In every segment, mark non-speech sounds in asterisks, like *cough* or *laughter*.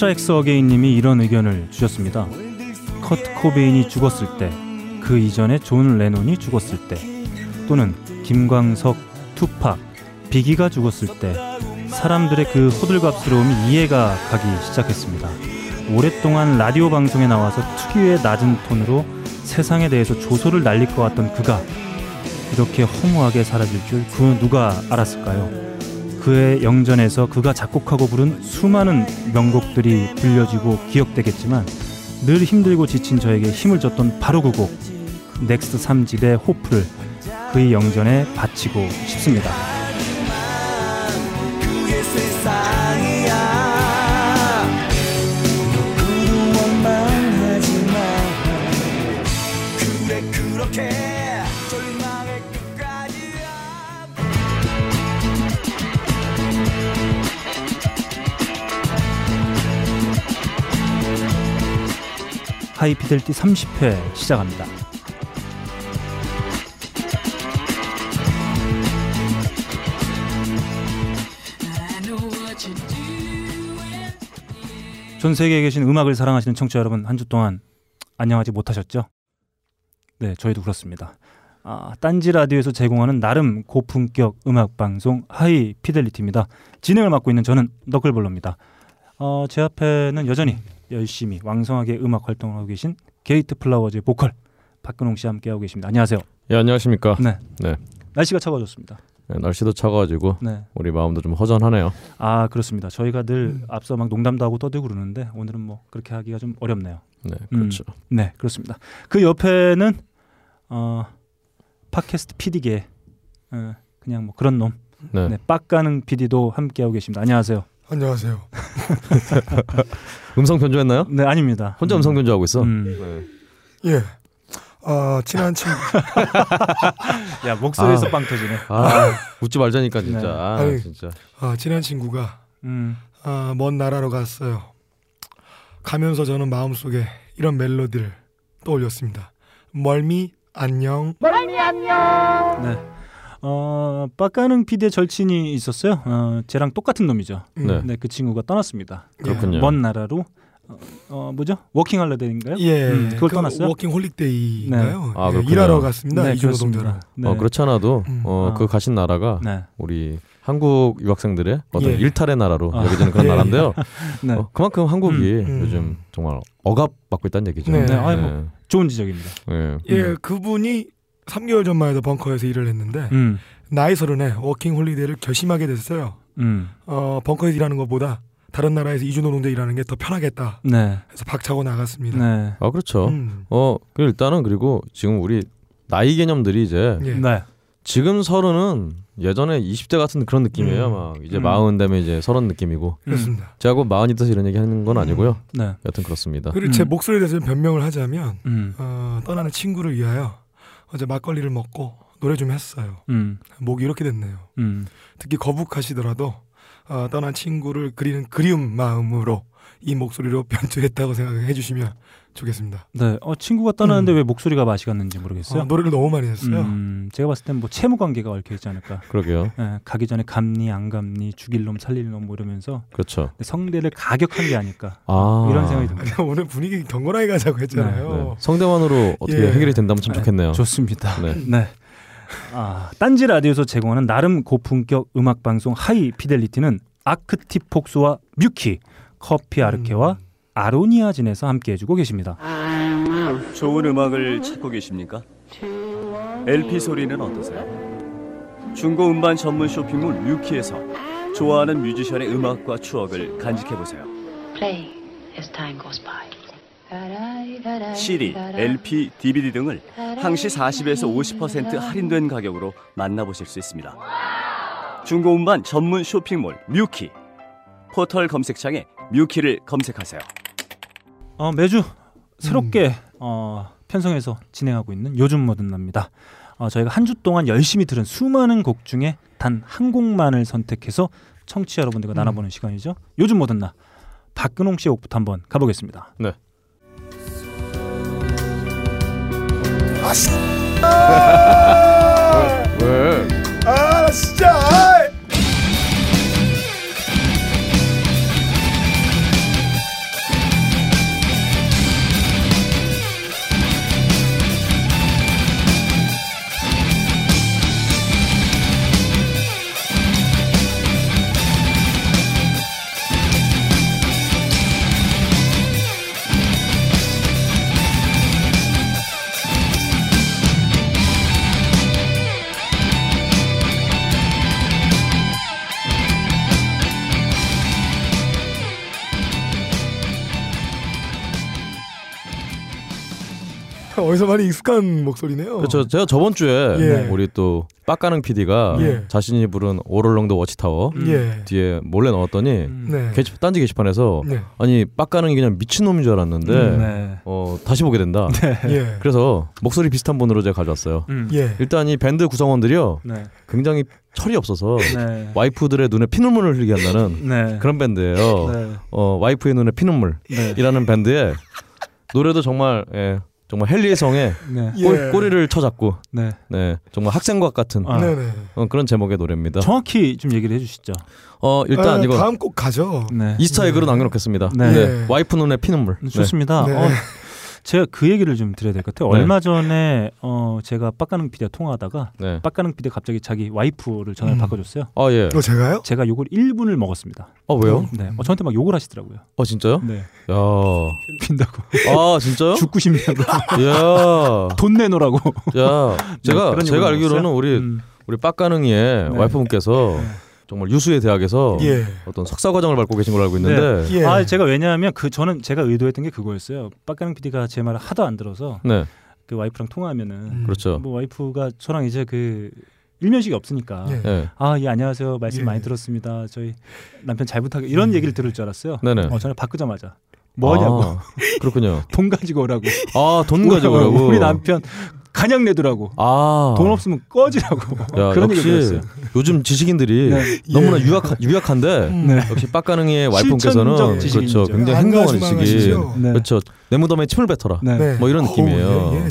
Strikes Again님이 이런 의견을 주셨습니다. 커트 코베인이 죽었을 때, 그 이전에 존 레논이 죽었을 때, 또는 김광석, 투팍, 비기가 죽었을 때, 사람들의 그 호들갑스러움이 이해가 가기 시작했습니다. 오랫동안 라디오 방송에 나와서 특유의 낮은 톤으로 세상에 대해서 조소를 날릴 것 같던 그가 이렇게 허무하게 사라질 줄 그 누가 알았을까요? 그의 영전에서 그가 작곡하고 부른 수많은 명곡들이 들려지고 기억되겠지만 늘 힘들고 지친 저에게 힘을 줬던 바로 그 곡 넥스트 3집의 Hope를 그의 영전에 바치고 싶습니다. 하이피델티 30회 시작합니다. 전 세계에 계신 음악을 사랑하시는 청취자 여러분 한 주 동안 안녕하지 못하셨죠? 네, 저희도 그렇습니다. 아, 딴지 라디오에서 제공하는 나름 고품격 음악 방송 하이 피델리티입니다. 진행을 맡고 있는 저는 너클볼러입니다. 어, 제 앞에는 여전히 열심히 왕성하게 음악 활동을 하고 계신 게이트 플라워즈의 보컬 박근홍 씨와 함께 하고 계십니다. 안녕하세요. 예 안녕하십니까. 네. 네. 날씨가 차가워졌습니다. 네, 날씨도 차가워지고 네. 우리 마음도 좀 허전하네요. 아 그렇습니다. 저희가 늘 앞서 막 농담도 하고 떠들고 그러는데 오늘은 뭐 그렇게 하기가 좀 어렵네요. 네 음. 그렇죠. 네 그렇습니다. 그 옆에는 어 팟캐스트 PD계 어, 그냥 뭐 그런 놈 네. 네, 빡가는 PD도 함께 하고 계십니다. 안녕하세요. 안녕하세요. *laughs* 음성 변조했나요? 네 아닙니다. 혼자 음성 변조하고 있어. 음. 네. 예. 아 친한 친구. *laughs* 야 목소리에서 아. 빵 터지네. 아 웃지 말자니까 진짜. 네. 아, 아니. 진짜. 아 친한 친구가 음. 아, 먼 나라로 갔어요. 가면서 저는 마음속에 이런 멜로디를 떠올렸습니다. 멀미 안녕. 네. 어 빡가는 PD의 절친이 있었어요. 어 쟤랑 똑같은 놈이죠. 음, 네. 네, 그 친구가 떠났습니다. 그렇군요. 먼 나라로 어, 어 뭐죠? working holiday인가요? 예. 음, 그걸 그 떠났어요? working holic day인가요? 네. 아, 예, 그렇군요. 일하러 갔습니다. 네, 이준호 그렇습니다. 동자로. 네. 어 그렇지 않아도 음. 어, 아. 그 가신 나라가 네. 우리 한국 유학생들의 어떤 예. 일탈의 나라로 아. 여겨지는 그런 예, 나라인데요. *laughs* 네. 어, 그만큼 한국이 음, 음. 요즘 정말 억압 받고 있다는 얘기죠. 네. 네, 아이 뭐 좋은 지적입니다. 예. 예, 그분이 3개월 전만 해도 벙커에서 일을 했는데 음. 나이 서른에 working holiday를 결심하게 됐어요. 음. 어, 벙커에서 일하는 것보다 다른 나라에서 이주 노동자 일하는 게 더 편하겠다. 네. 해서 박차고 나갔습니다. 네. 아 그렇죠. 음. 어, 그 일단은 그리고 지금 우리 나이 개념들이 이제 예. 네. 지금 서른은 예전에 20대 같은 그런 느낌이에요. 음. 막 이제 음. 마흔 되면 이제 서른 느낌이고. 그렇습니다. 제가 곧 마흔이 돼서 이런 얘기 하는 건 아니고요. 네. 여튼 그렇습니다. 그리고 제 음. 목소리에 대해서 변명을 하자면 음. 어, 떠나는 친구를 위하여 어제 막걸리를 먹고 노래 좀 했어요. 음. 목이 이렇게 됐네요. 음. 특히 거북하시더라도 어, 떠난 친구를 그리는 그리움 마음으로 이 목소리로 *laughs* 변주했다고 생각해 주시면 좋겠습니다. 네. 어 친구가 떠나는데 음. 왜 목소리가 맛이 갔는지 모르겠어요. 어, 노래를 너무 많이 했어요. 음, 제가 봤을 땐 뭐 채무 관계가 얽혀 있지 않을까. 그러게요. 예, 가기 전에 감니 안 감니 죽일 놈 살릴 놈 뭐 이러면서 그렇죠. 성대를 가격한 게 아닐까. 아 이런 생각이 듭니다. 오늘 분위기 경건하게 가자고 했잖아요. 네. 성대만으로 어떻게 예. 해결이 된다면 참 네, 좋겠네요. 좋습니다. 네. *laughs* 네. 아, 딴지 라디오에서 제공하는 나름 고품격 음악 방송 하이 피델리티는 아크티폭스와 뮤키, 커피 아르케와 아로니아진에서 함께 해주고 계십니다. 좋은 음악을 찾고 계십니까? LP 소리는 어떠세요? 중고 음반 전문 쇼핑몰 뮤키에서 좋아하는 뮤지션의 음악과 추억을 간직해 보세요. Play as time goes by. CD, LP, DVD 등을 항시 40에서 50% 할인된 가격으로 만나보실 수 있습니다. 중고 음반 전문 쇼핑몰 뮤키 포털 검색창에 뮤키를 검색하세요. 어, 매주 새롭게 어, 편성해서 진행하고 있는 요즘 뭐든 납니다. 어, 저희가 한 주 동안 열심히 들은 수많은 곡 중에 단 한 곡만을 선택해서 청취자 여러분들과 나눠보는 시간이죠. 요즘 뭐든 나 박근홍 씨의 곡부터 한번 가보겠습니다. 네. 왜? 아, 나 진짜. 아이! *laughs* 어디서 많이 익숙한 목소리네요. 그렇죠. 제가 저번 주에 예. 우리 또 빡가능 PD가 예. 자신이 부른 All Along the Watchtower 예. 뒤에 몰래 넣었더니 음. 네. 게시, 딴지 게시판에서 네. 아니 빡가능이 그냥 미친 놈인 줄 알았는데 음, 네. 어, 다시 보게 된다. 예. 그래서 목소리 비슷한 분으로 제가 가져왔어요. 음. 예. 일단 이 밴드 구성원들이요 네. 굉장히 철이 없어서 네. 와이프들의 눈에 피눈물을 흘리게 한다는 네. 그런 밴드예요. 네. 어, 와이프의 눈에 피눈물이라는 네. 밴드에 노래도 정말 예, 정말 헨리의 성에 *laughs* 네. 예. 꼬, 꼬리를 쳐잡고 네. 네 정말 학생과 같은 아. 어, 그런 제목의 노래입니다. 정확히 좀 얘기를 해주시죠. 어 일단 아, 이거 다음 곡 가죠. 네. 이스타 에그로 남겨놓겠습니다. 네. 네. 와이프 눈에 피눈물. 네. 좋습니다. 네. 어, 제가 그 얘기를 좀 드려야 될 것 같아요. 네. 얼마 전에 어, 제가 빡가능 PD와 통화하다가 네. 빡가능 가 갑자기 자기 와이프를 전화를 음. 바꿔줬어요. 아 예. 이거 제가요? 제가 욕을 1분을 먹었습니다. 아 왜요? 네. 어, 저한테 막 욕을 하시더라고요. 어 진짜요? 네. 야. 핀다고. 아 진짜요? 죽고 싶냐고. 야. 돈 내놓으라고. 야. 제가 그런 제가 알기로는? 우리 음. 우리 빡가능이의 네. 와이프분께서 네. 정말 유수의 대학에서 예. 어떤 석사 과정을 밟고 계신 걸로 알고 있는데 예. 아 제가 왜냐하면 그 저는 제가 의도했던 게 그거였어요. 빡가능 PD가 제 말을 하도 안 들어서 네. 그 와이프랑 통화하면은 음. 그렇죠. 뭐 와이프가 저랑 이제 그 일면식이 없으니까 예. 예. 아예 안녕하세요 말씀 예. 많이 들었습니다 저희 남편 잘 부탁해 이런 음. 얘기를 들을 줄 알았어요. 네네. 어 저는 바꾸자마자 뭐냐고 아, 그렇군요. *laughs* 돈 가지고 오라고 아, 돈 가지고 오라고. 우리 남편 간약 내두라고 아. 돈 없으면 꺼지라고 야, *laughs* 그런 얘기 역시. 요즘 지식인들이 네. 너무나 예. 유약 유약한데 음. *laughs* 네. 역시 빡가능이의 와이프께서는. 그렇죠. 굉장히 안 행동하는 하시죠? 네. 그렇죠. 내 무덤에 침을 뱉어라. 네. 네. 뭐 이런 어우, 느낌이에요. 예, 예.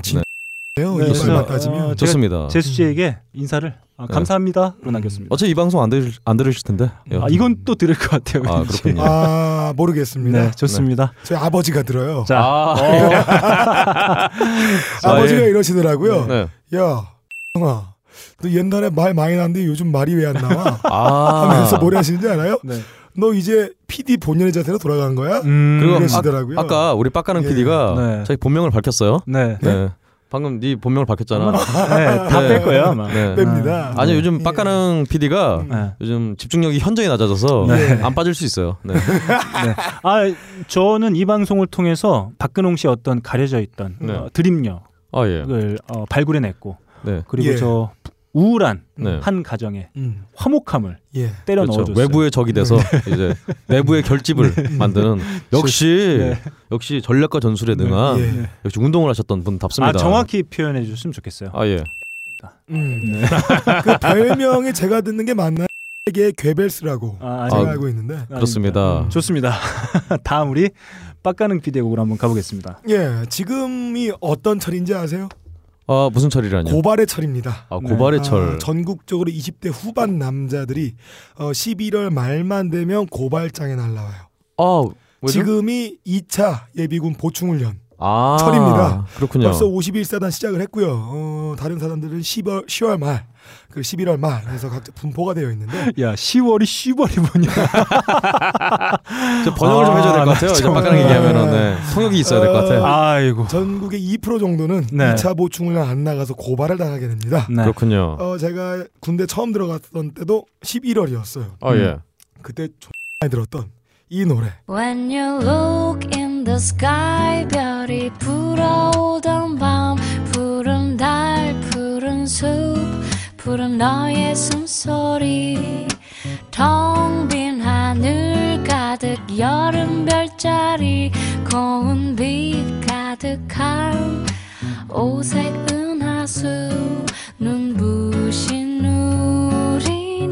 네. 네, 그래서, 따지면. 어, 좋습니다. 제수 씨에게 인사를 아, 네. 감사합니다로 남겼습니다. 어차피 이 방송 안 들으실, 안 들으실 텐데. 아 이건 또 들을 것 같아요. 아. 그렇군요. 아 모르겠습니다. 네 좋습니다. 저희 아버지가 들어요. 자 아, *laughs* 아버지가 아, 예. 이러시더라고요. 네. 야, 형아, 너 옛날에 말 많이 나는데 요즘 말이 왜 안 나와? 아. 하면서 뭐라 하시는지 알아요? 네. 너 이제 PD 본연의 자세로 돌아간 거야? 음, 그러시더라고요. 아, 까 우리 빡가능 예. PD가 네. 자기 본명을 밝혔어요. 네. 네. 방금 네 본명을 밝혔잖아. 네, 다뺄 거예요 아마. 네. 뺍니다. 아니 네. 요즘 빡가능 PD가 네. 요즘 집중력이 현저히 낮아져서 네. 안 빠질 수 있어요. 네. *laughs* 네. 아 저는 이 방송을 통해서 박근홍 씨의 어떤 가려져 있던 네. 어, 드림력을 아 예. 어, 발굴해냈고 네. 그리고 예. 저 우울한 네. 한 가정에 음, 화목함을 예. 때려 그렇죠. 넣어줬어요. 외부의 적이 돼서 *laughs* 이제 내부의 결집을 만드는 *laughs* 역시 네. 역시 전략과 전술에 능한 예. 역시 운동을 하셨던 분답습니다. 아 정확히 표현해 주셨으면 좋겠어요. 아 예. 음. 네. *laughs* 그 별명이 제가 듣는 게 맞나요? 이게 괴벨스라고 아, 제가 아니, 알고 있는데. 그렇습니다. 음, 좋습니다. 다음 우리 빡가능 비디오 곡으로 한번 가보겠습니다. 예, 지금이 어떤 철인지 아세요? 아 무슨 철이라뇨? 고발의 철입니다. 아 고발의 아, 철. 전국적으로 20대 후반 남자들이 어, 11월 말만 되면 고발장에 날라와요. 아 왜죠? 지금이 2차 예비군 보충훈련. 아 철입니다. 그렇군요. 벌써 51사단 시작을 했고요. 어, 다른 사단들은 10월 10월 말, 그 11월 말 해서 각자 분포가 되어 있는데 야 10월이 10월이 뭐냐? *laughs* 저 번역을 좀 아, 해줘야 될것나 같아요. 이제. 빡가능 얘기하면은 네. 통역이 있어야 될 것 같아요. 아이고. 전국의 2% 정도는 네. 2차 보충훈련 안 나가서 고발을 당하게 됩니다. 네. 그렇군요. 어, 제가 군대 처음 들어갔던 때도 11월이었어요. 아 예. 그때 좀 많이 들었던 이 노래. When you look in the sky 별이 불어오던 밤 푸른 달 푸른 숲 푸른 너의 숨소리 텅 빈 하늘 가득 여름 별자리 고운 빛 가득한 오색 은하수 눈부신 우리는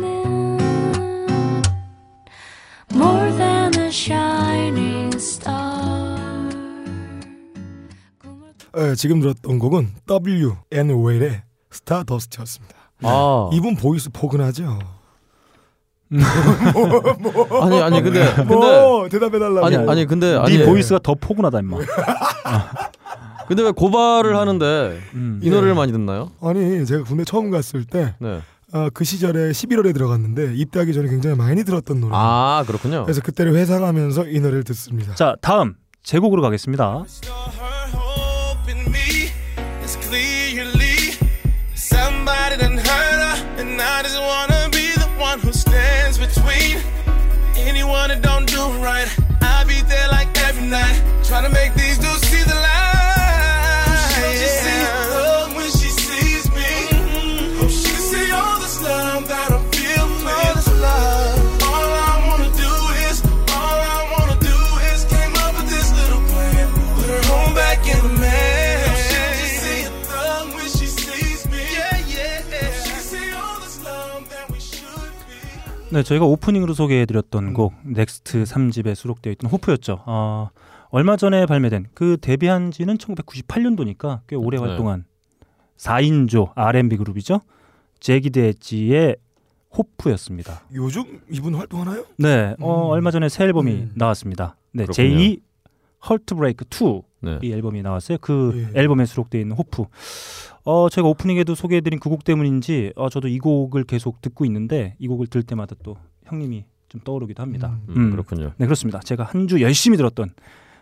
more than a shining star. 예, 지금 들었던 곡은 W & Whale의 Stardust였습니다. 아 이분 voice 포근하죠. 아니 아니 근데 근데 뭐 대답해 달라고. 아니 아니 근데 아니 네 voice가 더 포근하다 임마. *laughs* 근데 왜 고발을 하는데 음. 이 노래를 많이 듣나요? 아니 제가 군대 처음 갔을 때 네. 어, 그 시절에 11월에 들어갔는데 입대하기 전에 굉장히 많이 들었던 노래. 아 그렇군요. 그래서 그때를 회상하면서 이 노래를 듣습니다. 자 다음 제곡으로 가겠습니다. Right. I'll be there like every night, 네, 저희가 오프닝으로 소개해드렸던 음. 곡 넥스트 3집에 수록되어 있던 Hope였죠. 어, 얼마 전에 발매된 그 데뷔한 지는 1998년도니까 꽤 오래 네. 활동한 4인조 R&B 그룹이죠. Jagged Edge의 Hope였습니다. 요즘 이분 활동하나요? 네, 어, 음. 얼마 전에 새 앨범이 음. 나왔습니다. 네, 그렇군요. J.E. Heartbreak 2 네. 이 앨범이 나왔어요. 그 예. 앨범에 수록되어 있는 Hope. 어, 제가 오프닝에도 소개해드린 그 곡 때문인지 어, 저도 이 곡을 계속 듣고 있는데 이 곡을 들을 때마다 또 형님이 좀 떠오르기도 합니다. 음. 음, 음. 그렇군요. 네 그렇습니다. 제가 한 주 열심히 들었던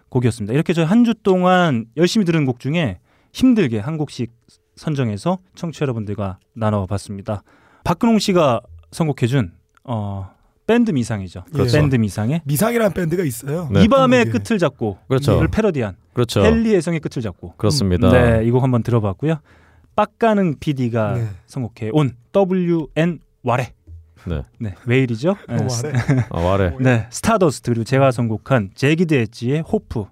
곡이었습니다. 이렇게 저희 한 주 동안 열심히 들은 곡 중에 힘들게 한 곡씩 선정해서 청취자 여러분들과 나눠봤습니다. 박근홍 씨가 선곡해준 어, 밴드 미상이죠. 그렇죠. 밴드 미상의 미상이라는 밴드가 있어요. 네. 이 밤의. 끝을 잡고 그렇죠. 이걸 패러디한 그렇죠. 헨리 애성의 끝을 잡고 그렇습니다. 네, 이 곡 한번 들어봤고요. 빡가능 PD가 네. 선곡해 온 WN 와레. 네. 네, 웨일이죠. 네. 아, 와래. 네, Stardust 그리고 제가 선곡한 Jagged Edge의 Hope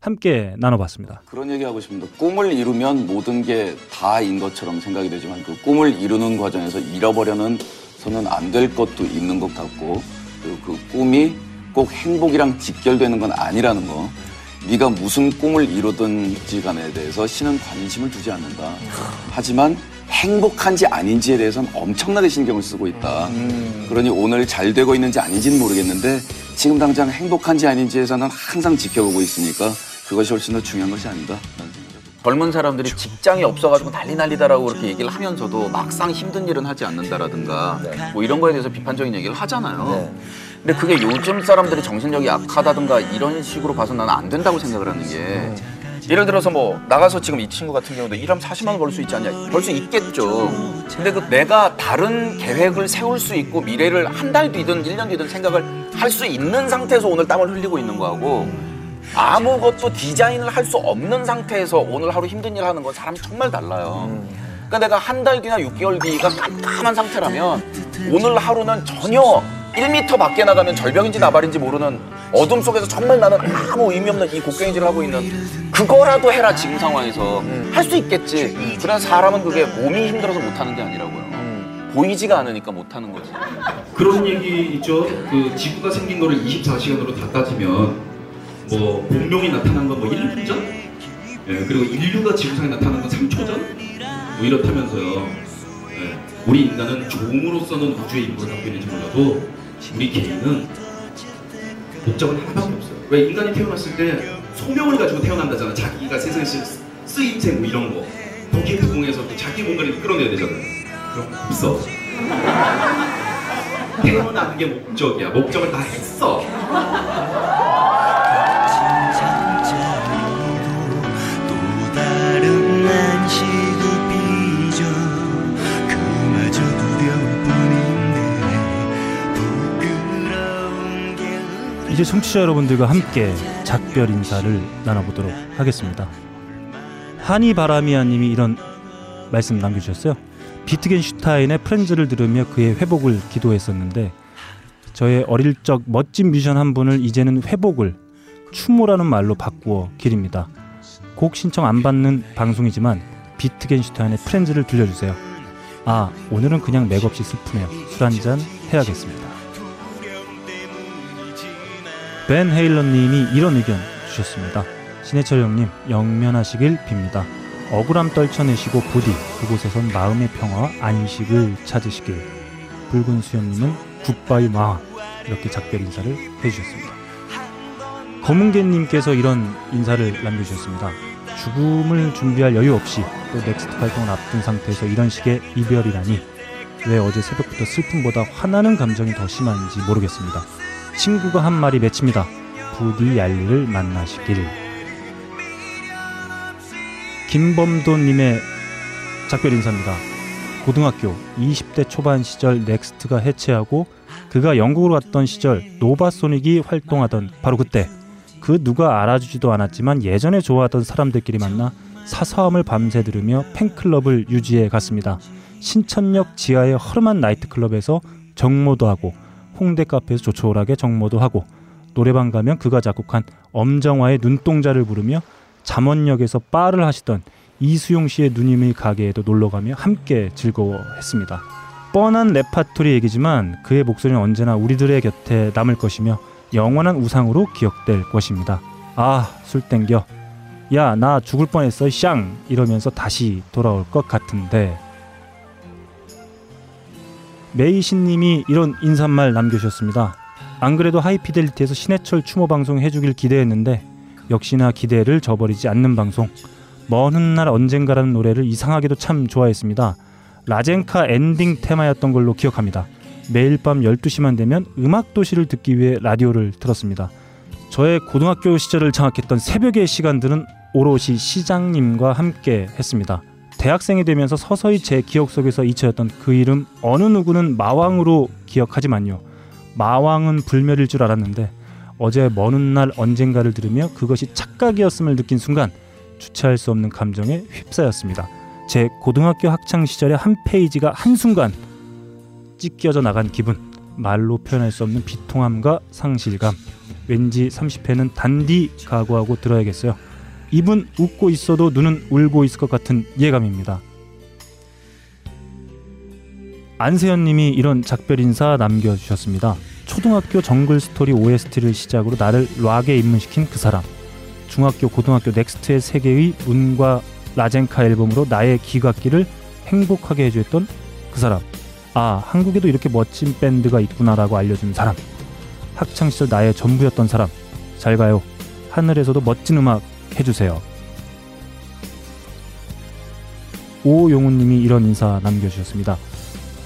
함께 나눠봤습니다. 그런 얘기 하고 싶습니다. 꿈을 이루면 모든 게 다인 것처럼 생각이 되지만 그 꿈을 이루는 과정에서 잃어버려는 서는 안 될 것도 있는 것 같고 그리고 그 꿈이 꼭 행복이랑 직결되는 건 아니라는 거. 네가 무슨 꿈을 이루든지 간에 대해서 신은 관심을 두지 않는다. 하지만 행복한지 아닌지에 대해서는 엄청나게 신경을 쓰고 있다. 그러니 오늘 잘 되고 있는지 아닌지는 모르겠는데 지금 당장 행복한지 아닌지에서는 항상 지켜보고 있으니까 그것이 훨씬 더 중요한 것이 아닌가. 젊은 사람들이 직장이 없어가지고 난리 난리다라고 그렇게 얘기를 하면서도 막상 힘든 일은 하지 않는다라든가 뭐 이런 거에 대해서 비판적인 얘기를 하잖아요. 근데 그게 요즘 사람들이 정신력이 약하다든가 이런 식으로 봐서 나는 안 된다고 생각을 하는 게 예를 들어서 뭐 나가서 지금 이 친구 같은 경우도 일하면 40만 원 벌 수 있지 않냐? 벌 수 있겠죠. 근데 그 내가 다른 계획을 세울 수 있고 미래를 한 달 뒤든 1년 뒤든 생각을 할 수 있는 상태에서 오늘 땀을 흘리고 있는 거하고 아무것도 디자인을 할 수 없는 상태에서 오늘 하루 힘든 일 하는 건 사람이 정말 달라요. 그러니까 내가 한 달 뒤나 6개월 뒤가 깜깜한 상태라면 오늘 하루는 전혀 1m 밖에 나가면 절벽인지 나발인지 모르는 어둠 속에서 정말 나는 아무 의미 없는 이 곡괭이질을 하고 있는 그거라도 해라 지금 상황에서 할 수 있겠지. 그러나 사람은 그게 몸이 힘들어서 못하는 게 아니라고요. 보이지가 않으니까 못하는 거지. 그런 얘기 있죠. 그 지구가 생긴 거를 24시간으로 다 따지면 뭐 공룡이 나타난 건 뭐 1분 전? 예, 그리고 인류가 지구상에 나타난 건 3초 전? 뭐 이렇다면서요. 예, 우리 인간은 종으로서는 우주의 인물을 갖고 있는지 몰라도 우리 개인은 목적은 하나밖에 없어요. 왜 인간이 태어났을 때 소명을 가지고 태어난다잖아. 자기가 세상에 쓰- 쓰임새 뭐 이런 거. 또 자기 뭔가를 끌어내야 되잖아요. 그럼 없어. 태어나는 게 목적이야. 목적을 다 했어. 이제 청취자 여러분들과 함께 작별 인사를 나눠보도록 하겠습니다. 한이 바라미아 님이 이런 말씀 남겨주셨어요. 비트겐슈타인의 프렌즈를 들으며 그의 회복을 기도했었는데 저의 어릴 적 멋진 뮤지션 한 분을 이제는 회복을 추모라는 말로 바꾸어 기립니다. 곡 신청 안 받는 방송이지만 비트겐슈타인의 프렌즈를 들려주세요. 아 오늘은 그냥 맥없이 슬프네요. 술 한잔 해야겠습니다. 벤 헤일런님이 이런 의견 주셨습니다. 신해철 형님 영면하시길 빕니다. 억울함 떨쳐내시고 부디 그곳에선 마음의 평화와 안식을 찾으시길. 붉은 수염님은 굿바이 마왕 이렇게 작별 인사를 해주셨습니다. 검은개님께서 이런 인사를 남겨주셨습니다. 죽음을 준비할 여유 없이 또 넥스트 활동을 앞둔 상태에서 이런 식의 이별이라니 왜 어제 새벽부터 슬픔보다 화나는 감정이 더 심한지 모르겠습니다. 친구가 한 말이 맺힙니다. 부디 얄리를 만나시길. 김범도님의 작별 인사입니다. 고등학교 20대 초반 시절 넥스트가 해체하고 그가 영국으로 갔던 시절 노바소닉이 활동하던 바로 그때 그 누가 알아주지도 않았지만 예전에 좋아하던 사람들끼리 만나 사서함을 밤새 들으며 팬클럽을 유지해 갔습니다. 신천역 지하의 허름한 나이트클럽에서 정모도 하고 홍대 카페에서 조촐하게 정모도 하고 노래방 가면 그가 작곡한 엄정화의 눈동자를 부르며 잠원역에서 바를 하시던 이수용 씨의 누님의 가게에도 놀러가며 함께 즐거워했습니다. 뻔한 레파토리 얘기지만 그의 목소리는 언제나 우리들의 곁에 남을 것이며 영원한 우상으로 기억될 것입니다. 아, 술 땡겨. 야, 나 죽을 뻔했어, 샹! 이러면서 다시 돌아올 것 같은데. 메이신님이 이런 인사말 남겨주셨습니다. 안 그래도 하이피델리티에서 신해철 추모 방송 해주길 기대했는데 역시나 기대를 저버리지 않는 방송. 먼 훗날 언젠가라는 노래를 이상하게도 참 좋아했습니다. 라젠카 엔딩 테마였던 걸로 기억합니다. 매일 밤 12시만 되면 음악 도시를 듣기 위해 라디오를 틀었습니다. 저의 고등학교 시절을 장악했던 새벽의 시간들은 오롯이 시장님과 함께 했습니다. 대학생이 되면서 서서히 제 기억 속에서 잊혀졌던 그 이름 어느 누구는 마왕으로 기억하지만요. 마왕은 불멸일 줄 알았는데 어제 먼 훗날 언젠가를 들으며 그것이 착각이었음을 느낀 순간 주체할 수 없는 감정에 휩싸였습니다. 제 고등학교 학창 시절의 한 페이지가 한순간 찢겨져 나간 기분 말로 표현할 수 없는 비통함과 상실감 왠지 30회는 단디 각오하고 들어야겠어요. 입은 웃고 있어도 눈은 울고 있을 것 같은 예감입니다. 안세현님이 이런 작별 인사 남겨주셨습니다. 초등학교 정글 스토리 OST를 시작으로 나를 락에 입문시킨 그 사람. 중학교 고등학교 넥스트의 세계의 문과 라젠카 앨범으로 나의 기각기를 행복하게 해주었던 그 사람. 아 한국에도 이렇게 멋진 밴드가 있구나라고 알려준 사람. 학창 시절 나의 전부였던 사람. 잘 가요. 하늘에서도 멋진 음악 해주세요. 오용우님이 이런 인사 남겨주셨습니다.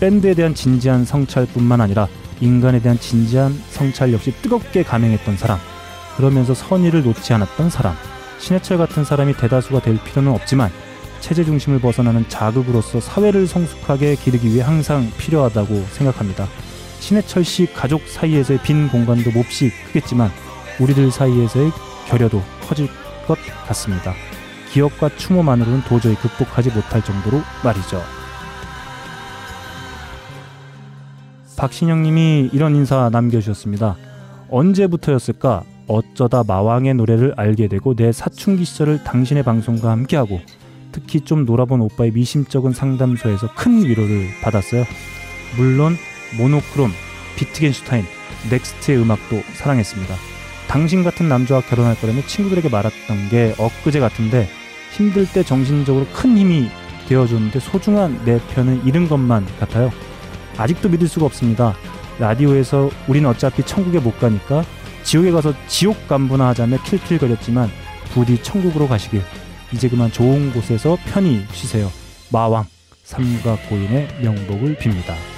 밴드에 대한 진지한 성찰뿐만 아니라 인간에 대한 진지한 성찰 역시 뜨겁게 감행했던 사람. 그러면서 선의를 놓지 않았던 사람. 신해철 같은 사람이 대다수가 될 필요는 없지만 체제 중심을 벗어나는 자극으로서 사회를 성숙하게 기르기 위해 항상 필요하다고 생각합니다. 신해철 씨 가족 사이에서의 빈 공간도 몹시 크겠지만 우리들 사이에서의 결여도 커질 것 같습니다. 기억과 추모만으로는 도저히 극복하지 못할 정도로 말이죠. 박신영 님이 이런 인사 남겨주셨습니다. 언제부터였을까? 어쩌다 마왕의 노래를 알게 되고 내 사춘기 시절을 당신의 방송과 함께하고 특히 좀 놀아본 오빠의 미심쩍은 상담소에서 큰 위로를 받았어요. 물론 모노크롬, 비트겐슈타인, 넥스트의 음악도 사랑했습니다. 당신 같은 남자와 결혼할 거라며 친구들에게 말했던 게 엊그제 같은데 힘들 때 정신적으로 큰 힘이 되어줬는데 소중한 내 편은 잃은 것만 같아요. 아직도 믿을 수가 없습니다. 라디오에서 우린 어차피 천국에 못 가니까 지옥에 가서 지옥 간부나 하자며 킬킬거렸지만 부디 천국으로 가시길 이제 그만 좋은 곳에서 편히 쉬세요. 마왕 삼가 고인의 명복을 빕니다.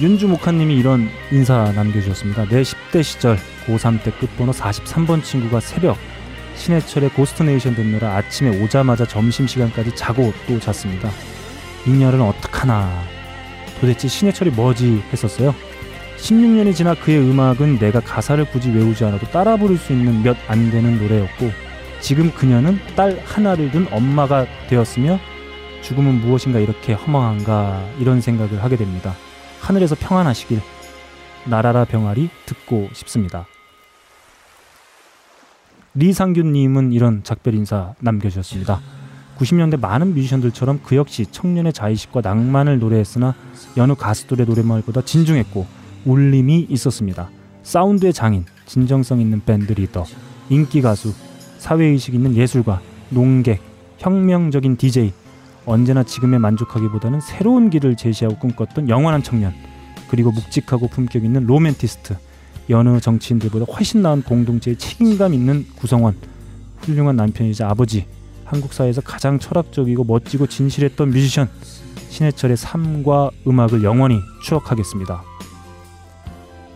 윤주 목하님이 이런 인사 남겨주셨습니다. 내 10대 시절 고3 때 끝번호 43번 친구가 새벽 신해철의 고스트네이션 듣느라 아침에 오자마자 점심시간까지 자고 또 잤습니다. 이년은 어떡하나 도대체 신해철이 뭐지 했었어요. 16년이 지나 그의 음악은 내가 가사를 굳이 외우지 않아도 따라 부를 수 있는 몇 안 되는 노래였고 지금 그녀는 딸 하나를 둔 엄마가 되었으며 죽음은 무엇인가 이렇게 허망한가 이런 생각을 하게 됩니다. 하늘에서 평안하시길 나라라 병아리 듣고 싶습니다. 리상균님은 이런 작별 인사 남겨주셨습니다. 90년대 많은 뮤지션들처럼 그 역시 청년의 자의식과 낭만을 노래했으나 여느 가수들의 노래말보다 진중했고 울림이 있었습니다. 사운드의 장인, 진정성 있는 밴드 리더, 인기 가수, 사회의식 있는 예술가, 논객, 혁명적인 DJ, 언제나 지금에 만족하기보다는 새로운 길을 제시하고 꿈꿨던 영원한 청년, 그리고 묵직하고 품격 있는 로맨티스트, 여느 정치인들보다 훨씬 나은 공동체의 책임감 있는 구성원, 훌륭한 남편이자 아버지, 한국 사회에서 가장 철학적이고 멋지고 진실했던 뮤지션 신해철의 삶과 음악을 영원히 추억하겠습니다.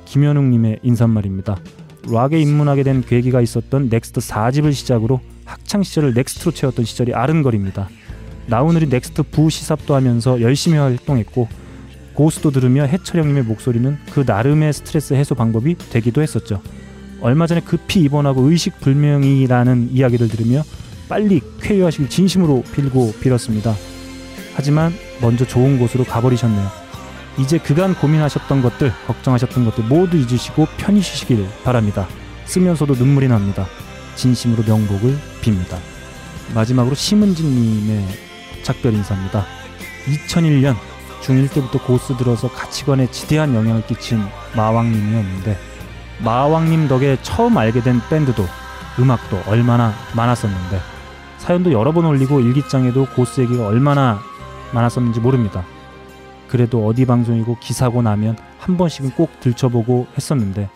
김현웅님의 인사말입니다. 락에 입문하게 된 계기가 있었던 넥스트 4집을 시작으로 학창 시절을 넥스트로 채웠던 시절이 아른거립니다. 나우누리 넥스트 부 시삽도 하면서 열심히 활동했고 고스도 들으며 해철 형님의 목소리는 그 나름의 스트레스 해소 방법이 되기도 했었죠. 얼마 전에 급히 입원하고 의식 불명이라는 이야기를 들으며 빨리 쾌유하시길 진심으로 빌고 빌었습니다. 하지만 먼저 좋은 곳으로 가버리셨네요. 이제 그간 고민하셨던 것들, 걱정하셨던 것들 모두 잊으시고 편히 쉬시길 바랍니다. 쓰면서도 눈물이 납니다. 진심으로 명복을 빕니다. 마지막으로 심은진님의 작별 인사입니다. 2001년 중1 때부터 고스 들어서 가치관에 지대한 영향을 끼친 마왕님이었는데 마왕님 덕에 처음 알게 된 밴드도 음악도 얼마나 많았었는데 사연도 여러 번 올리고 일기장에도 고스 얘기가 얼마나 많았었는지 모릅니다. 그래도 어디 방송이고 기사고 나면 한 번씩은 꼭 들춰보고 했었는데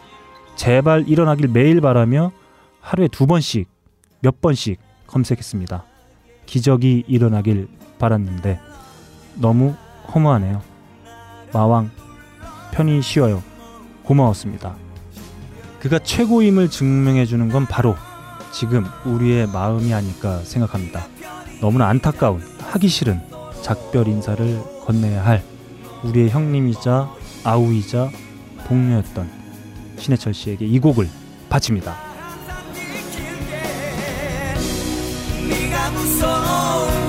제발 일어나길 매일 바라며 하루에 두 번씩 몇 번씩 검색했습니다. 기적이 일어나길 바랐는데 너무 허무하네요. 마왕 편히 쉬어요. 고마웠습니다. 그가 최고임을 증명해 주는 건 바로 지금 우리의 마음이 아닐까 생각합니다. 너무나 안타까운 하기 싫은 작별 인사를 건네야 할 우리의 형님이자 아우이자 동료였던 신해철 씨에게 이 곡을 바칩니다. 네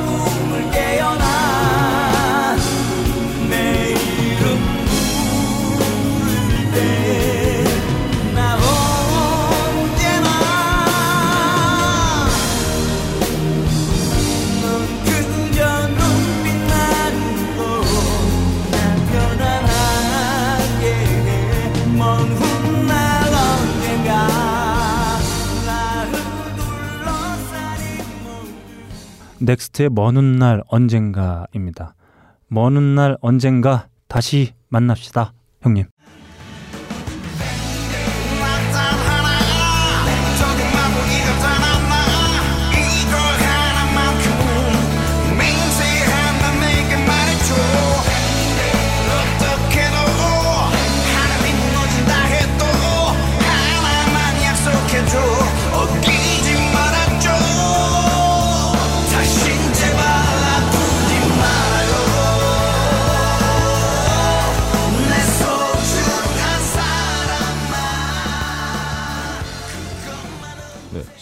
넥스트의 먼 훗날 언젠가입니다. 먼 훗날 언젠가 다시 만납시다, 형님.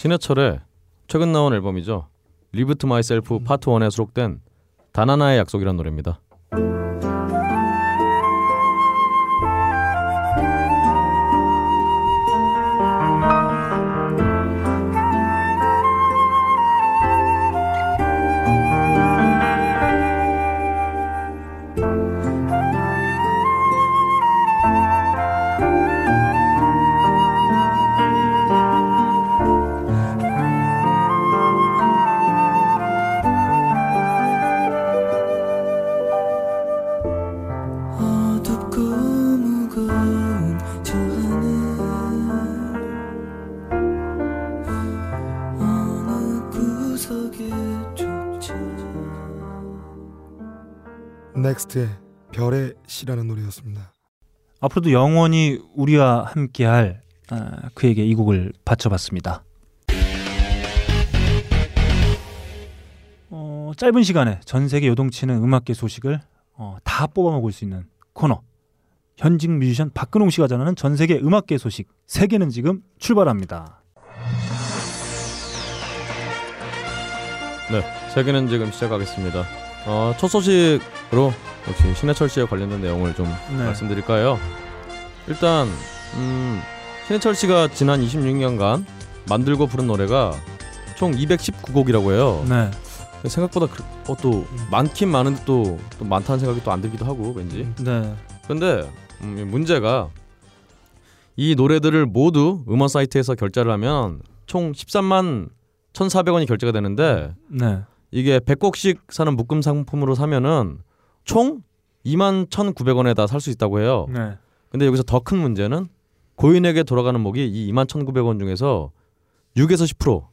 신해철의 최근 나온 앨범이죠. 리브 투 마이셀프 파트 1에 수록된 단 하나의 약속이라는 노래입니다. 넥스트의 별의 시라는 노래였습니다. 앞으로도 영원히 우리와 함께할 아, 그에게 이 곡을 바쳐봤습니다. 어, 짧은 시간에 전 세계 요동치는 음악계 소식을 어, 다 뽑아먹을 수 있는 코너. 현직 뮤지션 박근홍 씨가 전하는 전 세계 음악계 소식. 세계는 지금 출발합니다. 네, 세계는 지금 시작하겠습니다. 어, 첫 소식으로 역시 신해철 씨에 관련된 내용을 좀 네. 말씀드릴까요? 일단 음, 신해철 씨가 지난 26년간 만들고 부른 노래가 총 219곡이라고 해요. 네. 생각보다 그, 어, 또 많긴 많은데 또, 또 많다는 생각이 또 안 들기도 하고 왠지. 네. 근데 음, 이 문제가 이 노래들을 모두 음원 사이트에서 결제를 하면 총 13만 1,400원이 결제가 되는데 네. 이게 100곡씩 사는 묶음 상품으로 사면은 총 2만 1,900원에다 살 수 있다고 해요. 네. 근데 여기서 더 큰 문제는 고인에게 돌아가는 목이 이 2만 1,900원 중에서 6에서 10%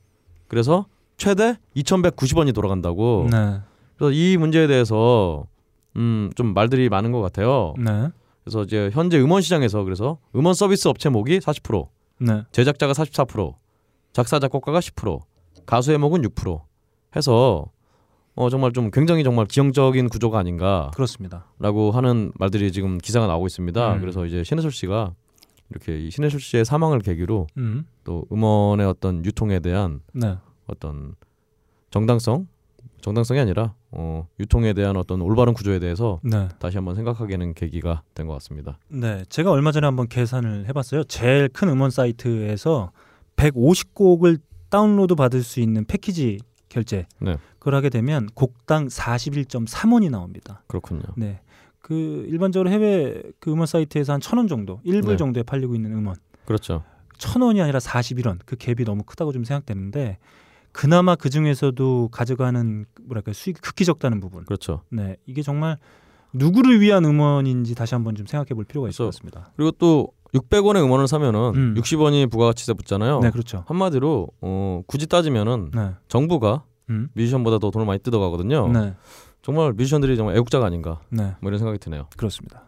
그래서 최대 2,190원이 돌아간다고. 네. 그래서 이 문제에 대해서 음, 좀 말들이 많은 것 같아요. 네. 그래서 이제 현재 음원 시장에서 그래서 음원 서비스 업체 목이 40%, 네. 제작자가 44%, 작사 작곡가가 10%, 가수의 목은 6% 해서 어 정말 좀 굉장히 정말 기형적인 구조가 아닌가라고 그렇습니다. 하는 말들이 지금 기사가 나오고 있습니다. 음. 그래서 이제 신해철 씨가 이렇게 이 신해철 씨의 사망을 계기로 음. 또 음원의 어떤 유통에 대한 네. 어떤 정당성, 정당성이 아니라 어 유통에 대한 어떤 올바른 구조에 대해서 네. 다시 한번 생각하게 되는 계기가 된 것 같습니다. 네, 제가 얼마 전에 한번 계산을 해봤어요. 제일 큰 음원 사이트에서 150곡을 다운로드 받을 수 있는 패키지 결제. 네. 그걸 하게 되면 곡당 41.3원이 나옵니다. 그렇군요. 네. 그 일반적으로 해외 그 음원 사이트에서 한 천 원 정도, 1불 네. 정도에 팔리고 있는 음원. 그렇죠. 천 원이 아니라 41원. 그 갭이 너무 크다고 좀 생각되는데 그나마 그 중에서도 가져가는 뭐랄까 수익이 극히 적다는 부분. 그렇죠. 네. 이게 정말 누구를 위한 음원인지 다시 한번 좀 생각해 볼 필요가 있을 것 같습니다. 그리고 또 600원의 음원을 사면은 음. 60원이 부가가치세 붙잖아요. 네, 그렇죠. 한마디로 어, 굳이 따지면은 네. 정부가 음. 뮤지션보다 더 돈을 많이 뜯어가거든요. 네. 정말 뮤지션들이 정말 애국자가 아닌가 네. 뭐 이런 생각이 드네요. 그렇습니다.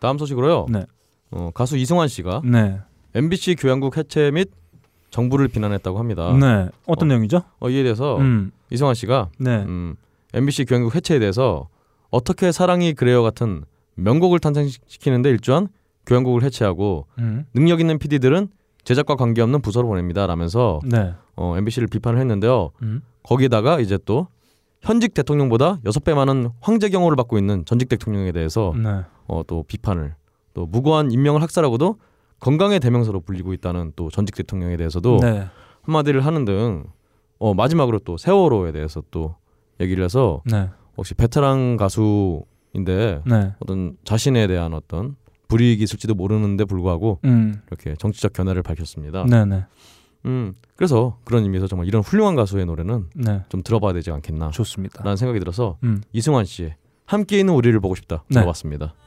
다음 소식으로요. 네. 어, 가수 이승환 씨가 네. MBC 교양국 해체 및 정부를 비난했다고 합니다. 네. 어떤 내용이죠? 어, 이에 대해서 음. 이승환 씨가 네. 음, MBC 교양국 해체에 대해서 어떻게 사랑이 그래요 같은 명곡을 탄생시키는데 일조한 교양국을 해체하고 음. 능력 있는 PD들은 제작과 관계없는 부서로 보냅니다. 라면서 네. 어, MBC를 비판을 했는데요. 음. 거기에다가 이제 또 현직 대통령보다 여섯 배 많은 황제 경호를 받고 있는 전직 대통령에 대해서 네. 어, 또 비판을 또 무고한 임명을 학살하고도 건강의 대명사로 불리고 있다는 또 전직 대통령에 대해서도 네. 한마디를 하는 등 어, 마지막으로 또 세월호에 대해서 또 얘기를 해서 네. 혹시 베테랑 가수인데 네. 어떤 자신에 대한 어떤 불이익이 있을지도 모르는데 불구하고 음. 이렇게 정치적 견해를 밝혔습니다. 네, 네. 음, 그래서 그런 의미에서 정말 이런 훌륭한 가수의 노래는 네. 좀 들어봐야 되지 않겠나 좋습니다. 라는 생각이 들어서 음. 이승환 씨의 함께 있는 우리를 보고 싶다 네. 들어봤습니다. 우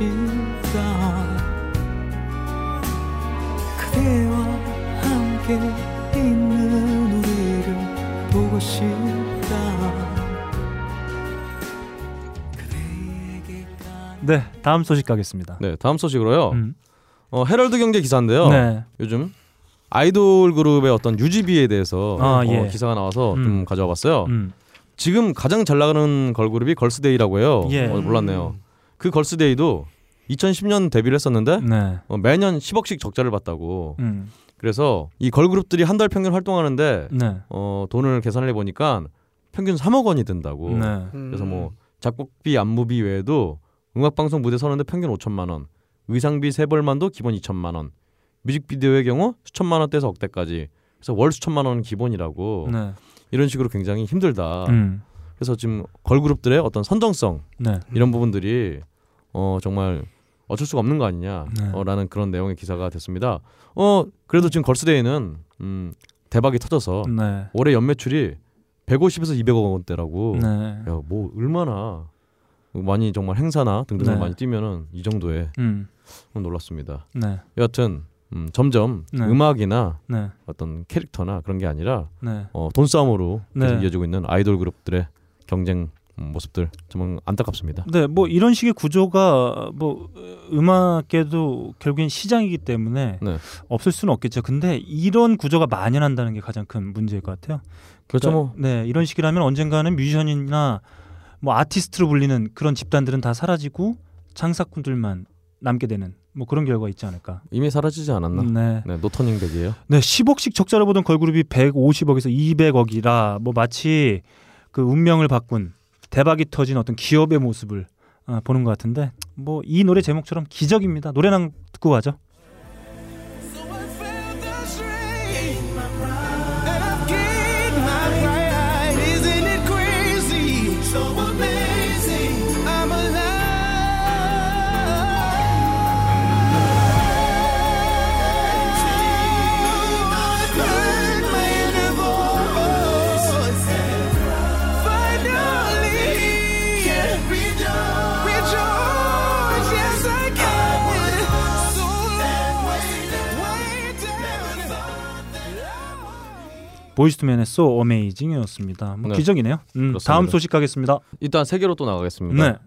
싶다 그대와 함께 있는 우리를 보고 싶다 네. 다음 소식 가겠습니다. 네, 다음 소식으로요. 음. 어, 헤럴드 경제 기사인데요. 네. 요즘 아이돌 그룹의 어떤 유지비에 대해서 아, 어, 예. 기사가 나와서 음. 좀 가져와 봤어요. 음. 지금 가장 잘 나가는 걸그룹이 걸스데이라고 해요. 예. 어, 몰랐네요. 그 걸스데이도 2010년 데뷔를 했었는데 네. 어, 매년 10억씩 적자를 봤다고. 음. 그래서 이 걸그룹들이 한 달 평균 활동하는데 네. 어, 돈을 계산을 해보니까 평균 3억 원이 든다고. 네. 그래서 뭐 작곡비, 안무비 외에도 음악 방송 무대 서는데 평균 5천만 원, 의상비 세 벌만도 기본 2천만 원, 뮤직비디오의 경우 수천만 원대에서 억대까지. 그래서 월 수천만 원은 기본이라고. 네. 이런 식으로 굉장히 힘들다. 음. 그래서 지금 걸그룹들의 어떤 선정성 네. 이런 부분들이 어 정말 어쩔 수가 없는 거 아니냐 네. 어, 라는 그런 내용의 기사가 됐습니다. 어 그래도 지금 걸스데이는 음 대박이 터져서 네. 올해 연매출이 150에서 200억 원대라고. 네. 야뭐 얼마나 많이 정말 행사나 등등을 네. 많이 뛰면은 이 정도에 음. 놀랐습니다. 네. 여하튼 음, 점점 네. 음악이나 네. 어떤 캐릭터나 그런 게 아니라 네. 어, 돈 싸움으로 계속 네. 이어지고 있는 아이돌 그룹들의 경쟁 음, 모습들 정말 안타깝습니다. 네, 뭐 이런 식의 구조가 뭐 음악계도 결국엔 시장이기 때문에 네. 없을 수는 없겠죠. 근데 이런 구조가 만연한다는 게 가장 큰 문제일 것 같아요. 그렇죠, 그러니까, 네, 이런 식이라면 언젠가는 뮤지션이나 뭐 아티스트로 불리는 그런 집단들은 다 사라지고 장사꾼들만 남게 되는 뭐 그런 결과가 있지 않을까. 이미 사라지지 않았나? 네. 네, no turning back이에요. 네, 10억씩 적자를 보던 걸그룹이 150억에서 200억이라 뭐 마치 그 운명을 바꾼 대박이 터진 어떤 기업의 모습을 아, 보는 것 같은데 뭐 이 노래 제목처럼 기적입니다. 노래나 듣고 가죠. 보이스투맨의 So Amazing이었습니다. 뭐 네. 기적이네요. 음. 다음 소식 가겠습니다. 일단 세계로 또 나가겠습니다. 네.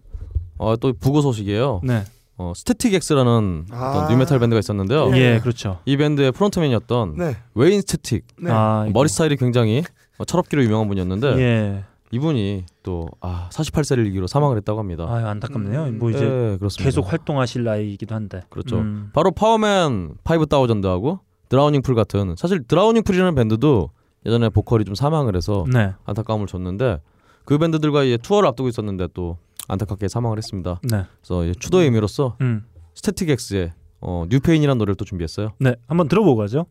어, 또 부고 소식이에요. 네. 어, 스태틱 X라는 아. nu metal 밴드가 있었는데요. 예, 그렇죠. 이 밴드의 frontman이었던 네. 웨인 스태틱. 네. 아, 이거. 머리 스타일이 굉장히 어, 철없기로 유명한 분이었는데 예. 이분이 또 아, 48세를 일기로 사망을 했다고 합니다. 아, 안타깝네요. 음. 뭐 이제 예, 그렇습니다. 계속 활동하실 나이이기도 한데. 그렇죠. 음. 바로 파워맨 5000하고 드라우닝 풀 같은 사실 드라우닝 풀이라는 밴드도 예전에 보컬이 좀 사망을 해서 네. 안타까움을 줬는데 그 밴드들과 이제 투어를 앞두고 있었는데 또 안타깝게 사망을 했습니다. 네. 그래서 이제 추도의 의미로서 음. 스태틱 X의 어, New Pain이라는 노래를 또 준비했어요. 네, 한번 들어보고 가죠.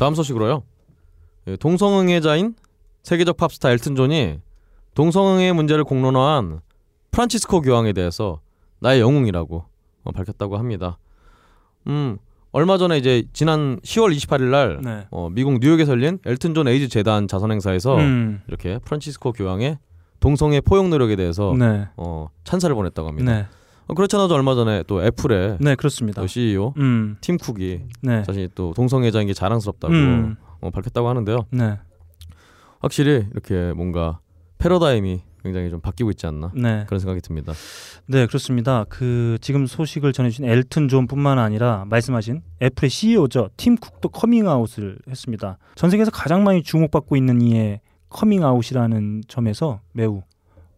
다음 소식으로요. 예, 동성애자인 세계적 팝스타 엘튼 존이 동성애 문제를 공론화한 프란치스코 교황에 대해서 나의 영웅이라고 어, 밝혔다고 합니다. 음 얼마 전에 이제 지난 10월 28일 날 네. 어, 미국 뉴욕에서 열린 엘튼 존 에이즈 재단 자선 행사에서 음. 이렇게 프란치스코 교황의 동성애 포용 노력에 대해서 네. 어, 찬사를 보냈다고 합니다. 네. 어, 그렇잖아도 얼마 전에 또 애플의 네, 그렇습니다. 또 CEO 음. 팀 쿡이 네. 자신이 또 동성애자인 게 자랑스럽다고 음. 어, 밝혔다고 하는데요. 네. 확실히 이렇게 뭔가 패러다임이 굉장히 좀 바뀌고 있지 않나 네. 그런 생각이 듭니다. 네, 그렇습니다. 그 지금 소식을 전해주신 엘튼 존뿐만 아니라 말씀하신 애플의 CEO죠 팀 쿡도 커밍아웃을 했습니다. 전 세계에서 가장 많이 주목받고 있는 이의 커밍아웃이라는 점에서 매우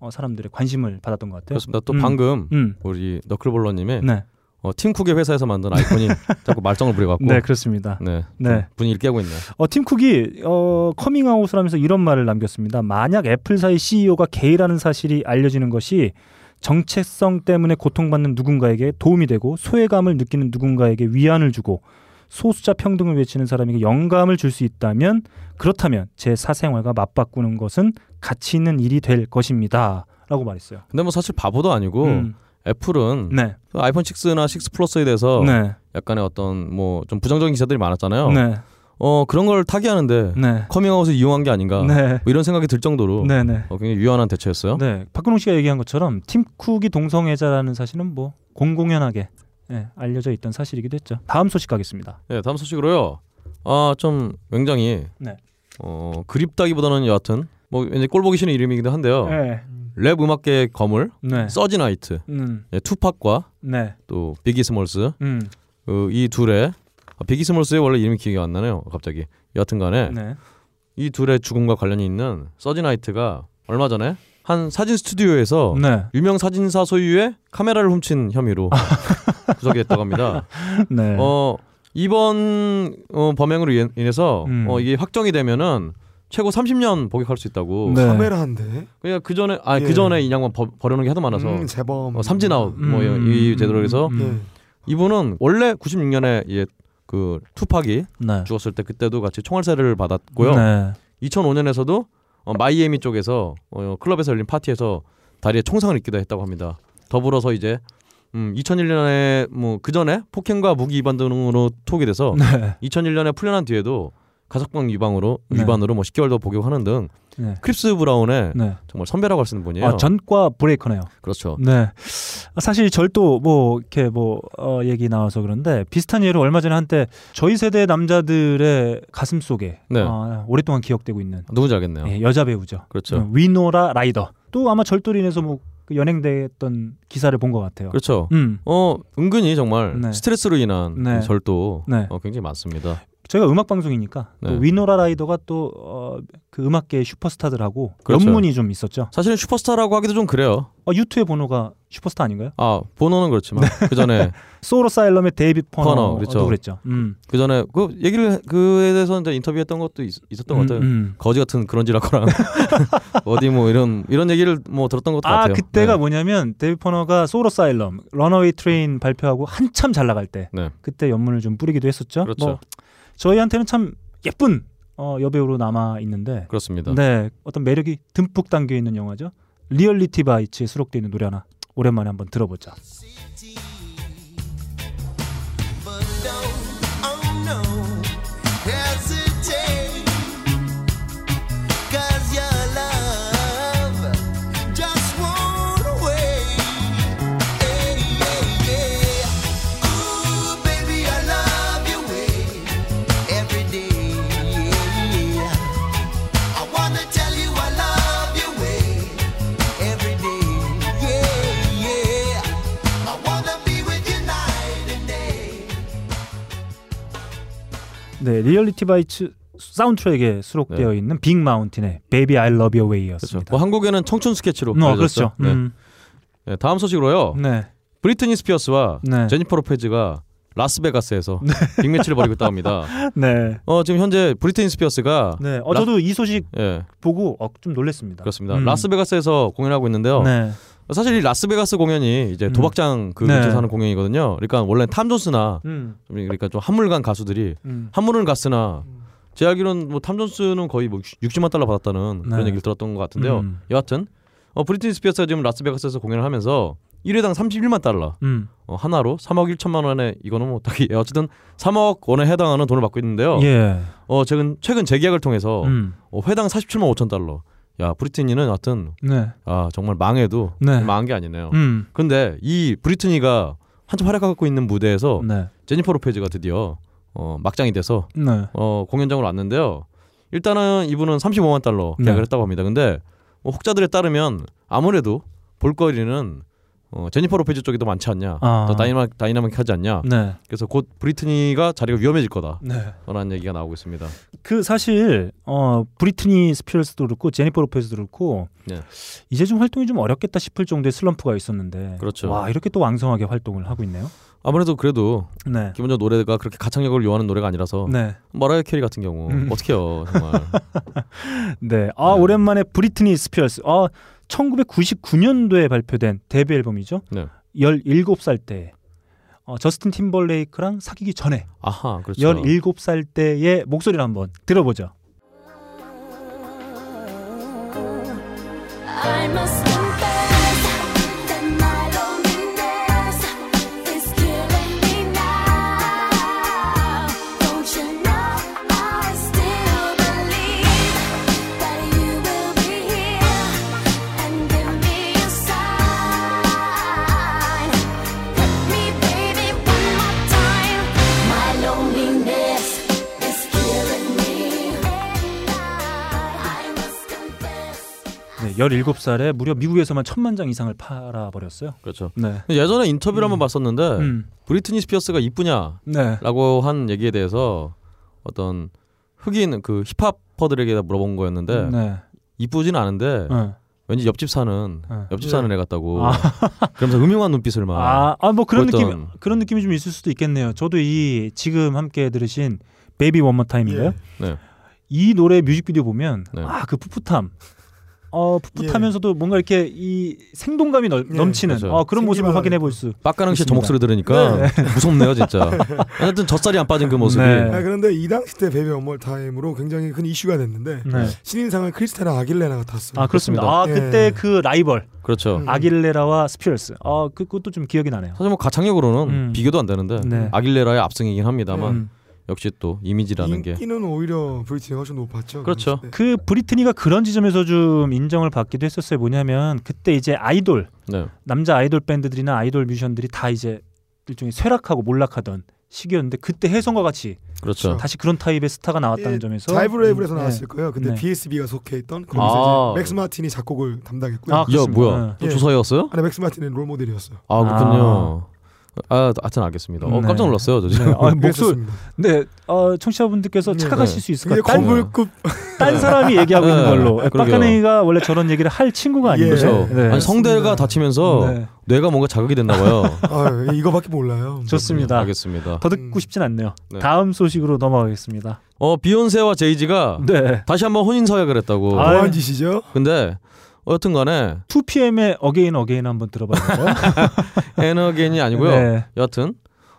어, 사람들의 관심을 받았던 것 같아요. 그렇습니다. 또 음. 방금 음. 우리 너클볼러님이 네. 어, 팀 쿡의 회사에서 만든 아이폰이 *laughs* 자꾸 말썽을 부려갖고 네, 그렇습니다. 네, 네. 좀 분위기를 깨고 있네요. 어, 팀 쿡이 어, 커밍아웃을 하면서 이런 말을 남겼습니다. 만약 애플사의 CEO가 게이라는 사실이 알려지는 것이 정체성 때문에 고통받는 누군가에게 도움이 되고 소외감을 느끼는 누군가에게 위안을 주고 소수자 평등을 외치는 사람에게 영감을 줄 수 있다면 그렇다면 제 사생활과 맞바꾸는 것은 가치 있는 일이 될 것입니다. 라고 말했어요. 근데 뭐 사실 바보도 아니고 음. 애플은 네. 그 아이폰 6나 6 플러스에 대해서 네. 약간의 어떤 뭐 좀 부정적인 기사들이 많았잖아요. 네. 어 그런 걸 타개하는데 네. 커밍아웃을 이용한 게 아닌가 네. 뭐 이런 생각이 들 정도로 네, 네. 어, 굉장히 유연한 대처였어요. 네, 박근홍 씨가 얘기한 것처럼 팀 쿡이 동성애자라는 사실은 뭐 공공연하게 예, 알려져 있던 사실이기도 했죠. 다음 소식 가겠습니다. 네, 다음 소식으로요. 아, 좀 굉장히 네. 어, 그립다기보다는 여하튼 뭐 왠지 꼴 보기 싫은 이름이기도 한데요. 네. 랩 음악계의 거물 네. 서지 나이트, 음. 예, 투팍과 네. 또 비기 스몰스 음. 그, 이 둘의 아, 비기 스몰스의 원래 이름이 기억이 안 나네요. 갑자기 여하튼간에 네. 이 둘의 죽음과 관련이 있는 서지 나이트가 얼마 전에 한 사진 스튜디오에서 네. 유명 사진사 소유의 카메라를 훔친 혐의로 *laughs* 구속이 됐다고 합니다. 네. 어 이번 어, 범행으로 인- 인해서 음. 어, 이게 확정이 되면은 최고 30년 복역할 수 있다고. 네. 카메라인데. 그러니까 그 전에 아 예. 그 전에 이 양반 버, 벌여놓은 게 하도 많아서 음, 재범. 어, 삼진 아웃 뭐 음, 이 제도로 해서 음, 예. 이분은 원래 96년에 예, 그 투팍이 네. 죽었을 때 그때도 같이 총알세례를 받았고요. 네. 2005년에서도 어, 마이애미 쪽에서 어, 클럽에서 열린 파티에서 다리에 총상을 입기도 했다고 합니다. 더불어서 이제 음, 2001년에 뭐 그 전에 폭행과 무기 위반 등으로 투옥이 돼서 네. 2001년에 풀려난 뒤에도 가석방 위반으로 네. 위반으로 뭐 10개월 더 복역하는 등 네. 크리스 브라운의 네. 정말 선배라고 할 수 있는 분이에요. 아, 전과 breaker네요. 그렇죠. 네. 아, 사실 절도 뭐 이렇게 뭐 어, 얘기 나와서 그런데 비슷한 예로 얼마 전에 한때 저희 세대 남자들의 가슴 속에 네. 어, 오랫동안 기억되고 있는 누군지 알겠네요. 예, 여자 배우죠. 그렇죠. 음, 위노라 라이더. 또 아마 절도로 인해서 뭐그 연행됐던 기사를 본 것 같아요. 그렇죠. 음. 어 은근히 정말 네. 스트레스로 인한 네. 이 절도 네. 어, 굉장히 많습니다. 저희가 음악 방송이니까 또 네. 위노라 라이더가 또 어, 그 음악계의 슈퍼스타들하고 그렇죠. 연문이 좀 있었죠. 사실은 슈퍼스타라고 하기도 좀 그래요. 어, 유투의 보노가 슈퍼스타 아닌가요? 아 보노는 그렇지만 그 전에 *laughs* Soul Asylum의 데이빗 퍼너, 퍼너, 그렇죠. 그랬죠. 음. 그 전에 그 얘기를 그에 대해서 이제 인터뷰했던 것도 있, 었던것 같아요. 음, 음. 거지 같은 그런지라거랑 *laughs* 어디 뭐 이런 이런 얘기를 뭐 들었던 것도 아 같아요. 그때가 네. 뭐냐면 데이빗 퍼너가 Soul Asylum, Runaway Train 발표하고 한참 잘 나갈 때 네. 그때 염문을 좀 뿌리기도 했었죠. 그렇죠. 뭐 저희한테는 참 예쁜 어, 여배우로 남아 있는데 그렇습니다. 네 어떤 매력이 듬뿍 담겨 있는 영화죠. 리얼리티 바이츠에 수록되어 있는 노래 하나 오랜만에 한번 들어보자. 네, Reality Bites 사운드트랙에 수록되어 있는 빅 마운틴의 Baby I Love Your 그렇죠. Way였습니다. 뭐 한국에는 청춘 스케치로 어. 그렇죠. 네. 음. 네, 다음 소식으로요. 네. 브리트니 스피어스와 네. 제니퍼 로페즈가 라스베가스에서 빅매치를 벌이고 있다고 합니다. *laughs* 네. 어 지금 현재 브리트니 스피어스가 네. 어 저도 이 소식 예 보고 어, 좀 놀랐습니다. 그렇습니다. 음. 라스베가스에서 공연하고 있는데요. 네. 사실 이 라스베가스 공연이 이제 도박장 그 네. 근처에서 하는 공연이거든요. 그러니까 원래 탐 존스나 음. 좀 그러니까 좀 한물간 가수들이 음. 한물은 갔으나 제 알기로는 뭐탐 존스는 거의 뭐 60만 달러 받았다는 그런 네. 얘기를 들었던 것 같은데요. 음. 여하튼 어, 브리트니 스피어스가 지금 라스베가스에서 공연을 하면서 1회당 31만 달러 음. 어, 한화로 3억 1천만 원에 이거는 뭐 딱히 예, 어쨌든 3억 원에 해당하는 돈을 받고 있는데요. 예. 어 최근 최근 재계약을 통해서 음. 어, 회당 47만 5천 달러. 야 브리트니는 하여튼 네. 아 정말 망해도 네. 망한 게 아니네요. 음. 근데 이 브리트니가 한참 활약하고 있는 무대에서 네. 제니퍼 로페즈가 드디어 어, 막장이 돼서 네. 어, 공연장으로 왔는데요. 일단은 이분은 35만 달러 계약을 네. 했다고 합니다. 근데 뭐 혹자들에 따르면 아무래도 볼거리는 어, 제니퍼 로페즈 쪽이 더 많지 않냐, 아. 더 다이나믹, 다이나믹하지 않냐. 네. 그래서 곧 브리트니가 자리가 위험해질 거다. 네. 라는 얘기가 나오고 있습니다. 그 사실 어 브리트니 스피어스도 그렇고 제니퍼 로페즈도 그렇고 네. 이제 좀 활동이 좀 어렵겠다 싶을 정도의 슬럼프가 있었는데 그렇죠. 와 이렇게 또 왕성하게 활동을 하고 있네요. 아무래도 그래도 네. 기본적으로 노래가 그렇게 가창력을 요하는 노래가 아니라서 네. 마라이어 캐리 같은 경우 음. 어떻게요 정말 *laughs* 네. 아 오랜만에 브리트니 스피어스. 아 1999년도에 발표된 데뷔 앨범이죠. 네. 17살 때 어, 저스틴 팀벌레이크랑 사귀기 전에 아하 그렇죠 17살 때의 목소리를 한번 들어보죠. 네, 17살에 무려 미국에서만 천만 장 이상을 팔아 버렸어요. 그렇죠 네. 예전에 인터뷰를 한번 봤었는데 음. 브리트니 스피어스가 이쁘냐라고 네. 한 얘기에 대해서 어떤 흑인 그 hip-hopper들에게 물어본 거였는데 네. 이쁘진 않은데 어. 왠지 옆집 사는 어. 옆집 사는 애 같다고 아. *laughs* 그러면서 음흉한 눈빛을 막 아, 아, 뭐 그런 보였던- 느낌 그런 느낌이 좀 있을 수도 있겠네요. 저도 이 지금 함께 들으신 Baby One More Time인가요? 네. 이 노래 뮤직비디오 보면 네. 아그 풋풋함. 어 풋풋하면서도 뭔가 이렇게 이 생동감이 넘, 예. 넘치는 그렇죠. 어, 그런 모습을 확인해 볼 수. 빡가능 씨저. 목소리 들으니까 무섭네요 진짜 *laughs* 어쨌든 젖살이 안 빠진 그 모습이 네. 아, 그런데 이 당시 때 Baby One More Time으로 굉장히 큰 이슈가 됐는데 네. 신인상을 크리스티나 아길레라가 탔어요. 아 그렇습니다. 아 예. 그때 그 라이벌 그렇죠 음. 아길레라와 스피어스. 아 그- 그것도 좀 기억이 나네요. 사실 뭐 가창력으로는 음. 비교도 안 되는데 네. 아길레라의 압승이긴 합니다만 음. 역시 또 이미지라는 게 인기는 오히려 브리트니가 훨씬 높았죠. 그렇죠. 네. 그 브리트니가 그런 지점에서 좀 인정을 받기도 했었어요. 뭐냐면 그때 이제 아이돌 네. 남자 아이돌 밴드들이나 아이돌 뮤지션들이 다 이제 일종의 쇠락하고 몰락하던 시기였는데 그때 혜성과 같이 그렇죠 다시 그런 타입의 스타가 나왔다는 예, 점에서 자이브 레이블에서 음, 나왔을 네. 거예요. 근데 네. BSB가 속해 있던 아. 거기서 이제 맥스 마틴이 작곡을 담당했고요. 아, 야. 뭐야 또 예. 조사였어요? 아니 맥스 마틴의 롤 모델이었어요. 아 그렇군요. 아, 하여튼 알겠습니다. 어, 네. 깜짝 놀랐어요, 저 지금. 네. 아, 목소리 그랬었습니다. 네, 어, 청취자분들께서 네. 착각하실 네. 수 있을 것 같아요. 건물급 딴 사람이 얘기하고 네, 있는 걸로. 빡가능이가 원래 저런 얘기를 할 친구가 아니에요. 그렇죠. 네. 아니 성대가. 다치면서 네. 뇌가 뭔가 자극이 됐나 봐요. *laughs* 아, 이거밖에 몰라요. *laughs* 좋습니다. 알겠습니다. 더 듣고 싶진 않네요. 네. 다음 소식으로 넘어가겠습니다. 어 비욘세와 제이지가 네. 다시 한번 혼인 서약을 했다고. 아, 뭐한 짓이죠? 근데 여튼 간에 2PM의 Again Again 한번 들어봐볼까요? Again & Again이 *laughs* 아니고요. 네. 여하튼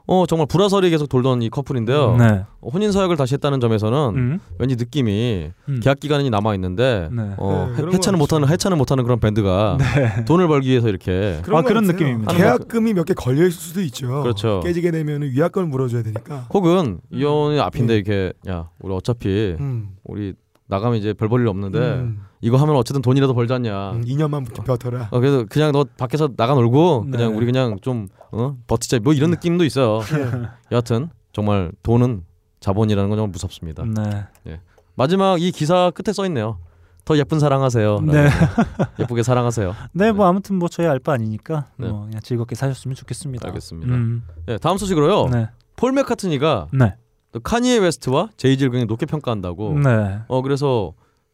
어 정말 불화설이 계속 돌던 이 커플인데요. 네. 어, 혼인 서약을 다시 했다는 점에서는 음. 왠지 느낌이 음. 계약 기간이 남아 있는데 네. 어, 네, 해- 그런 해체는 것 못하는 해체는 못하는 그런 밴드가 네. 돈을 벌기 위해서 이렇게 아, 것 그런. 느낌입니다. 계약금이 몇 개 걸려 있을 수도 있죠. 그렇죠. 깨지게 되면 위약금을 물어줘야 되니까. 혹은 이혼이 앞인데 이렇게 야 우리 어차피 음. 우리 나가면 이제 별 볼일 없는데 음. 이거 하면 어쨌든 돈이라도 벌잖냐. 음, 2년만 버텨라. 어, 그래서 그냥 너 밖에서 나가 놀고 네. 그냥 우리 그냥 좀 어? 버티자 뭐 이런 느낌도 있어요. 예. *laughs* 여하튼 정말 돈은 자본이라는 건 정말 무섭습니다. 네. 마지막 이 기사 끝에 써 있네요. 더 예쁜 사랑하세요. 네. 예쁘게 사랑하세요. *laughs* 네, 뭐 아무튼 뭐 저희 알 바 아니니까 네. 뭐 그냥 즐겁게 사셨으면 좋겠습니다. 알겠습니다. 음. 네, 다음 소식으로요. 네. 폴 맥카트니가 네. 또 카니에 웨스트와 제이지를 굉장히 높게 평가한다고. 네. 어 그래서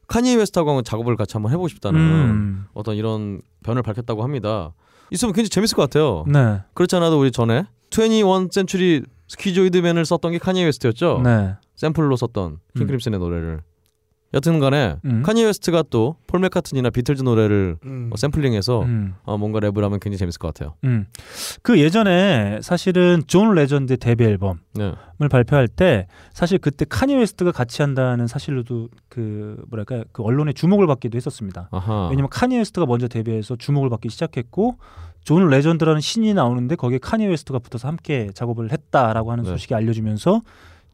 카니에 웨스트하고 작업을 같이 한번 해보고 싶다는 음. 어떤 이런 변을 밝혔다고 합니다. 있으면 굉장히 재밌을 것 같아요. 네. 그렇지 않아도 우리 전에 21 Century Schizoid Man을 썼던 게 카니에 웨스트였죠. 네. 샘플로 썼던 킹 크림슨의 노래를. 여튼간에 음. 카니에 웨스트가 또 폴 맥카트니나 비틀즈 노래를 음. 어, 샘플링해서 음. 어, 뭔가 랩을 하면 굉장히 재밌을 것 같아요. 음. 그 예전에 사실은 존 레전드 데뷔 앨범을 네. 발표할 때 사실 그때 카니 웨스트가 같이 한다는 사실로도 그 뭐랄까 그 언론의 주목을 받기도 했었습니다. 아하. 왜냐면 카니 웨스트가 먼저 데뷔해서 주목을 받기 시작했고 존 레전드라는 신인이 나오는데 거기에 카니 웨스트가 붙어서 함께 작업을 했다라고 하는 네. 소식이 알려지면서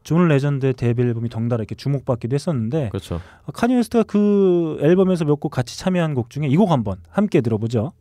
존 레전드의 데뷔 앨범이 덩달아 이렇게 주목받기도 했었는데 그렇죠. 카니 웨스트가 그 앨범에서 몇 곡 같이 참여한 곡 중에 이 곡 한번 함께 들어보죠.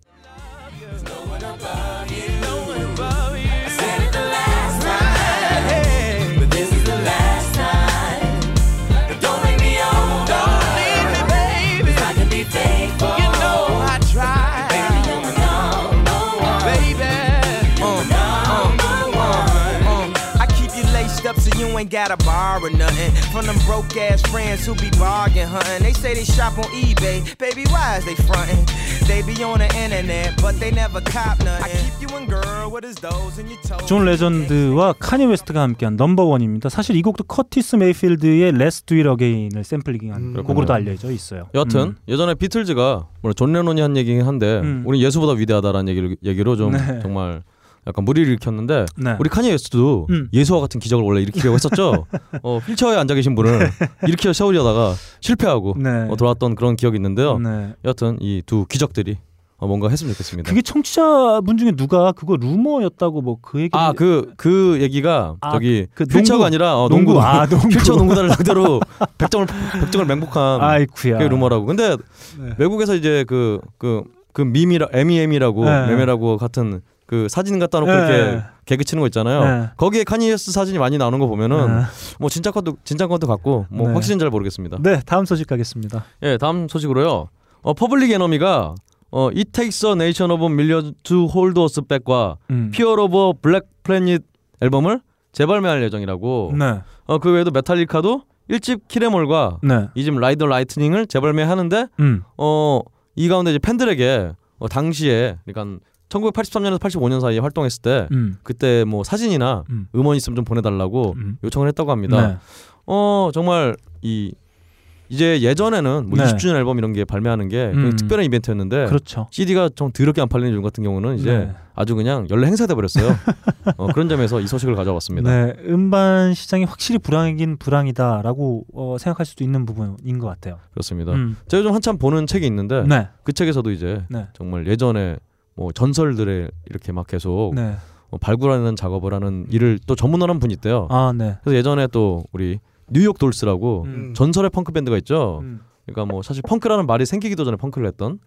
Up so you ain't gotta borrow nothing from them broke ass friends who be bargain hunting. They say they shop on eBay, baby. Why is they frontin'? They be on the internet, but they never cop nothing. I keep you in girl, what is those in your toes? 존 레전드와 카니 웨스트가 함께한 넘버원입니다. 사실 이 곡도 커티스 메이필드의 Let's Do It Again을 샘플링한 음. 곡으로도 알려져 있어요. 여하튼 음. 예전에 비틀즈가 물론 존 레논이 한 얘기긴 한데 음. 우리 예수보다 위대하다라는 얘기를 얘기로 좀 네. 정말 약간 무리를 일으켰는데 네. 우리 카니 웨스트도 음. 예수와 같은 기적을 원래 일으키려고 했었죠. *laughs* 어, 휠체어에 앉아 계신 분을 일으켜 세우려다가 실패하고 네. 어, 돌아왔던 그런 기억이 있는데요. 네. 여하튼 이 두 기적들이 어, 뭔가 했으면 좋겠습니다. 그게 청취자분 중에 누가 그거 루머였다고 뭐 그 얘기 아그그 얘기가 아, 저기 그 휠체어가 농구. 아니라 어, 농구. 농구, 아, *laughs* 농구. 휠체어 농구단을 상대로 *laughs* 백점을 백점을 맹폭한 아이쿠야. 그게 루머라고. 근데 네. 외국에서 이제 그그그 밈이라 MEME이라고 네. 메메라고 같은 그 사진 갖다 놓고 네. 이렇게 개그 치는 거 있잖아요. 네. 거기에 카니에스 사진이 많이 나오는 거 보면은 네. 뭐 진짜 것도 진짜 것도 같고 뭐 네. 확실은 잘 모르겠습니다. 네, 다음 소식 가겠습니다. 예, 다음 소식으로요. 어, 퍼블릭 에너미가 어, It Takes a Nation of a Million to Hold Us Back과 음. Fear of a Black Planet 앨범을 재발매할 예정이라고. 네. 어, 그 외에도 메탈리카도 1집 Kill 'Em All과 네. 2집 Ride the Lightning을 재발매하는데 음. 어, 이 가운데 이제 팬들에게 어, 당시에 그러니까 1983년에서 85년 사이에 활동했을 때 음. 그때 뭐 사진이나 음. 음원 있으면 좀 보내달라고 음. 요청을 했다고 합니다. 네. 어 정말 이 이제 예전에는 뭐 네. 20주년 앨범 이런 게 발매하는 게 음. 특별한 이벤트였는데 그렇죠. CD가 좀 더럽게 안 팔리는 중 같은 경우는 이제 네. 아주 그냥 연례 행사돼 버렸어요. 어, 그런 점에서 이 소식을 가져왔습니다. 네, 음반 시장이 확실히 불황이긴 불황이다라고 어, 생각할 수도 있는 부분인 것 같아요. 그렇습니다. 음. 제가 좀 한참 보는 책이 있는데 네. 그 책에서도 이제 네. 정말 예전에 뭐 전설들의 이렇게 막 계속 네. 어, 발굴하는 작업을 하는 일을 또한 분이 있대요. 아, 네. 그래서 예전에 또 우리 뉴욕 돌스라고 음. 전설의 펑크 밴드가 있죠. 음. 그러니까 뭐 사실 펑크라는 말이 생기기도 전에 펑크를 했던.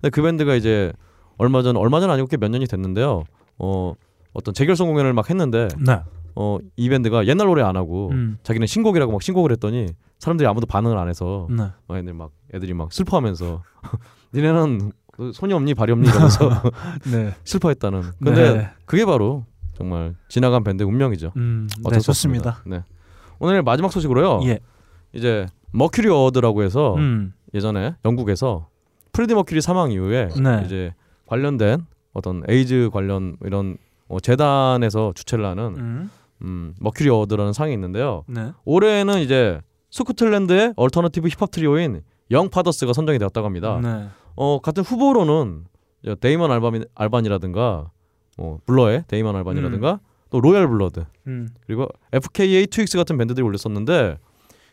근데 그 밴드가 이제 얼마 전 얼마 전 아니고 꽤 몇 년이 됐는데요. 어 어떤 재결성 공연을 막 했는데 네. 어이 밴드가 옛날 노래 안 하고 음. 자기는 신곡이라고 막 신곡을 했더니 사람들이 아무도 반응을 안 해서 네. 막 애들 막 애들이 막 슬퍼하면서 *laughs* 니네는 손이 없니 발이 없니 이러면서 *laughs* 네. *laughs* 슬퍼했다는. 근데 네. 그게 바로 정말 지나간 밴드의 운명이죠. 음, 어쩔 네, 수. 좋습니다. 네. 오늘 마지막 소식으로요. 예. 이제 머큐리 어워드라고 해서 음. 예전에 영국에서 프레디 머큐리 사망 이후에 네. 이제 관련된 어떤 에이즈 관련 이런 어, 재단에서 주최를 하는 음. 음, 머큐리 어워드라는 상이 있는데요. 네. 올해는 이제 스코틀랜드의 얼터너티브 힙합 트리오인 영 파더스가 선정이 되었다고 합니다. 네. 어, 같은 후보로는 데이먼 알반, 알반이라든가 뭐 블러의 데이먼 알반이라든가 또 로얄 블러드 음. 그리고 FKA 트윅스 같은 밴드들이 올렸었는데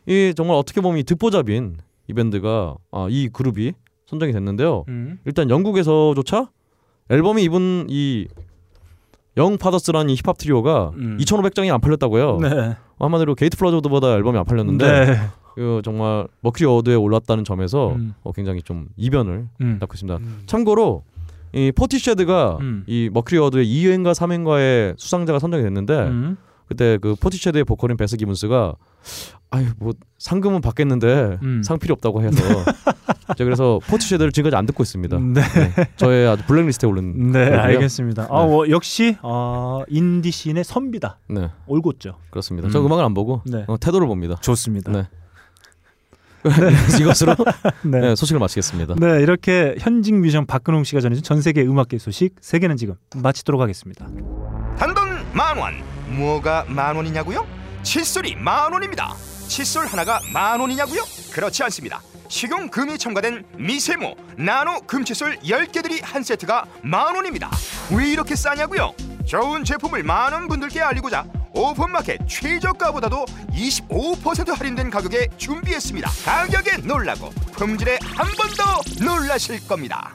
이 정말 어떻게 보면 이 듣보잡인 이 밴드가 아, 이 그룹이 선정이 됐는데요. 음. 일단 영국에서조차 앨범이 입은 이 영 파더스라는 이 힙합 트리오가 음. 2,500장이 안 팔렸다고요. 네. 한마디로 게이트 플라워즈보다 앨범이 안 팔렸는데 네. 그 정말 머큐리 어워드에 올랐다는 점에서 음. 어, 굉장히 좀 이변을 음. 낳고 있습니다. 참고로 이 포티쉐드가 음. 이 머큐리 어워드의 2회인가 3회인가의 수상자가 선정이 됐는데 음. 그때 그 포티쉐드의 보컬인 베스 기븐스가 아유 뭐 상금은 받겠는데 음. 상 필요 없다고 해서 *laughs* 제가 그래서 포티쉐드를 지금까지 안 듣고 있습니다. 네. 저의 아주 블랙리스트에 오른 네, 거고요. 알겠습니다. 아, 네. 뭐, 역시 어, 인디 씬의 선비다. 네 올곧죠. 그렇습니다. 저 음악을 안 보고 네. 어, 태도를 봅니다. 좋습니다. 네. *laughs* 이것으로 *laughs* 네. 네, 소식을 마치겠습니다. 네, 이렇게 현직 뮤지션 박근홍 씨가 전해준 전 세계 음악계 소식 세계는 지금 마치도록 하겠습니다. 단돈 만 원. 뭐가 만 원이냐고요? 칫솔이 만 원입니다. 칫솔 하나가 만 원이냐고요? 그렇지 않습니다. 식용 금이 첨가된 미세모 나노 금칫솔 10개들이 한 세트가 만 원입니다. 왜 이렇게 싸냐고요? 좋은 제품을 많은 분들께 알리고자 오픈마켓 최저가보다도 25% 할인된 가격에 준비했습니다. 가격에 놀라고 품질에 한 번 더 놀라실 겁니다.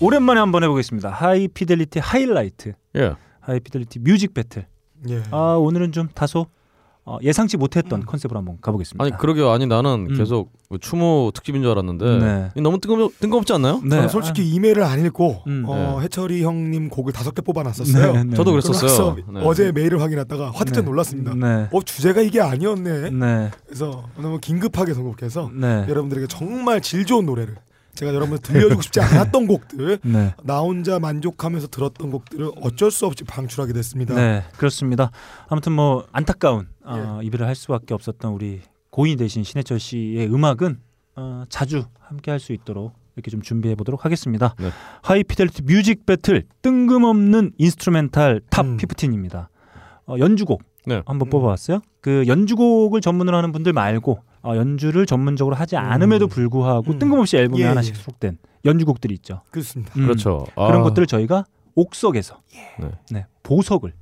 오랜만에 한번 해보겠습니다. High Fidelity 하이라이트. 예. High Fidelity Music Battle. 예. 아 오늘은 좀 다소 어, 예상치 못했던 컨셉으로 한번 가보겠습니다. 아니 그러게요. 아니 나는 음. 계속 뭐 추모 특집인 줄 알았는데 네. 너무 뜬금, 뜬금없지 않나요? 네. 저는 솔직히 이메일을 안 읽고 음. 어, 네. 해철이 형님 곡을 다섯 개 뽑아놨었어요. 네, 네, 저도 네. 그랬었어요. 네. 어제 메일을 확인했다가 화들짝 네. 놀랐습니다. 네. 어 주제가 이게 아니었네. 네. 그래서 너무 긴급하게 선곡해서 네. 여러분들에게 정말 질 좋은 노래를 제가 여러분 들려주고 싶지 않았던 곡들 *laughs* 네. 나 혼자 만족하면서 들었던 곡들을 어쩔 수 없이 방출하게 됐습니다. 네, 그렇습니다. 아무튼 뭐 안타까운 어, 이별을 할 수밖에 없었던 우리 고인 대신 신해철 씨의 음악은 어, 자주 함께 할 수 있도록 이렇게 좀 준비해 보도록 하겠습니다. 네. High Fidelity Music Battle 뜬금없는 Instrumental Top 음. 15입니다. 어, 연주곡 네. 한번 음. 뽑아봤어요. 그 연주곡을 전문으로 하는 분들 말고 어, 연주를 전문적으로 하지 않음에도 불구하고 음. 뜬금없이 앨범에 예, 하나씩 예. 수록된 연주곡들이 있죠. 그렇습니다. 음, 그렇죠. 그런 아, 것들을 저희가 옥석에서 네. 네, 보석을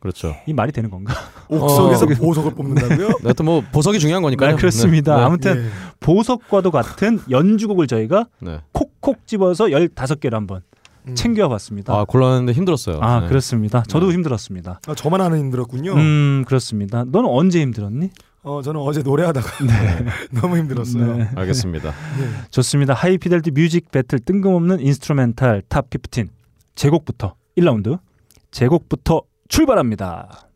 그렇죠. 이 말이 되는 건가? *laughs* 옥석에서 어. 보석을 뽑는다고요? 네, 하여튼 뭐 보석이 중요한 거니까요. 네, 그렇습니다. 네. 아무튼 예. 보석과도 같은 연주곡을 저희가 네. 콕콕 집어서 15개를 한번 음. 챙겨봤습니다. 아 곤란했는데 힘들었어요. 아, 네. 그렇습니다. 저도 힘들었습니다. 아, 저만 안 힘들었군요. 음 그렇습니다. 너는 언제 힘들었니? 어 저는 어제 노래하다가 *laughs* 너무 힘들었어요. 네. 알겠습니다. *laughs* 좋습니다. High Fidelity Music Battle 뜬금없는 Instrumental Top 15 제곡부터 1라운드 제곡부터 출발합니다.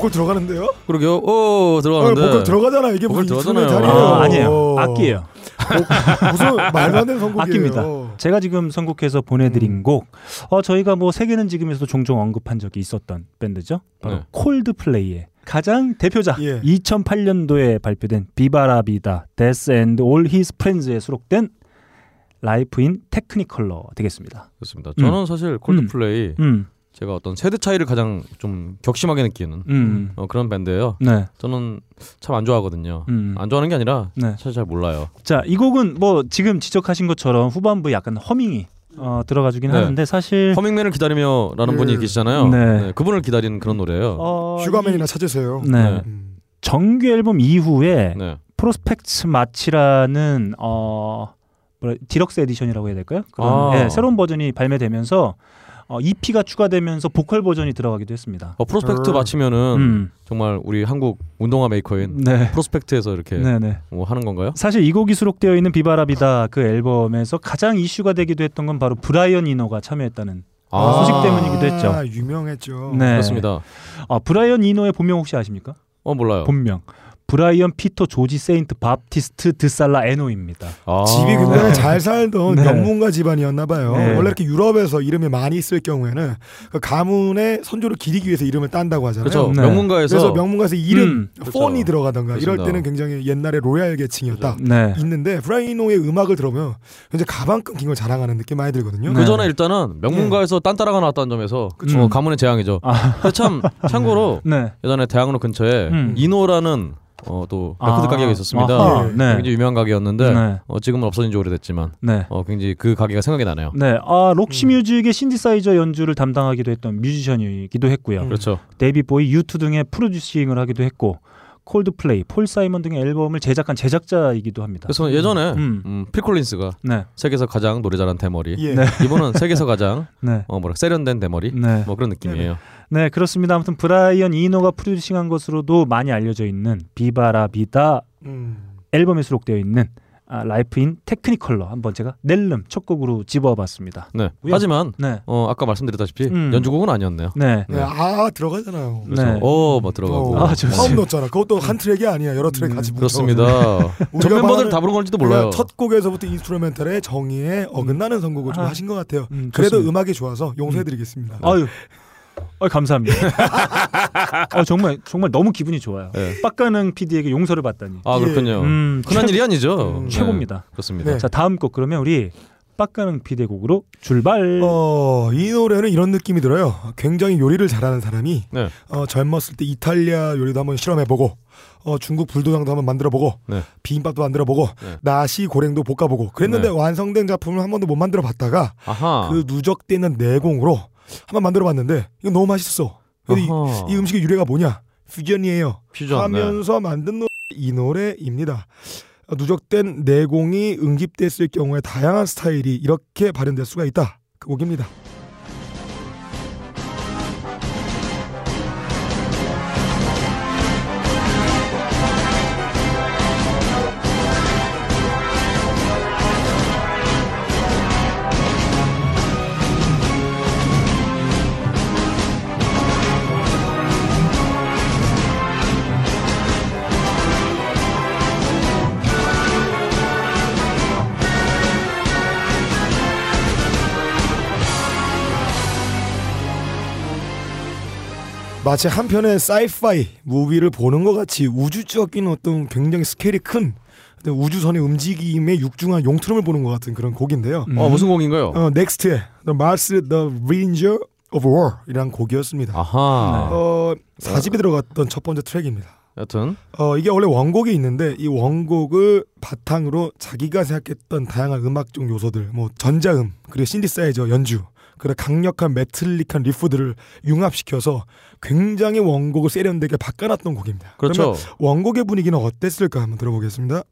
보컬 들어가는데요? 그러게요. 오 어, 들어가는데. 보컬 들어가잖아. 이게 보컬 무슨 들어가잖아요. 아, 아니에요. 악기예요. 뭐, 무슨 말도 안 되는 선곡이에요. 악기입니다. 제가 지금 선곡해서 보내드린 음. 곡, 어, 저희가 뭐 세계는 지금에서도 종종 언급한 적이 있었던 밴드죠. 바로 네. 콜드플레이의 가장 대표작 예. 2008년도에 발표된 Viva la Vida Death and All His Friends에 수록된 Life in Technicolor 되겠습니다. 그렇습니다. 저는 사실 콜드플레이 음, 제가 어떤 세대 차이를 가장 좀 격심하게 느끼는 음, 어, 그런 밴드예요. 네, 저는 참 안 좋아하거든요. 음. 안 좋아하는 게 아니라 네. 사실 잘 몰라요. 자, 이 곡은 뭐 지금 지적하신 것처럼 후반부에 약간 허밍이 어, 들어가주긴 네. 하는데 사실 Humming Man을 기다리며라는 네. 분이 계시잖아요. 네. 네, 그분을 기다리는 그런 노래예요. 어, 슈가맨이나 찾으세요. 이- 네. 네. 음. 정규 앨범 이후에 네. Prospekt's March라는 어 뭐라 deluxe edition이라고 해야 될까요? 그런 아. 예, 새로운 버전이 발매되면서 어, EP가 추가되면서 보컬 버전이 들어가기도 했습니다. 어, Prospekt's 음. March면은 음, 정말 우리 한국 운동화 메이커인 네, 프로스펙스에서 이렇게 네, 네. 뭐 하는 건가요? 사실 이 곡이 수록되어 있는 Viva la Vida 그 앨범에서 가장 이슈가 되기도 했던 건 바로 브라이언 이노가 참여했다는 아, 소식 때문이기도 했죠. 아, 유명했죠. 네. 그렇습니다. 아, 브라이언 이노의 본명 혹시 아십니까? 어 몰라요. 본명 브라이언 피터 조지 세인트 바프티스트 드살라 에노입니다. 아, 집이 굉장히 잘 살던 네. 명문가 집안이었나 봐요. 네. 원래 이렇게 유럽에서 이름이 많이 있을 경우에는 그 가문의 선조를 기리기 위해서 이름을 딴다고 하잖아요. 그렇죠. 네. 명문가에서 그래서 명문가에서 이름 음, 그렇죠. von이 들어가던가 이럴. 때는 굉장히 옛날에 royal 계층이었다. 네. 있는데 브라이언 이노의 음악을 들으면 굉장히 가방끈 긴 걸 자랑하는 느낌 많이 들거든요. 그 네. 전에 일단은 명문가에서 딴따라가 나왔다는 점에서. 어, 가문의 재앙이죠. 아, 참 참고로 *laughs* 네. 예전에 대학로 근처에 음. 이노라는 어, 또 아, 레코드 가게가 있었습니다. 아하, 네. 굉장히 유명한 가게였는데 네. 어, 지금은 없어진 지 오래됐지만 네. 어, 굉장히 그 가게가 생각이 나네요. 네, 아 록시 뮤직의 신디사이저 연주를 담당하기도 했던 뮤지션이기도 했고요. 그렇죠. 데이비드 보위, 유투 등의 producing을 하기도 했고 콜드플레이, 폴 사이먼 등의 앨범을 제작한 제작자이기도 합니다. 그래서 예전에 음. 음, 필 콜린스가 네. 세계에서 가장 노래 잘하는 대머리, 예. 네. 이분은 세계에서 가장 네. 어, 뭐라 세련된 대머리, 네. 뭐 그런 느낌이에요. 네, 그렇습니다. 아무튼 브라이언 이노가 producing한 것으로도 많이 알려져 있는 Viva la Vida 음. 앨범에 수록되어 있는 아, Life in Technicolor 한번 제가 낼름 첫 곡으로 집어봤습니다. 네. 우연- 하지만 네. 어, 아까 말씀드렸다시피 음. 연주곡은 아니었네요. 네. 네, 아 들어가잖아요. 그래서 어, 뭐 들어가고. 아, 좋습니다. 처음 넣었잖아. 그것도 한 트랙이 아니야. 여러 트랙 같이 그렇습니다. 뭉쳐가지고. 전 멤버들 다 부른 건지도 몰라요. 첫 곡에서부터 instrumental의 정의에 어긋나는 선곡을 좀 아. 하신 것 같아요. 음, 그래도. 음악이 좋아서 용서해드리겠습니다. 아유, 아 감사합니다. 아, *laughs* 정말 정말 너무 기분이 좋아요. 네. 빡가능 PD에게 용서를 받다니. 아 그렇군요. 음, 흔한 최- 일이 아니죠. 음, 네. 최고입니다. 그렇습니다. 자 다음 곡 그러면 우리 빡가능 PD의 곡으로 출발. 어, 이 노래는 이런 느낌이 들어요. 굉장히 요리를 잘하는 사람이 네. 어, 젊었을 때 이탈리아 요리도 한번 실험해보고 어, 중국 불도장도 한번 만들어보고 네. 비빔밥도 만들어보고 네. 나시 고랭도 볶아보고 그랬는데 네. 완성된 작품을 한 번도 못 만들어봤다가 아하. 그 누적돼 있는 내공으로 한번 만들어 봤는데 이거 너무 맛있어. 근데 이. 이 음식의 유래가 뭐냐? 퓨전이에요. 퓨전, 네. 하면서 만든 노래 이 노래입니다. 어, 누적된 내공이 응집됐을 경우에 다양한 스타일이 이렇게 발현될 수가 있다. 그 곡입니다. 마치 한 편의 sci-fi movie를 보는 것 같이 우주적인 어떤 굉장히 스케일이 큰 우주선의 움직임의 육중한 용트림을 보는 것 같은 그런 곡인데요. 어 무슨 곡인가요? 어, 넥스트의 The Mars The Bringer of War 이란 곡이었습니다. 아하. 어, 4집에 들어갔던 첫 번째 트랙입니다. 여튼 어, 이게 원래 원곡이 있는데 이 원곡을 바탕으로 자기가 생각했던 다양한 음악적 요소들, 뭐 전자음, 그리고 신디사이저 연주, 그리고 강력한 메틀릭한 리프들을 융합시켜서 굉장히 원곡을 세련되게 바꿔놨던 곡입니다. 그렇죠. 그러면 원곡의 분위기는 어땠을까 한번 들어보겠습니다.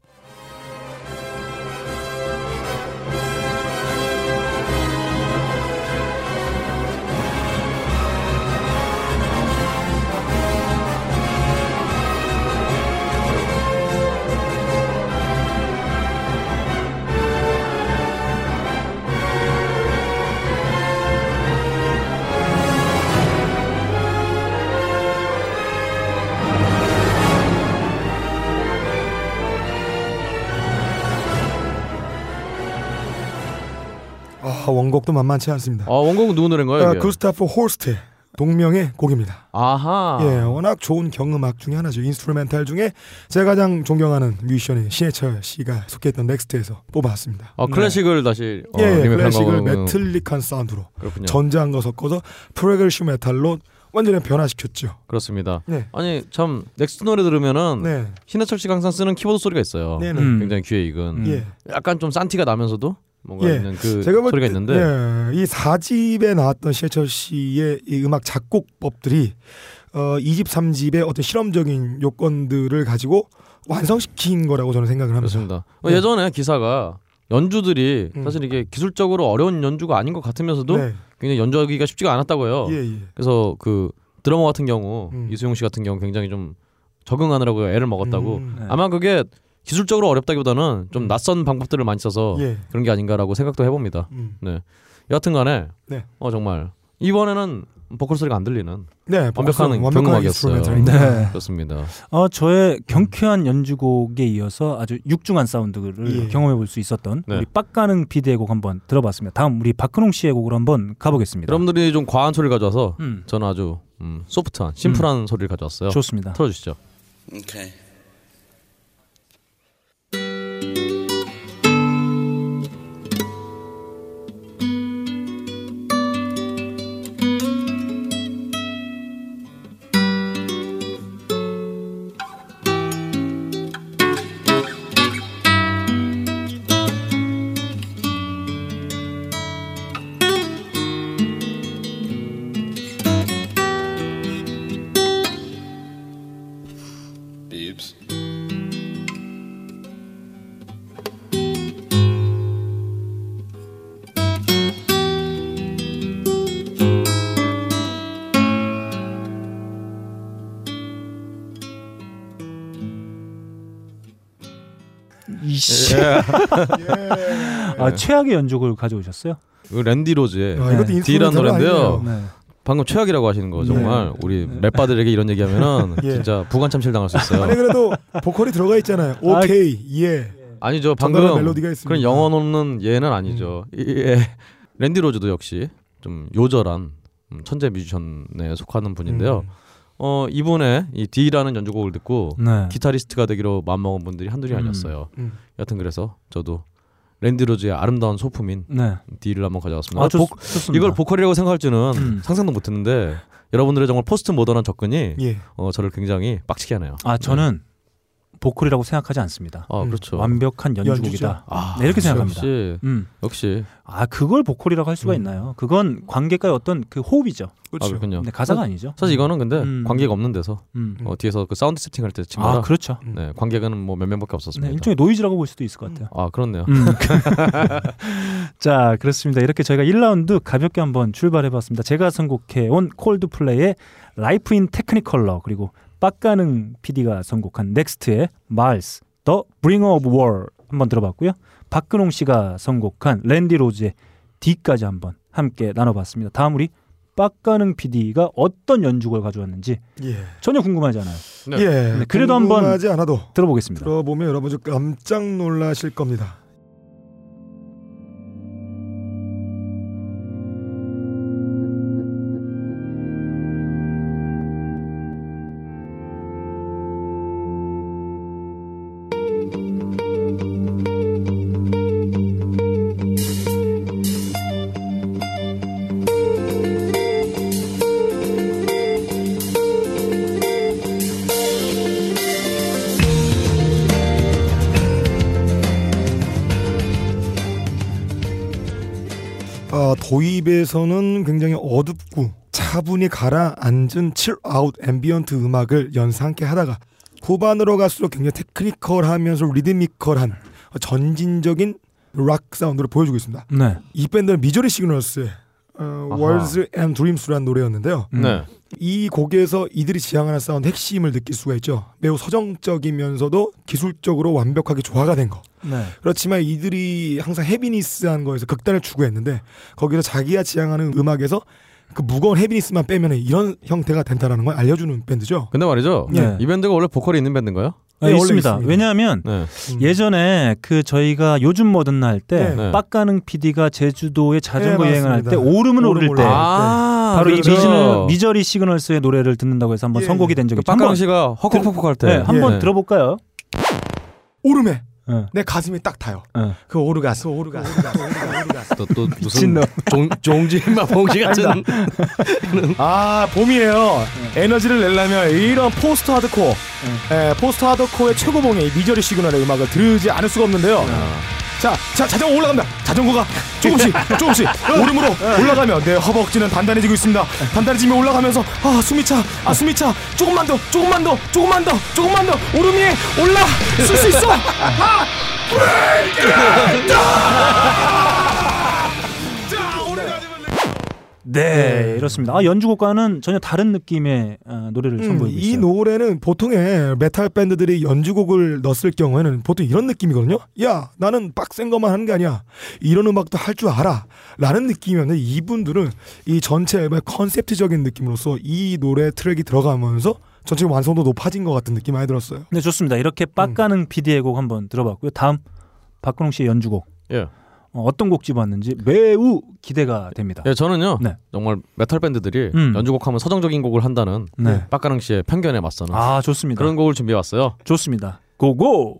원곡도 만만치 않습니다. 아 원곡은 누구 노래인가요? 아? 구스타프 홀스트 동명의 곡입니다. 아하. 예, 워낙 좋은 경음악 중에 하나죠. instrumental 중에 제가 가장 존경하는 뮤지션인 신해철 씨가 속했던 넥스트에서 뽑아왔습니다. 아 클래식을 다시 어, 예, 예, 클래식을. metallic한 사운드로 그렇군요. 전자음 거 섞어서 progressive metal로 완전히 변화시켰죠. 그렇습니다. 네. 아니 참 넥스트 노래 들으면은 네. 신해철 씨가 항상 쓰는 키보드 소리가 있어요. 네네. 음. 굉장히 귀에 익은. 예. 약간 좀 산티가 나면서도 뭔가 예. 있는 그 제가 볼 소리가 때, 있는데 예, 이 4집에 나왔던 신해철 씨의 이 음악 작곡법들이 어, 2집, 3집의 어떤 실험적인 요건들을 가지고 완성시킨 거라고 저는 생각을 합니다. 그렇습니다. 어, 네. 예전에 기사가 연주들이 음. 사실 이게 기술적으로 어려운 연주가 아닌 것 같으면서도 네. 굉장히 연주하기가 쉽지가 않았다고요. 예, 예. 그래서 그 드러머 같은 경우 음. 이수용 씨 같은 경우 굉장히 좀 적응하느라고 애를 먹었다고. 음. 네. 아마 그게 기술적으로 어렵다기보다는 좀 낯선 방법들을 많이 써서 예. 그런 게 아닌가라고 생각도 해봅니다. 음. 네. 여하튼간에 네. 어 정말 이번에는 보컬 소리가 안 들리는 네, 완벽한 완벽한 경음악이었어요. 네. 그렇습니다. 어, 저의 경쾌한 연주곡에 이어서 아주 육중한 사운드를 예. 경험해 볼 수 있었던 네. 우리 빡가능 PD의 곡 한번 들어봤습니다. 다음 우리 박근홍 씨의 곡으로 한번 가보겠습니다. 여러분들이 좀 과한 소리를 가져와서 음. 저는 아주 음, 소프트한 심플한 소리를 가져왔어요. 좋습니다. 틀어주시죠. Okay. 이씨. 예. 아, 최악의 연주곡을 가져오셨어요? 그 랜디 로즈의 아, 이것도 D라는 노래인데요. 네. 방금 최악이라고 하시는 거 정말 우리 랩바들에게 이런 얘기하면은 *laughs* 예. 진짜 부관 참실 당할 수 있어요. 아니 그래도 보컬이 들어가 있잖아요. 오케이, 예. 아니죠. 방금. 그런 영어 없는 예는 아니죠. 이- 예. 랜디 로즈도 역시 좀 요절한 음, 천재 뮤지션에 속하는 분인데요. 어 이분의 이 D라는 연주곡을 듣고 네. 기타리스트가 되기로 마음먹은 분들이 한둘이 음. 아니었어요. 음. 여튼 그래서 저도 랜디 로즈의 아름다운 소품인 네. Dee를 한번 가져왔습니다. 아, 좋- 복- 좋습니다. 이걸 보컬이라고 생각할 줄은 음. 상상도 못했는데 여러분들의 정말 포스트 모던한 접근이 예. 어, 저를 굉장히 빡치게 하네요. 아, 저는 보컬이라고 생각하지 않습니다. 아, 그렇죠. 완벽한 연주곡이다. 아, 네, 이렇게. 생각합니다. 역시. 역시. 아, 그걸 보컬이라고 할 음. 수가 있나요? 그건 관객과의 어떤 그 호흡이죠. 아, 그렇군요. 네, 가사가 사- 아니죠. 사실 이거는 근데 음. 관계가 없는 데서 음. 어, 뒤에서 그 사운드 세팅 할 때친 아. 그렇죠. 네, 관객은 뭐 몇 명밖에 없었습니다. 네, 일종의 노이즈라고 볼 수도 있을 것 같아요. 아, 그렇네요. 음. *laughs* 자, 그렇습니다. 이렇게 저희가 1라운드 가볍게 한번 출발해 봤습니다. 제가 선곡해 온 콜드플레이의 Life in Technicolor 그리고 빡가능 PD가 선곡한 넥스트의 Mars, the Bringer of War 한번 들어봤고요. 박근홍 씨가 선곡한 랜디 로즈의 Dee까지 한번 함께 나눠봤습니다. 다음 우리 빡가능 PD가 어떤 연주곡을 가져왔는지 예. 전혀 궁금하지 않아요. 예. 네, 그래도 한번 궁금하지 않아도 들어보겠습니다. 들어보면 여러분 좀 깜짝 놀라실 겁니다. 도입에서는 굉장히 어둡고 차분히 가라앉은 chillout ambient 음악을 함께 하다가 후반으로 갈수록 굉장히 technical하면서 리드미컬한 전진적인 락 사운드를 보여주고 있습니다. 네. 이 밴드는 미저리 시그널스의 어. Worlds and Dreams라는 노래였는데요. 네. 이 곡에서 이들이 지향하는 사운드 핵심을 느낄 수가 있죠. 매우 서정적이면서도 기술적으로 완벽하게 조화가 된 거. 네. 그렇지만 이들이 항상 heaviness한 거에서 극단을 추구했는데 거기서 자기가 지향하는 음악에서 그 무거운 헤비니스만 빼면 이런 형태가 된다라는 걸 알려주는 밴드죠. 근데 말이죠. 네. 이 밴드가 원래 보컬이 있는 밴드인가요? 아, 네, 원래 있습니다. 있습니다. 왜냐하면 네. 예전에 그 저희가 요즘 뭐든 날때 네. 빡가능 PD가 제주도에 자전거 네, 여행을 할 때. 오름을 오를 때 아, 바로 이 그렇죠. 미저, 미저리 시그널스의 노래를 듣는다고 해서 한번 예. 선곡이 된 적이 그. 빡강 한번 씨가 헉헉헉헉 할 때. 네, 한번 예. 들어볼까요? 오름에 네. 내 가슴이 딱 타요. 네. 그 오르가스 오르가스 오르가스 오르가스 오르가스. 또, 또 무슨. 종 종지마 봉지 같은 *laughs* 아 봄이에요. 에너지를 내려면 이런 포스트 하드코어, 예, 포스트 하드코어의 최고봉의 이 미저리 시그널의 음악을 들으지 않을 수가 없는데요. 자, 자 자전거 올라갑니다. 자전거가 조금씩 *laughs* 조금씩 오름으로 올라가면 내 허벅지는 단단해지고 있습니다. 단단해지면 올라가면서 아 숨이 차, 아 숨이 차. 조금만 더, 조금만 더, 조금만 더, 조금만 더 오름 위에 올라 쓸 수 있어. *laughs* 아! 네, 이렇습니다. 아, 연주곡과는 전혀 다른 느낌의 어, 노래를 음, 선보이고 있어요. 이 노래는 보통의 메탈 밴드들이 연주곡을 넣었을 경우에는 보통 이런 느낌이거든요. 야, 나는 빡센 것만 하는 게 아니야. 이런 음악도 할 줄 알아. 라는 느낌이었는데 이분들은 이 전체 앨범의 컨셉트적인 느낌으로서 이 노래 트랙이 들어가면서 전체 완성도 높아진 것 같은 느낌이 많이 들었어요. 네, 좋습니다. 이렇게 빡가능 PD의 곡 한번 들어봤고요. 다음 박근홍 씨의 연주곡 예. 어, 어떤 곡 집어왔는지 매우 기대가 됩니다. 예, 저는요. 네. 정말 메탈 밴드들이 음. 연주곡 하면 서정적인 곡을 한다는 네. 빡가능 씨의 편견에 맞서는 아, 좋습니다. 그런 곡을 준비해 왔어요. 좋습니다. 고고.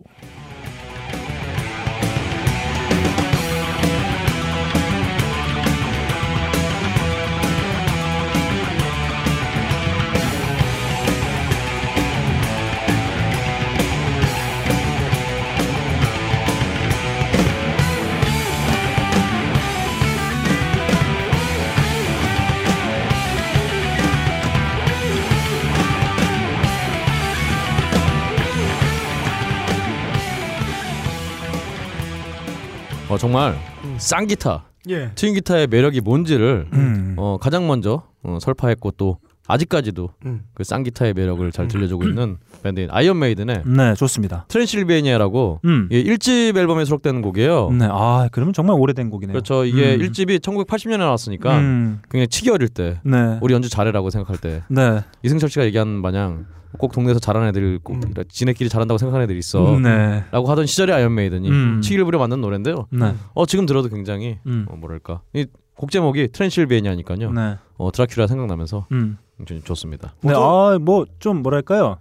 정말 쌍 기타, 예. twin 기타의 매력이 뭔지를 음. 어, 가장 먼저 어, 설파했고 또 아직까지도 음. 그 쌍기타의 매력을 잘 들려주고 있는 *clears throat* 밴드인 아이언 메이든의 네, 좋습니다. 트랜실베니아라고 음. 예, 1집 앨범에 수록되는 곡이에요. 네, 아 그러면 정말 오래된 곡이네요. 그렇죠. 이게 음. 1집이 1980년에 나왔으니까 음. 굉장히 치기 어릴 때 네. 우리 연주 잘해라고 생각할 때 네. 이승철 씨가 얘기한 마냥 꼭 동네에서 잘하는 애들 꼭 지네끼리 잘한다고 생각하는 애들 있어. 음, 네. 라고 하던 시절의 아이언 메이든이 음. 치기를 부려 만든 노래인데요. 네. 어 지금 들어도 굉장히 음. 어, 뭐랄까 이 곡 제목이 트랜실베니아니까요. 네. 어 드라큘라 생각나면서 음. 좋습니다. 네, 아, 뭐 좀 뭐랄까요?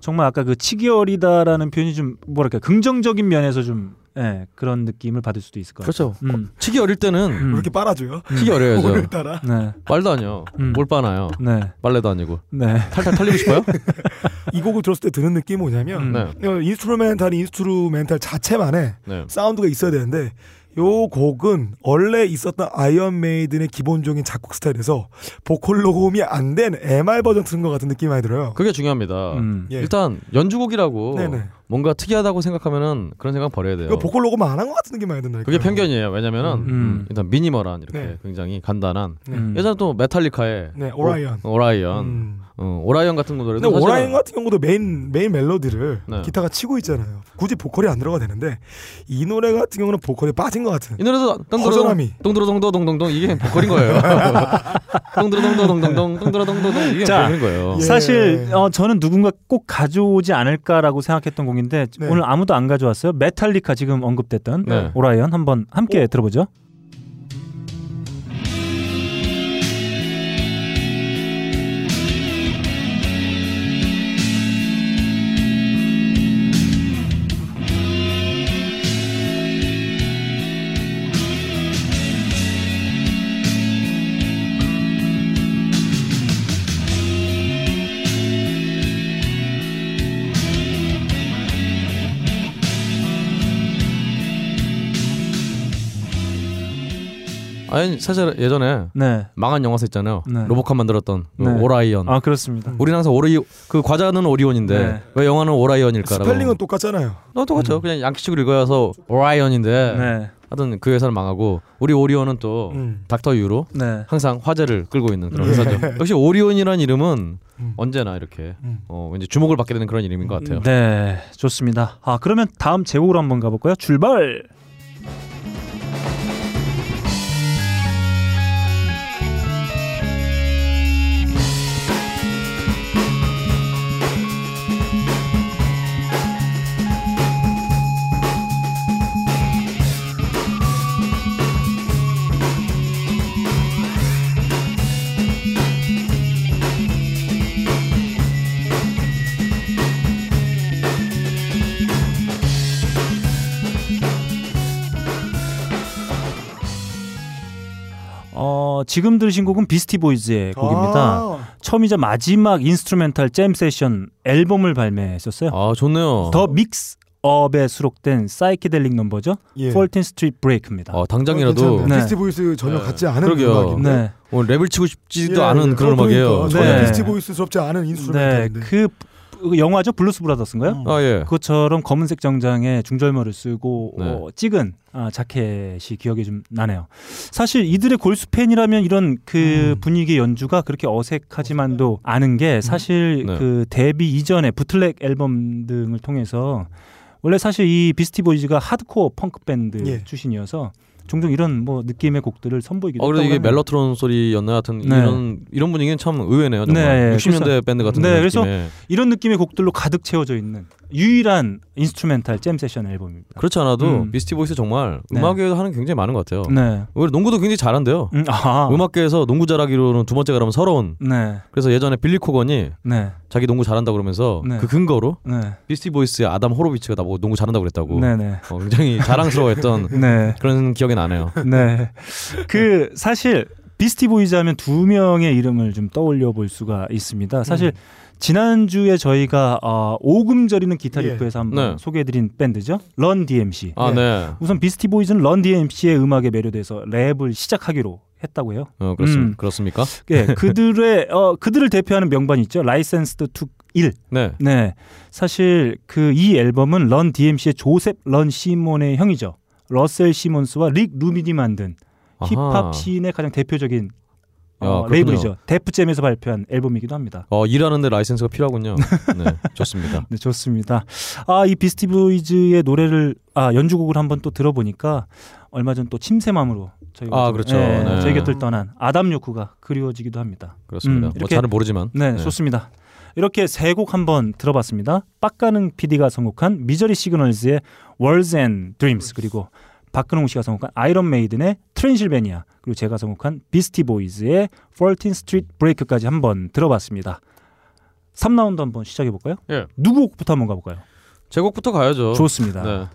정말 아까 그 치기 어리다라는 표현이 좀 뭐랄까 긍정적인 면에서 좀 예, 그런 느낌을 받을 수도 있을 것 같아요. 그렇죠. 음. 치기 어릴 때는 왜 이렇게 빨아줘요? 치기 어려야죠. 오늘따라. 네. 말도 아니요. 음. 뭘 빠나요? 네. 빨래도 아니고. 네. 탈탈 털리고 싶어요? *laughs* 이 곡을 들었을 때 드는 느낌이 뭐냐면 네. 어, instrumental instrumental 자체만의 네. 사운드가 있어야 되는데 요 곡은 원래 있었던 아이언 메이든의 기본적인 작곡 스타일에서 보컬 녹음이 안 된 MR 버전 틀은 것 같은 느낌이 많이 들어요. 그게 중요합니다. 음. 예. 일단 연주곡이라고 네네. 뭔가 특이하다고 생각하면은 그런 생각 버려야 돼요. 보컬 녹음 안 한 것 같은 느낌이 많이 든다. 그게 편견이에요. 왜냐면은 음. 일단 미니멀한 이렇게 네. 굉장히 간단한 네. 음. 예전에 또 메탈리카의 네, Orion. Orion 음. 어, Orion 같은 근데 노래도 사실은 Orion 같은 경우도 메인 메인 멜로디를 네. 기타가 치고 있잖아요. 굳이 보컬이 안 들어가 되는데 이 노래 같은 경우는 보컬이 빠진 것 같은. 이 노래도 허전함이. 동드러동도 동동동 이게 보컬인 거예요. *laughs* 동드러동도 동동동 동드러동도동 이게 자, 보컬인 거예요. 예. 사실 어, 저는 누군가 꼭 가져오지 않을까라고 생각했던 곡인데 네. 오늘 아무도 안 가져왔어요. 메탈리카 지금 언급됐던 네. Orion 한번 함께 들어보죠. 아니 사실 예전에 네. 망한 영화사 있잖아요. 네. 로보캅 만들었던 그 네. 오라이언. 아 그렇습니다. 우리는 항상 오리 그 과자는 오리온인데 네. 왜 영화는 오라이언일까라고. 스펠링은 똑같잖아요. 어, 똑같죠. 그냥 양키식으로 읽어서 오라이언인데 네. 하여튼 그 회사는 망하고 우리 오리온은 또 음. 닥터 유로 네. 항상 화제를 끌고 있는 그런 예. 회사죠. 역시 오리온이라는 이름은 음. 언제나 이렇게 음. 어, 왠지 주목을 받게 되는 그런 이름인 것 같아요. 네, 좋습니다. 아 그러면 다음 제곡으로 한번 가볼까요? 출발. 어, 지금 들으신 곡은 비스티 보이즈의 곡입니다. 아, 처음이자 마지막 instrumental jam session 앨범을 발매했었어요. 아 좋네요. The Mix-Up에 수록된 사이키델릭 넘버죠. 예. 14 Street Break입니다. 어, 당장이라도 괜찮네. 네. 비스티 보이스 전혀 네. 같지 않은 그러게요. 음악인데. 네. 오늘 랩을 치고 싶지도 예, 않은 그런 음악이에요. 그러니까 전혀 네. 비스티 보이스스럽지 않은 네, instrumental인데. 그그 영화죠 블루스 브라더스인가요? 음. 아 예. 그것처럼 검은색 정장에 중절모를 쓰고 네. 어, 찍은 아, 자켓이 기억이 좀 나네요. 사실 이들의 골수 팬이라면 이런 그 음. 분위기의 연주가 그렇게 어색하지만도 않은 게 사실 네. 그 데뷔 이전에 bootleg 앨범 등을 통해서 원래 사실 이 비스티 보이즈가 하드코어 펑크 밴드 예. 출신이어서 종종 이런 뭐 느낌의 곡들을 선보이기도 어 그래도 이게 하네요. 멜로트론 소리였나 하여튼 네. 이런 이런 분위기는 참 의외네요. 정말 네, 60년대 그래서- 밴드 같은 네, 그런 그래서 느낌의. 이런 느낌의 곡들로 가득 채워져 있는 유일한 instrumental jam session 앨범입니다. 그렇지 않아도 음. 비스티 보이스 정말 네. 음악에도 하는 게 굉장히 많은 것 같아요. 네. 오히려 농구도 굉장히 잘한대요. 음, 아. 음악계에서 농구 잘하기로는 두 번째 가라면 서러운. 네. 그래서 예전에 빌리 코건이 네. 자기 농구 잘한다 그러면서 네. 그 근거로 네. 비스티 보이스의 아담 호로비츠가 나보고 농구 잘한다고 그랬다고. 네, 네. 어, 굉장히 자랑스러워했던 *laughs* 네. 그런 기억이 나네요. 네. 그 사실 비스티 보이즈 하면 두 명의 이름을 좀 떠올려 볼 수가 있습니다. 사실 지난주에 저희가 어, 오금저리는 기타 예. 리프에서 한번 네. 소개해드린 밴드죠. 런 DMC. 아 네. 네. 우선 비스티 보이즈는 런 DMC의 음악에 매료돼서 랩을 시작하기로 했다고 해요. 어, 그렇습, 음. 그렇습니까? 예, *laughs* 그들의 어 그들을 대표하는 명반이 있죠. Licensed to Ill. 네. 네. 사실 그 이 앨범은 런 DMC의 조셉 런 시몬의 형이죠. 러셀 시몬스와 릭 루빈이 만든 아하. 힙합 씬의 가장 대표적인 어, 그렇군요. 레이블이죠. 데프잼에서 발표한 앨범이기도 합니다. 어, 일하는데 라이센스가 필요하군요. *laughs* 네, 좋습니다. 네, 좋습니다. 아, 이 비스티 보이즈의 노래를 아, 연주곡을 한번 또 들어보니까 얼마 전 또 침샘함으로 저희가 아, 좀, 그렇죠. 예, 네. 저희 곁을 떠난 아담 요크가 그리워지기도 합니다. 그렇습니다. 뭐 잘은 모르지만. 네, 네. 좋습니다. 이렇게 세 곡 한번 들어봤습니다. 빡가능 PD가 선곡한 미저리 시그널즈의 Words and Dreams 그리고 박근홍 씨가 선곡한 아이런 메이든의 트랜실베니아 그리고 제가 선곡한 비스티 보이즈의 14th Street Break까지 한번 들어봤습니다. 3라운드 한번 시작해 볼까요? 예. 누구 곡부터 한번 가볼까요? 제 곡부터 가야죠. 좋습니다. 네. 네.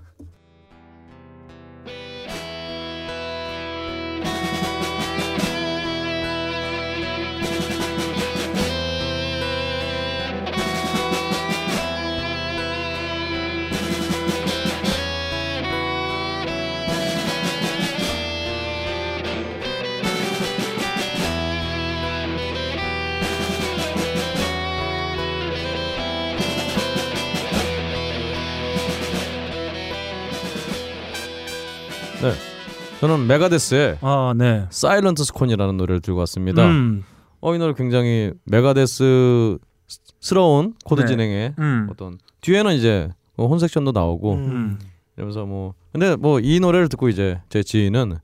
저는 메가데스의 아, 네. Silent Scorn이라는 노래를 들고 왔습니다. 음. 어, 이 노래 굉장히 메가데스 스러운 코드 네. 진행에 음. 어떤 뒤에는 이제 뭐 horn section도 나오고 음. 이러면서 뭐 근데 뭐 이 노래를 듣고 이제 제 지인은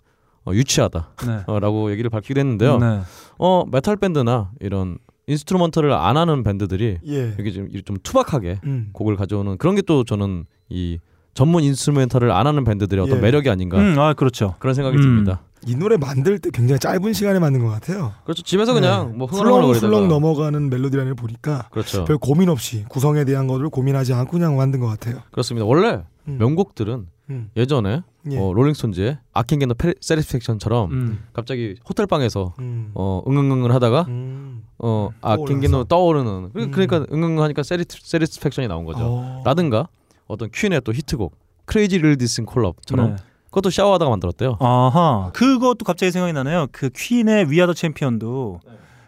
어, 유치하다 네. *laughs* 어, 라고 얘기를 밝히기도 했는데요. 네. 어 메탈 밴드나 이런 instrumental을 안 하는 밴드들이 예. 이렇게 좀, 좀 투박하게 음. 곡을 가져오는 그런 게 또 저는 이 전문 instrumental을 안 하는 밴드들의 어떤 예. 매력이 아닌가 음, 아, 그렇죠. 그런 생각이 음. 듭니다. 이 노래 만들 때 굉장히 짧은 시간에 만든 것 같아요. 그렇죠. 집에서 그냥 뭐 훌렁훌렁 흥얼흥얼거리다가 넘어가는 멜로디라는 걸 보니까 그렇죠. 별 고민 없이 구성에 대한 것을 고민하지 않고 그냥 만든 것 같아요. 그렇습니다. 원래 음. 명곡들은 음. 예전에 예. 어, 롤링스톤즈의 아킹 앤더 세리스팩션처럼 음. 갑자기 호텔 방에서 음. 어 응응응을 하다가 음. 어 아킹 앤더 떠오르는 그- 그러니까 응응 하니까 Satis- Satisfaction이 나온 거죠. 어. 라든가 어떤 퀸의 또 히트곡 Crazy Little Thing Called Love처럼 네. 그것도 샤워하다가 만들었대요. 아하. 그것도 갑자기 생각이 나네요. 그 퀸의 We Are the Champions도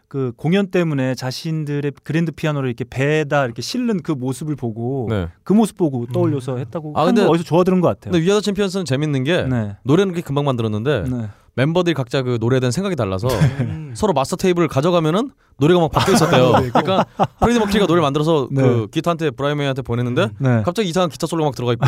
그 공연 때문에 자신들의 그랜드 피아노를 이렇게 배에다 이렇게 실는 그 모습을 보고 네. 그 모습 보고 떠올려서 했다고 아, 근데- 거 어디서 좋아 들은 것 같아요. 근데 We Are the Champions는 재밌는 게 네. 노래는 그렇게 금방 만들었는데 네. 멤버들이 각자 그 노래에 대한 생각이 달라서 서로 마스터 테이프를 가져가면은 노래가 막 바뀌어 있었대요. 그러니까 프레디 머큐리가 노래 를 만들어서 네. 그 기타한테 브라이언 메이한테 보냈는데 네. 갑자기 이상한 기타 솔로가 막 들어가 있고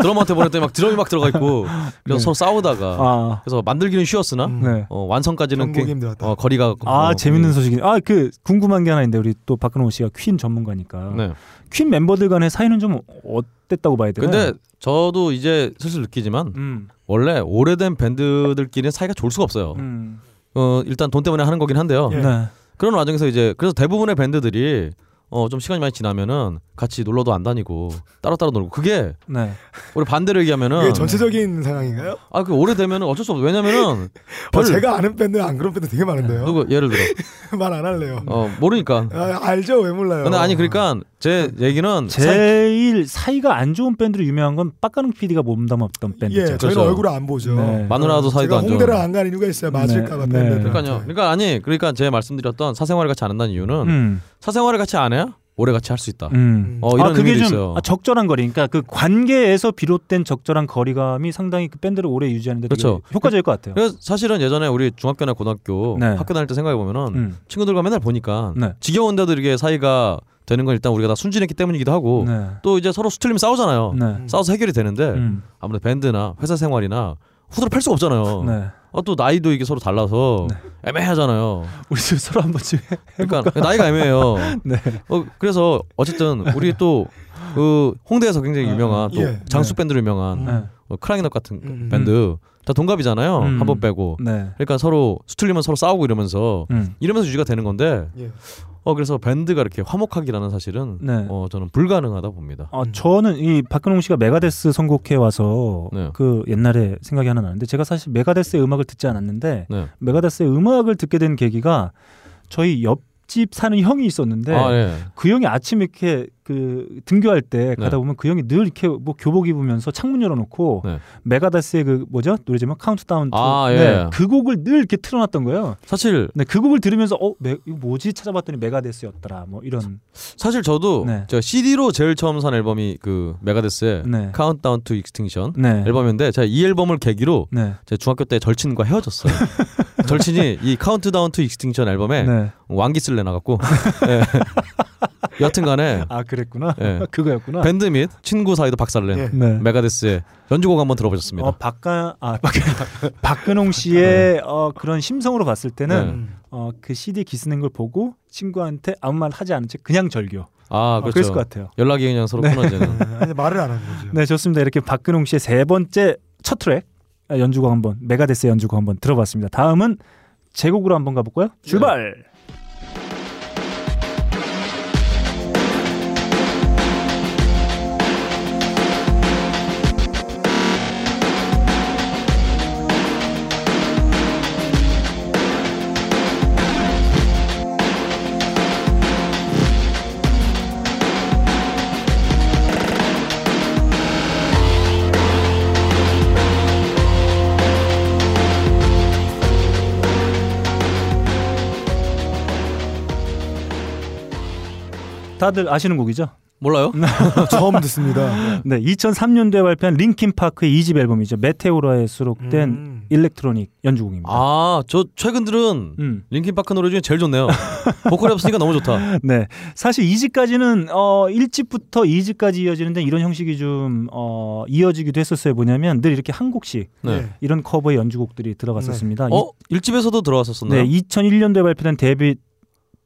드럼한테 보냈더니 막 드럼이 막 들어가 있고 그래서 네. 서로 싸우다가 아. 그래서 만들기는 쉬웠으나 네. 어, 완성까지는 힘들었다. 어, 거리가 아 어, 재밌는 소식이. 아 그 궁금한 게 하나 있는데 우리 또 박근호 씨가 퀸 전문가니까. 네. 퀸 멤버들 간의 사이는 좀 어땠다고 봐야 되나요? 근데 저도 이제 슬슬 느끼지만 음. 원래 오래된 밴드들끼리는 사이가 좋을 수가 없어요. 음. 어 일단 돈 때문에 하는 거긴 한데요. 예. 네. 그런 와중에서 이제 그래서 대부분의 밴드들이 어 좀 시간이 많이 지나면은 같이 놀러도 안 다니고 따로따로 놀고 그게 네. 우리 반대로 얘기하면은 이게 전체적인 상황인가요? 아 그 오래되면은 어쩔 수 없어 왜냐면은 *laughs* 어, 별- 제가 아는 밴드 안 그런 밴드 되게 많은데요. 누구 예를 들어 *laughs* 말 안 할래요. 어 모르니까 아, 알죠 왜 몰라요. 근데 아니 그러니까 제 얘기는 사- 제일 사이 가 안 좋은 밴드로 유명한 건 빡가능 PD가 몸담았던 밴드죠. 예, 저희는 그렇죠. 얼굴을 안 보죠. 네. 마누라도 사이도 제가 안 홍대를 좋은 안 가는 이유가 있어요. 맞을까봐 네, 밴드. 네. 그러니까요 그러니까 아니 그러니까 제가 말씀드렸던 사생활을 같이 안 한다는 이유는 음. 사생활을 같이 안 해야 오래 같이 할 수 있다 음. 어, 이런 아, 그게 의미도 좀 있어요. 아, 적절한 거리. 그러니까 그 관계에서 비롯된 적절한 거리감이 상당히 그 밴드를 오래 유지하는데 되게 그렇죠. 효과적일 것 같아요. 그래서 사실은 예전에 우리 중학교나 고등학교 네. 학교 다닐 때 생각해 보면은 음. 친구들과 맨날 보니까 네. 지겨운데도 이게 사이가 되는 건 일단 우리가 다 순진했기 때문이기도 하고 네. 또 이제 서로 수틀리면 싸우잖아요. 네. 싸워서 해결이 되는데 음. 아무래도 밴드나 회사 생활이나 후드를 팔 수가 없잖아요. 네. 아, 또 나이도 이게 서로 달라서 애매하잖아요. 우리 집 서로 한 번쯤 해- 그러니까 나이가 애매해요. *laughs* 네. 어, 그래서 어쨌든 우리 또 그 홍대에서 굉장히 유명한 또 예. 장수 네. 밴드로 유명한 네. 어, 크라잉넛 같은 음. 밴드 다 동갑이잖아요. 음. 한번 빼고. 네. 그러니까 서로 수틀리면 서로 싸우고 이러면서 음. 이러면서 유지가 되는 건데 예. 어 그래서 밴드가 이렇게 화목하기라는 사실은 네. 어 저는 불가능하다 봅니다. 아, 저는 이 박근홍 씨가 메가데스 선곡해 와서 네. 그 옛날에 생각이 하나 나는데 제가 사실 메가데스의 음악을 듣지 않았는데 네. 메가데스의 음악을 듣게 된 계기가 저희 옆 집 사는 형이 있었는데 아, 예. 그 형이 아침에 이렇게 그 등교할 때 네. 가다 보면 그 형이 늘 이렇게 뭐 교복 입으면서 창문 열어놓고 네. 메가데스의 그 뭐죠 노래 제목 Countdown to 아, 네, 예. 그 곡을 늘 이렇게 틀어놨던 거예요. 사실 네, 그 곡을 들으면서 어 메, 이거 뭐지 찾아봤더니 메가데스였더라 뭐 이런 사실 저도 네. 제가 CD로 제일 처음 산 앨범이 그 메가데스의 네. Countdown to Extinction 네. 앨범인데 제가 이 앨범을 계기로 네. 제 중학교 때 절친과 헤어졌어요. *laughs* 절친이 이 Countdown to Extinction 앨범에 네. 왕 기스를 내놔갖고 예. 여튼간에 아 그랬구나 예. *laughs* 그거였구나. 밴드 및 친구 사이도 박살을 낸 예. 네. 메가데스의 연주곡 한번 들어보셨습니다. 어 박가 아 *laughs* 박, 박근홍 씨의 어, 그런 심성으로 봤을 때는 네. 음. 어, 그 CD 기스 낸걸 보고 친구한테 아무 말 하지 않은 채 그냥 절교. 아 어, 그렇죠. 그랬을 것 같아요. 연락이 그냥 서로 네. 끊어지는. 네, 아니 말을 안한 거죠. 네 좋습니다. 이렇게 박근홍 씨의 세 번째 첫 트랙 아, 연주곡 한번 메가데스 연주곡 한번 들어봤습니다. 다음은 제곡으로 한번 가볼까요? 출발. 다들 아시는 곡이죠? 몰라요? *laughs* 처음 듣습니다. 네, 2003년도에 발표한 링킨 파크의 2집 앨범이죠. Meteora에 수록된 음. electronic 연주곡입니다. 아, 저 최근 들은 음. 링킨 파크 노래 중에 제일 좋네요. *laughs* 보컬이 없으니까 너무 좋다. 네. 사실 2집까지는 어 1집부터 2집까지 이어지는데 이런 형식이 좀 어, 이어지기도 했었어요. 뭐냐면 늘 이렇게 한 곡씩 네. 네. 이런 커버의 연주곡들이 들어갔었습니다. 어, 일집에서도 들어왔었었나요? 네, 2001년도에 발표된 데뷔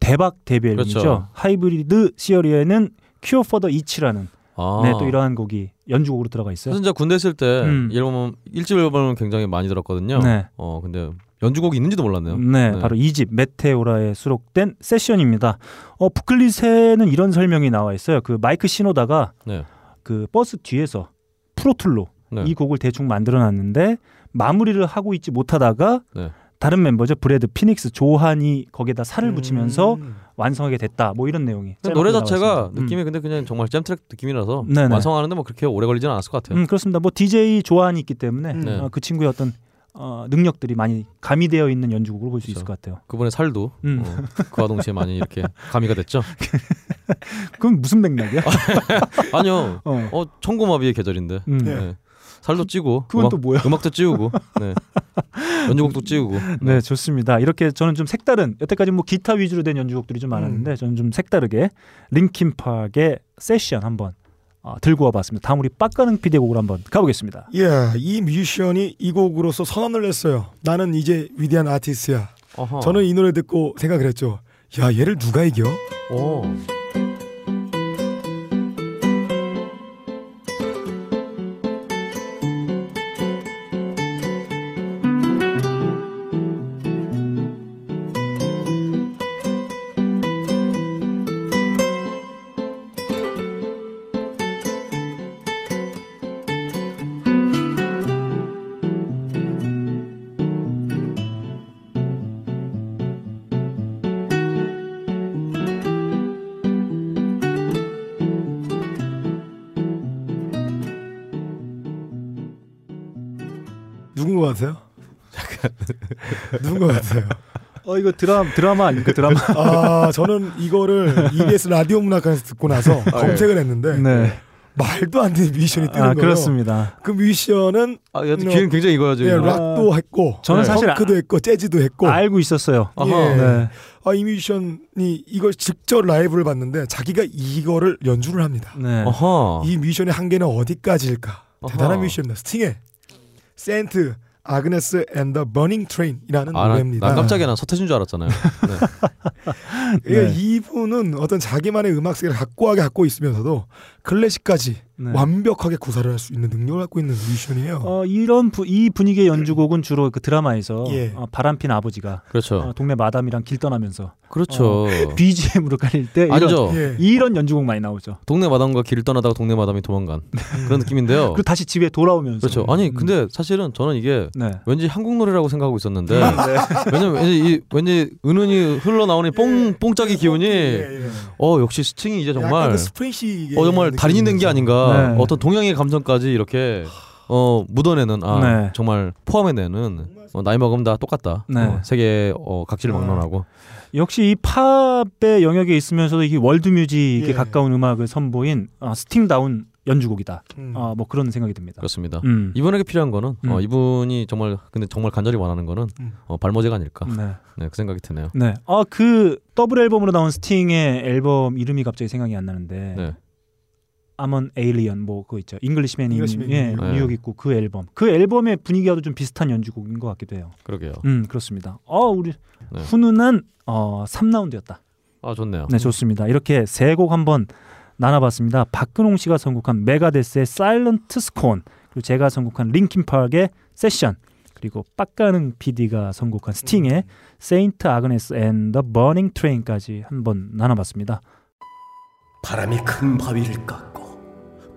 대박 데뷔 앨범이죠. 그렇죠. Hybrid Theory에는 Cure for the Itch라는 아. 네, 또 이러한 곡이 연주곡으로 들어가 있어요. 진짜 군대 있을 때 음. 이 앨범 일집 앨범을 굉장히 많이 들었거든요. 네. 어, 근데 연주곡이 있는지도 몰랐네요. 네, 바로 2집 Meteora에 수록된 Session입니다. 어, booklet에는 이런 설명이 나와 있어요. 그 마이크 시노다가 네. 그 버스 뒤에서 Pro Tools로 네. 이 곡을 대충 만들어 놨는데 마무리를 하고 있지 못하다가 네. 다른 멤버죠. 브래드 피닉스 조한이 거기에다 살을 붙이면서 음. 완성하게 됐다. 뭐 이런 내용이. 노래 자체가. 음. 느낌이 근데 그냥 정말 잼트랙 느낌이라서 네네. 완성하는데 뭐 그렇게 오래 걸리지는 않았을 것 같아요. 음, 그렇습니다. 뭐 DJ 조한이 있기 때문에 네. 어, 그 친구의 어떤 어, 능력들이 많이 가미되어 있는 연주곡으로 볼수 있을 것 같아요. 그분의 살도 음. 어, 그와 동시에 많이 이렇게 가미가 됐죠. *laughs* 그건 무슨 맥락이야? *laughs* 아니요. 어. 어, 청고마비의 계절인데. 음. 네. 살도 찌고 그건 음악, 또 뭐야? 음악도 찌우고 네. *laughs* 연주곡도 찌우고 네, 좋습니다. 이렇게 저는 좀 색다른 여태까지 뭐 기타 위주로 된 연주곡들이 좀 많았는데 저는 좀 색다르게 링킨 파크의 세션 한번 어, 들고 와봤습니다. 다음 우리 빡가능 PD의 곡으로 한번 가보겠습니다. 예, 이 뮤지션이 이 곡으로서 선언을 했어요. 나는 이제 위대한 아티스트야. 어허. 저는 이 노래 듣고 생각을 했죠. 야, 얘를 누가 이겨? 오. 누군 것 같아요? *laughs* 어 이거 드라마 드라마 아닙니까 드라마? 아, 저는 이거를 EBS 라디오 문학관에서 듣고 나서 검색을 했는데 네. 말도 안 되는 뮤지션이 뜨는 아 거예요. 그렇습니다. 그 뮤지션은 아, 얘도 귀는 굉장히 익어야죠. 예, 이거. 락도 했고, 저는 네, 사실 펑크도 했고, 재즈도 했고. 알고 있었어요. 예. 네. 아, 이 뮤지션이 이걸 직접 라이브를 봤는데 자기가 이거를 연주를 합니다. 네. 어허. 이 뮤지션의 한계는 어디까지일까? 어허. 대단한 뮤지션입니다. 스팅의 Saint Agnes and the Burning Train이라는 아, 나, 노래입니다. 난 깜짝이야. 난 서태진 줄 알았잖아요. 네. *laughs* 네. 이분은 어떤 자기만의 음악 세계를 확고하게 갖고 있으면서도 클래식까지 네. 완벽하게 구사를 할 수 있는 능력을 갖고 있는 뮤지션이에요. 어, 이런 부, 이 분위기의 연주곡은 주로 그 드라마에서 예. 어, 바람핀 아버지가 그렇죠. 어, 동네 마담이랑 길 떠나면서 그렇죠. 어, BGM으로 깔릴 때 이런. 예. 이런 연주곡 많이 나오죠. 동네 마담과 길을 떠나다가 동네 마담이 도망간 그런 느낌인데요. 그리고 다시 집에 돌아오면서 그렇죠. 아니 음. 근데 사실은 저는 이게 네. 왠지 한국 노래라고 생각하고 있었는데 *laughs* 네. 왜냐면 왠지 이 왠지 은은히 흘러나오는 뽕 뽕짝이 기운이 예, 예. 어 역시 스팅이 이제 정말 그 스프링시 어 정말 달인이 된 게 아닌가 네. 어떤 동양의 감성까지 이렇게 어 묻어내는 아 네. 정말 포함해내는 어, 나이 먹으면 다 똑같다 네. 어, 세계 어, 각지를 막론하고 역시 이 팝의 영역에 있으면서도 이게 월드 뮤직에 예. 가까운 음악을 선보인 어, 스팅다운 연주곡이다. 음. 어, 뭐 그런 생각이 듭니다. 그렇습니다. 음. 이분에게 필요한 거는 어, 음. 이분이 정말 근데 정말 간절히 원하는 거는 음. 어, 발모제가 아닐까 네. 네, 그 생각이 드네요. 네. 아, 그 더블 앨범으로 나온 스팅의 앨범 이름이 갑자기 생각이 안 나는데. 네. I'm an alien 뭐 그거 있죠. Englishman이 Englishman. 예, 네. 뉴욕 있고 그 앨범. 그 앨범의 분위기와도 좀 비슷한 연주곡인 것 같기도 해요. 그러게요. 음, 그렇습니다. 어, 우리 네. 훈훈한 어 3라운드였다. 아 좋네요. 네, 좋습니다. 이렇게 세 곡 한번 나눠봤습니다. 박근홍 씨가 선곡한 메가데스의 Silent Scorn, 그리고 제가 선곡한 링킨 파크의 세션, 그리고 빡가능 PD가 선곡한 스팅의 Saint Agnes and the Burning Train까지 한번 나눠봤습니다. 바람이 큰 바위를 깎고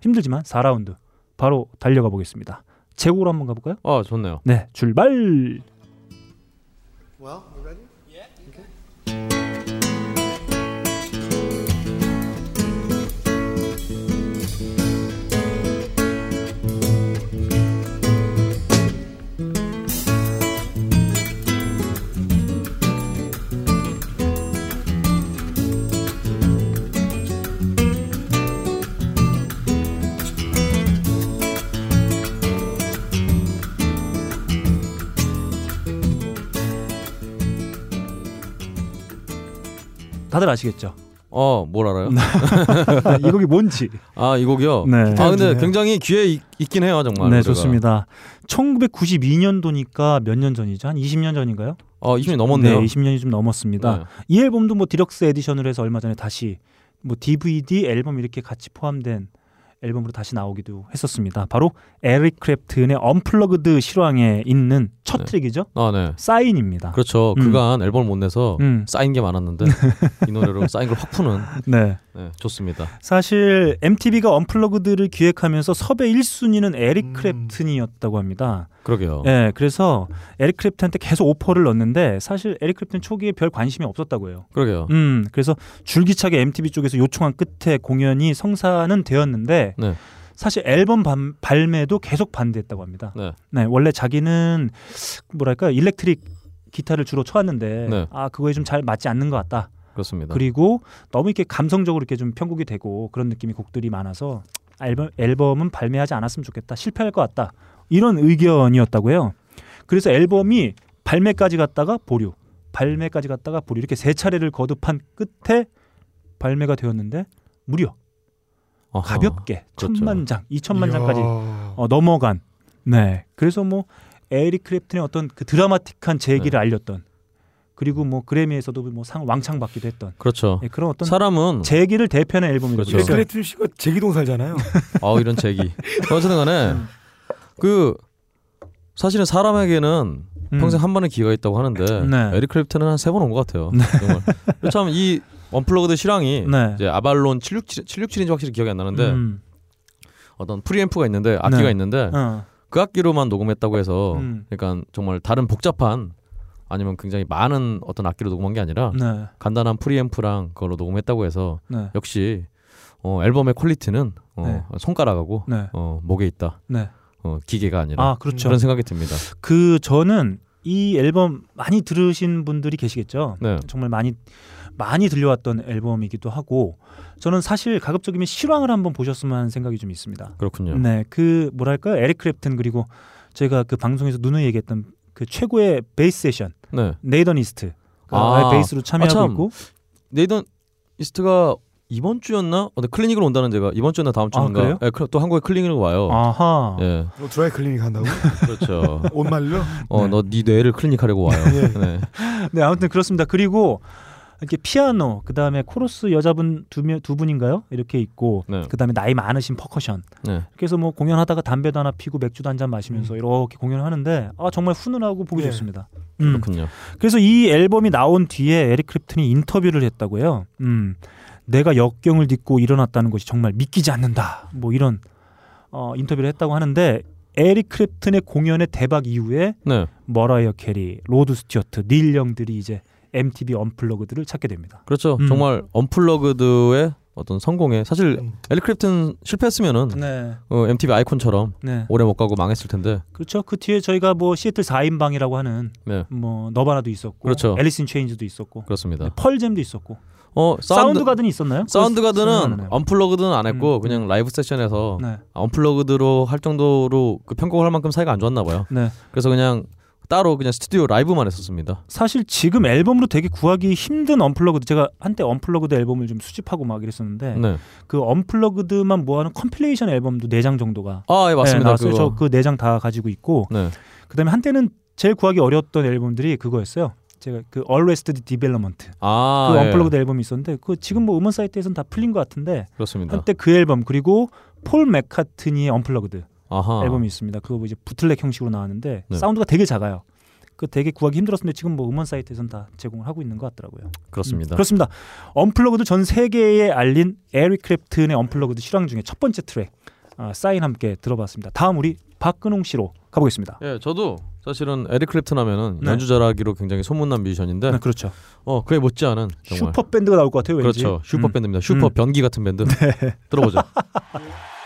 힘들지만 4라운드 바로 달려가 보겠습니다. 제곡으로 한번 가볼까요? 아 좋네요. 네, 출발. 다들 아시겠죠? 어, 뭘 알아요? 네, *laughs* 이 곡이 뭔지. 아, 이 곡이요? 네. 아, 근데 네. 굉장히 귀에 있, 있긴 해요, 정말. 네, 노래가. 좋습니다. 1992년도니까 몇 년 전이죠? 한 20년 전인가요? 어, 20년 넘었네요. 네, 20년이 좀 넘었습니다. 네. 이 앨범도 뭐 deluxe edition으로 해서 얼마 전에 다시 뭐 DVD 앨범 이렇게 같이 포함된 앨범으로 다시 나오기도 했었습니다. 바로 에릭 크랩튼의 Unplugged 실황에 있는 첫 트랙이죠. 아, 네. Signe입니다. 그렇죠. 음. 그간 앨범을 못 내서 음. 쌓인 게 많았는데 이 노래로 *laughs* 쌓인 걸 확 푸는 네. 네, 좋습니다. 사실 MTV가 Unplugged를 기획하면서 섭외 1순위는 에릭 음. 크랩튼이었다고 합니다. 그러게요. 네, 그래서 에릭 크랩튼한테 계속 오퍼를 넣었는데 사실 에릭 크랩튼 초기에 별 관심이 없었다고 해요. 그러게요. 음, 그래서 줄기차게 MTV 쪽에서 요청한 끝에 공연이 성사는 되었는데 네. 사실 앨범 반- 발매도 계속 반대했다고 합니다. 네. 원래 자기는 뭐랄까 일렉트릭 기타를 주로 쳐왔는데 네. 아 그거에 좀 잘 맞지 않는 것 같다. 그렇습니다. 그리고 너무 이렇게 감성적으로 이렇게 좀 편곡이 되고 그런 느낌의 곡들이 많아서 앨범, 앨범은 발매하지 않았으면 좋겠다. 실패할 것 같다. 이런 의견이었다고 해요. 그래서 앨범이 발매까지 갔다가 보류, 발매까지 갔다가 보류 이렇게 세 차례를 거듭한 끝에 발매가 되었는데 무려 어허. 가볍게 그렇죠. 천만 장, 이천만 이야. 장까지 어, 넘어간. 네. 그래서 뭐 에릭 크랩튼의 어떤 그 드라마틱한 재기를 알렸던 그리고 뭐 그래미에서도 뭐 상 왕창 받기도 했던 그렇죠. 예, 그런 어떤 사람은 재기를 대표하는 앨범이라고 그렇죠. 크레이튼 씨가 제기동 살잖아요. *laughs* 아 이런 제기. 어쨌든 간에 그 사실은 사람에게는 음. 평생 한 번의 기회가 있다고 하는데 네. 에릭 크랩튼은 한세 번 온 것 같아요. 정말. 참이 Unplugged 실황이 네. 이제 아발론 767 767인지 확실히 기억이 안 나는데 음. 어떤 프리앰프가 있는데 악기가 네. 있는데 어. 그 악기로만 녹음했다고 해서 음. 그러니까 정말 다른 복잡한 아니면 굉장히 많은 어떤 악기로 녹음한 게 아니라 네. 간단한 프리앰프랑 그걸로 녹음했다고 해서 네. 역시 어, 앨범의 quality는 어, 네. 손가락하고 네. 어, 목에 있다. 네. 어, 기계가 아니라 아, 그렇죠. 그런 생각이 듭니다. 그 저는 이 앨범 많이 들으신 분들이 계시겠죠. 네. 정말 많이 많이 들려왔던 앨범이기도 하고 저는 사실 가급적이면 실황을 한번 보셨으면 하는 생각이 좀 있습니다. 그렇군요. 네, 그 뭐랄까요, 에릭 크랩튼 그리고 저희가 그 방송에서 누누이 얘기했던 그 최고의 베이스 세션, 네. 네이던 이스트 아. 베이스로 참여하고 아, 참. 있고 네이던 이스트가 이번 주였나? 어, 네, 클리닉으로 온다는 제가 이번 주나 다음 아, 주인가? 예, 그- 또 한국에 클리닉으로 와요. 아하. 예. 너 드라이 클리닉 한다고? *laughs* 그렇죠. 옷 말려? 어, 너네 뇌를 클리닉하려고 와요. 예. 네. *laughs* 네, 아무튼 그렇습니다. 그리고 이렇게 피아노, 그 다음에 코러스 여자분 두, 명- 두 분인가요? 이렇게 있고, 네. 그 다음에 나이 많으신 퍼커션. 네. 그래서 뭐 공연하다가 담배도 하나 피고 맥주도 한 잔 마시면서 이렇게 공연을 하는데, 아 정말 훈훈하고 보기 예. 좋습니다. 음. 그렇군요. 그래서 이 앨범이 나온 뒤에 에릭 크랩튼이 인터뷰를 했다고요. 음, 내가 역경을 딛고 일어났다는 것이 정말 믿기지 않는다. 뭐 이런 어, 인터뷰를 했다고 하는데 에릭 크랩튼의 공연의 대박 이후에 네. 머라이어 캐리, 로드 스튜어트, 닐 영들이 이제 MTV Unplugged를 찾게 됩니다. 그렇죠. 음. 정말 Unplugged의 어떤 성공에 사실 에릭 크랩튼 실패했으면은 네. 어, MTV 아이콘처럼 네. 오래 못 가고 망했을 텐데. 그렇죠. 그 뒤에 저희가 뭐 시애틀 4인방이라고 하는 네. 뭐 너바나도 있었고, 그렇죠. 앨리스 인 체인즈도 있었고, 그렇습니다. 펄잼도 있었고, 어 사운드 가든이 있었나요? 사운드 가든은. Unplugged는 안 했고 그냥 라이브 세션에서 네. Unplugged로 할 정도로 그 편곡을 할 만큼 사이가 안 좋았나 봐요. 네. 그래서 그냥 따로 그냥 스튜디오 라이브만 했었습니다. 사실 지금 앨범으로 되게 구하기 힘든 Unplugged 제가 한때 Unplugged 앨범을 좀 수집하고 막 이랬었는데 네. 그 Unplugged만 모아놓은 compilation 앨범도 4장 정도가 아, 예, 맞습니다. 그거. 저그 4장 다 가지고 있고 네. 그다음에 한때는 제일 구하기 어려웠던 앨범들이 그거였어요. 제가 그 Arrested Development 아, 그 예. Unplugged 앨범이 있었는데 그 지금 뭐 음원 사이트에서는 다 풀린 것 같은데 그렇습니다. 한때 그 앨범 그리고 폴 맥카트니의 Unplugged 아하. 앨범이 있습니다. 그거 뭐 이제 bootleg 형식으로 나왔는데 네. 사운드가 되게 작아요. 그 되게 구하기 힘들었는데 지금 뭐 음원 사이트에서는 다 제공을 하고 있는 것 같더라고요. 그렇습니다. 음, 그렇습니다. Unplugged 전 세계에 알린 에릭 크랩튼의 Unplugged 실황 중에 첫 번째 트랙 아, Signe 함께 들어봤습니다. 다음 우리 박근홍 씨로 가보겠습니다. 예, 저도 사실은 에릭 크랩튼 하면은 네. 연주 잘하기로 굉장히 소문난 뮤지션인데. 네, 그렇죠. 어, 그에 못지않은 정말 슈퍼 밴드가 나올 것 같아요. 왠지. 그렇죠. 슈퍼 음. 밴드입니다. 슈퍼 음. 변기 같은 밴드. *laughs* 네. 들어보죠. *laughs*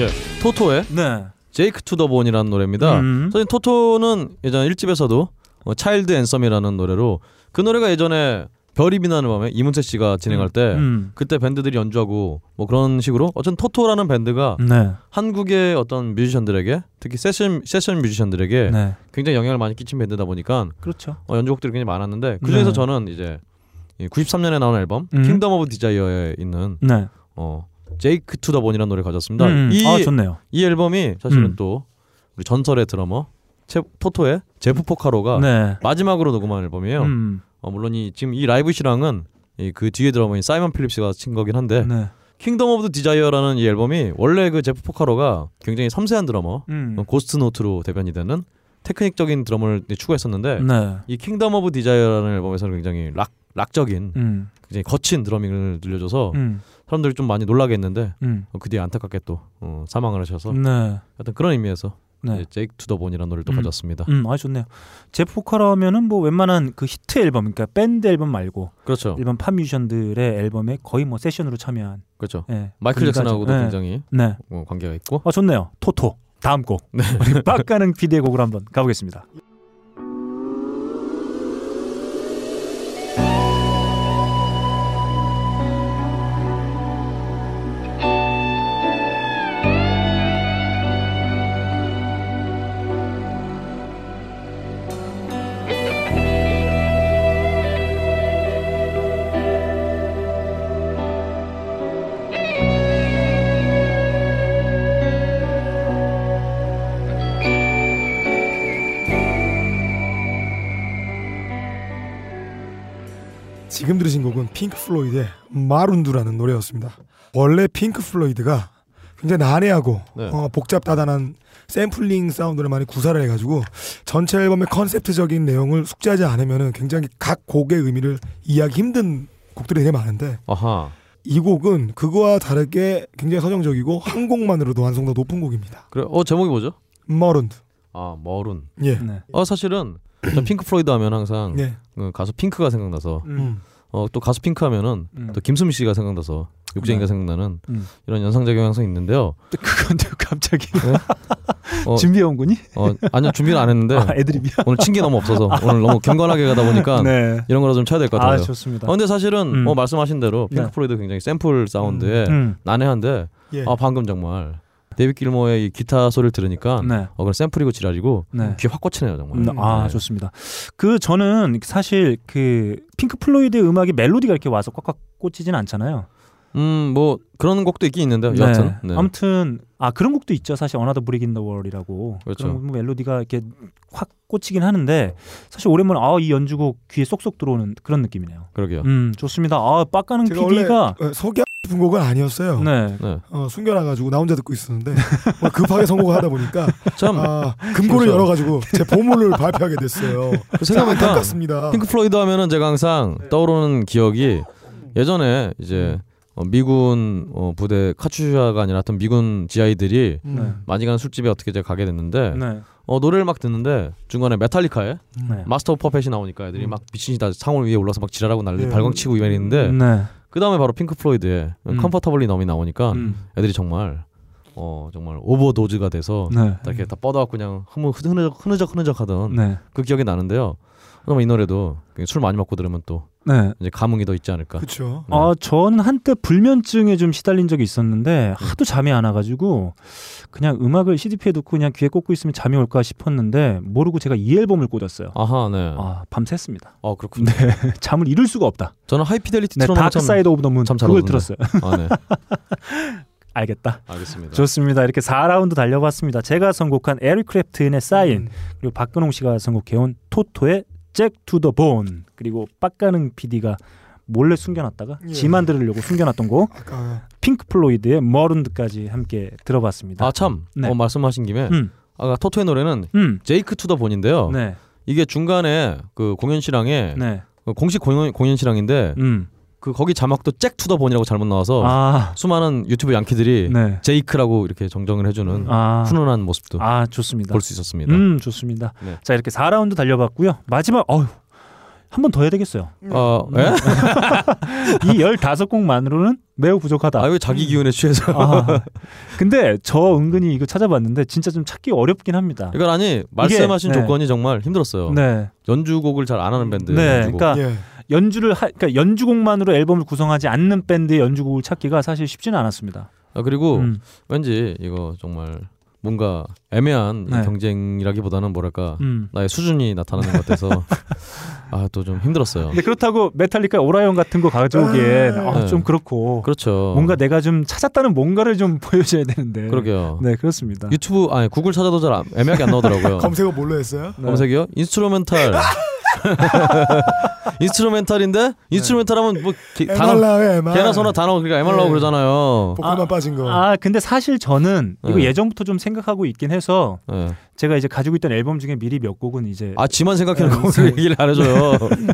예, 토토의 네. Jake to the Bone이라는 노래입니다. 음. 사실 토토는 예전 1집에서도 어, Child's Anthem이라는 노래로 그 노래가 예전에 별이 빛나는 밤에 이문세 씨가 진행할 때 음. 그때 밴드들이 연주하고 뭐 그런 식으로 어쨌든 토토라는 밴드가 네. 한국의 어떤 뮤지션들에게 특히 세션 세션 뮤지션들에게 네. 굉장히 영향을 많이 끼친 밴드다 보니까 그렇죠. 어, 연주곡들이 굉장히 많았는데 그 중에서 네. 저는 이제 이 93년에 나온 앨범 음. Kingdom of Desire에 있는 네. 어 Jake to the Bone이라는 노래 가졌습니다. 음, 이 아, 좋네요. 이 앨범이 사실은 음. 또 우리 전설의 드러머 체, 토토의 제프 포카로가 네. 마지막으로 녹음한 앨범이에요. 음. 어, 물론 이 지금 이 라이브 실황은 이 그 뒤에 드러머인 사이먼 필립스가 친 거긴 한데 네. Kingdom of Desire라는 이 앨범이 원래 그 제프 포카로가 굉장히 섬세한 드러머 음. 어, ghost note로 대변이 되는 테크닉적인 드럼을 추구했었는데 네. 이 Kingdom of Desire라는 앨범에서는 굉장히 락 락적인 음. 굉장히 거친 drumming을 들려줘서 음. 사람들이 좀 많이 놀라게 했는데 음. 어, 그 뒤에 안타깝게 또 어, 사망을 하셔서 네. 하여튼 그런 의미에서 네. Jake to the Bone이라는 노래를 또 음. 가졌습니다. 음, 아 좋네요. 제프 포카로라면은 뭐 웬만한 그 히트 앨범, 그러니까 밴드 앨범 말고 그렇죠. 일반 팝 뮤지션들의 앨범에 거의 뭐 세션으로 참여한. 그렇죠. 예, 마이클 잭슨하고도 좀- 예. 굉장히 네. 어, 관계가 있고. 아 좋네요. 토토. 다음 곡. 네. 우리 빡가능 피디의 곡으로 한번 가보겠습니다. 핑크 플로이드의 Marooned라는 노래였습니다. 원래 핑크 플로이드가 굉장히 난해하고 네. 어, 복잡다단한 샘플링 사운드를 많이 구사를 해가지고 전체 앨범의 컨셉트적인 내용을 숙지하지 않으면은 굉장히 각 곡의 의미를 이해하기 힘든 곡들이 되게 많은데 아하. 이 곡은 그거와 다르게 굉장히 서정적이고 한 곡만으로도 완성도 높은 곡입니다. 그래. 어 제목이 뭐죠? Marooned. 아 Marooned. 예. 네. 어 사실은 저 핑크 플로이드 하면 항상 네. 그 가수 핑크가 생각나서 음. 어 또 가수 핑크 하면은 음. 또 김수미 씨가 생각나서 욕쟁이가 네. 생각나는 음. 이런 연상작용 항상 있는데요. 그건 또 갑자기 어, 준비해 온 거니? 어 아니요 준비는 안 했는데 *laughs* 아, 애드립이야? 오늘 친게 너무 없어서 오늘 너무 경건하게 가다 보니까 네. 이런 거라 좀 쳐야 될 것 같아요. 아, 좋습니다. 어, 근데 사실은 음. 뭐 말씀하신 대로 핑크 네. 플로이드 굉장히 샘플 사운드에 음. 난해한데 예. 아 방금 정말 데이빗 길모어의 이 기타 소리를 들으니까 네. 어 그건 샘플이고 지랄이고 네. 귀에 확 꽂히네요 정말. 음, 아 네. 좋습니다. 그 저는 사실 그 핑크 플로이드의 음악이 멜로디가 이렇게 와서 꽉꽉 꽂히진 않잖아요. 음 뭐 그런 곡도 있긴 있는데요. 여하튼 네. 아무튼 아 그런 곡도 있죠. 사실 Another Brick in the Wall이라고 그렇죠. 그런 뭐 멜로디가 이렇게 확 꽂히긴 하는데 사실 오랜만에 아 이 연주곡 귀에 쏙쏙 들어오는 그런 느낌이네요. 그러게요. 음 좋습니다. 아 빡가능 제가 원래 PD가 어, 소개하고 싶은 곡은 아니었어요. 네. 어, 숨겨놔가지고 나 혼자 듣고 있었는데 뭐 급하게 선곡을 하다 보니까 *laughs* 참 아, 금고를 그렇죠. 열어가지고 제 보물을 발표하게 됐어요. 생각해보니까 안타깝습니다. 핑크 플로이드 하면은 제가 항상 떠오르는 기억이 예전에 이제 어, 미군 어, 부대 카투사가 아니라 하여튼 미군 GI들이 네. 많이 가는 술집에 어떻게 제가 가게 됐는데 네. 어, 노래를 막 듣는데 중간에 메탈리카에 네. Master of Puppets이 나오니까 애들이 막 미친이 다 상월 위에 올라서 막 지랄하고 난리 네. 발광치고 이랬는데 네. 그 다음에 바로 핑크 플로이드의 음. Comfortably Numb이 나오니까 음. 애들이 정말 어 정말 overdose가 돼서 네. 다 이렇게 다 뻗어갖고 그냥 흐느적 흐느적 흐느적 하던 네. 그 기억이 나는데요. 그럼 이 노래도 술 많이 먹고 들으면 또 네. 이제 감흥이 더 있지 않을까. 그렇죠. 네. 아, 저는 한때 불면증에 좀 시달린 적이 있었는데 하도 잠이 안 와가지고 그냥 음악을 CDP에 넣고 그냥 귀에 꽂고 있으면 잠이 올까 싶었는데 모르고 제가 이 앨범을 꽂았어요. 아하, 네. 아, 밤샜습니다. 어 그렇군요. 네, *laughs* 잠을 이룰 수가 없다. 저는 하이피델리티 네, Dark Side of the Moon 그걸. 들었어요. 아, 네. *laughs* 알겠다. 알겠습니다. 좋습니다. 이렇게 4라운드 달려봤습니다. 제가 선곡한 에릭 클랩튼의 Signe 그리고 박근홍 씨가 선곡해온 토토의 Jack to the Bone 그리고 빡가능 PD가 몰래 숨겨놨다가 예. 지만 들으려고 숨겨놨던 곡 아까 핑크 플로이드의 Marooned까지 함께 들어봤습니다. 아 참. 네. 어, 말씀하신 김에 음. 아까 토토의 노래는 음. Jake to the Bone인데요. 네. 이게 중간에 그 공연 실황에 네. 그 공식 공연 공연 실황인데 음. 그 거기 자막도 잭 투더 본이라고 잘못 나와서 아. 수많은 유튜브 양키들이 네. 제이크라고 이렇게 정정을 해주는 아. 훈훈한 모습도 아, 좋습니다. 볼 수 있었습니다. 음, 좋습니다. 네. 자, 이렇게 4라운드 달려봤고요. 마지막 어휴. 한 번 더 해야 되겠어요. 어, 예? *laughs* 이 15곡만으로는 매우 부족하다. 아, 왜 자기 기운에 취해서. 아, 근데 저 은근히 이거 찾아봤는데 진짜 좀 찾기 어렵긴 합니다. 이건 아니 말씀하신 이게, 네. 조건이 정말 힘들었어요. 네. 연주곡을 잘 안 하는 밴드. 네, 연주곡. 그러니까 예. 연주를 하, 그러니까 연주곡만으로 앨범을 구성하지 않는 밴드의 연주곡을 찾기가 사실 쉽지는 않았습니다. 아, 그리고 음. 왠지 이거 정말 뭔가 애매한 이 네. 경쟁이라기보다는 뭐랄까 음. 나의 수준이 나타나는 것 같아서 *laughs* 아 또 좀 힘들었어요. 근데 그렇다고 메탈리카 Orion 같은 거 가져오기엔 아, 네. 좀 그렇고 그렇죠. 뭔가 내가 좀 찾았다는 뭔가를 좀 *laughs* 보여줘야 되는데. 그러게요. 네, 그렇습니다. 유튜브 아니 구글 찾아도 잘 안- 애매하게 안 나오더라고요. *laughs* 검색어 뭘로 했어요? 네. 검색이요? Instrumental. *laughs* Instrumental인데 instrumental 하면 뭐 기- 단어 에말라요, 에말. 개나 소나 단어 그러니까 에말라고 네. 그러잖아요. 포크만 빠진 거. 아, 근데 사실 저는 이거 네. 예전부터 좀 생각하고 있긴 해서 네. 제가 이제 가지고 있던 앨범 중에 미리 몇 곡은 이제 아 지만 생각해놓고 네, 오늘 *laughs* 얘기를 안 해줘요.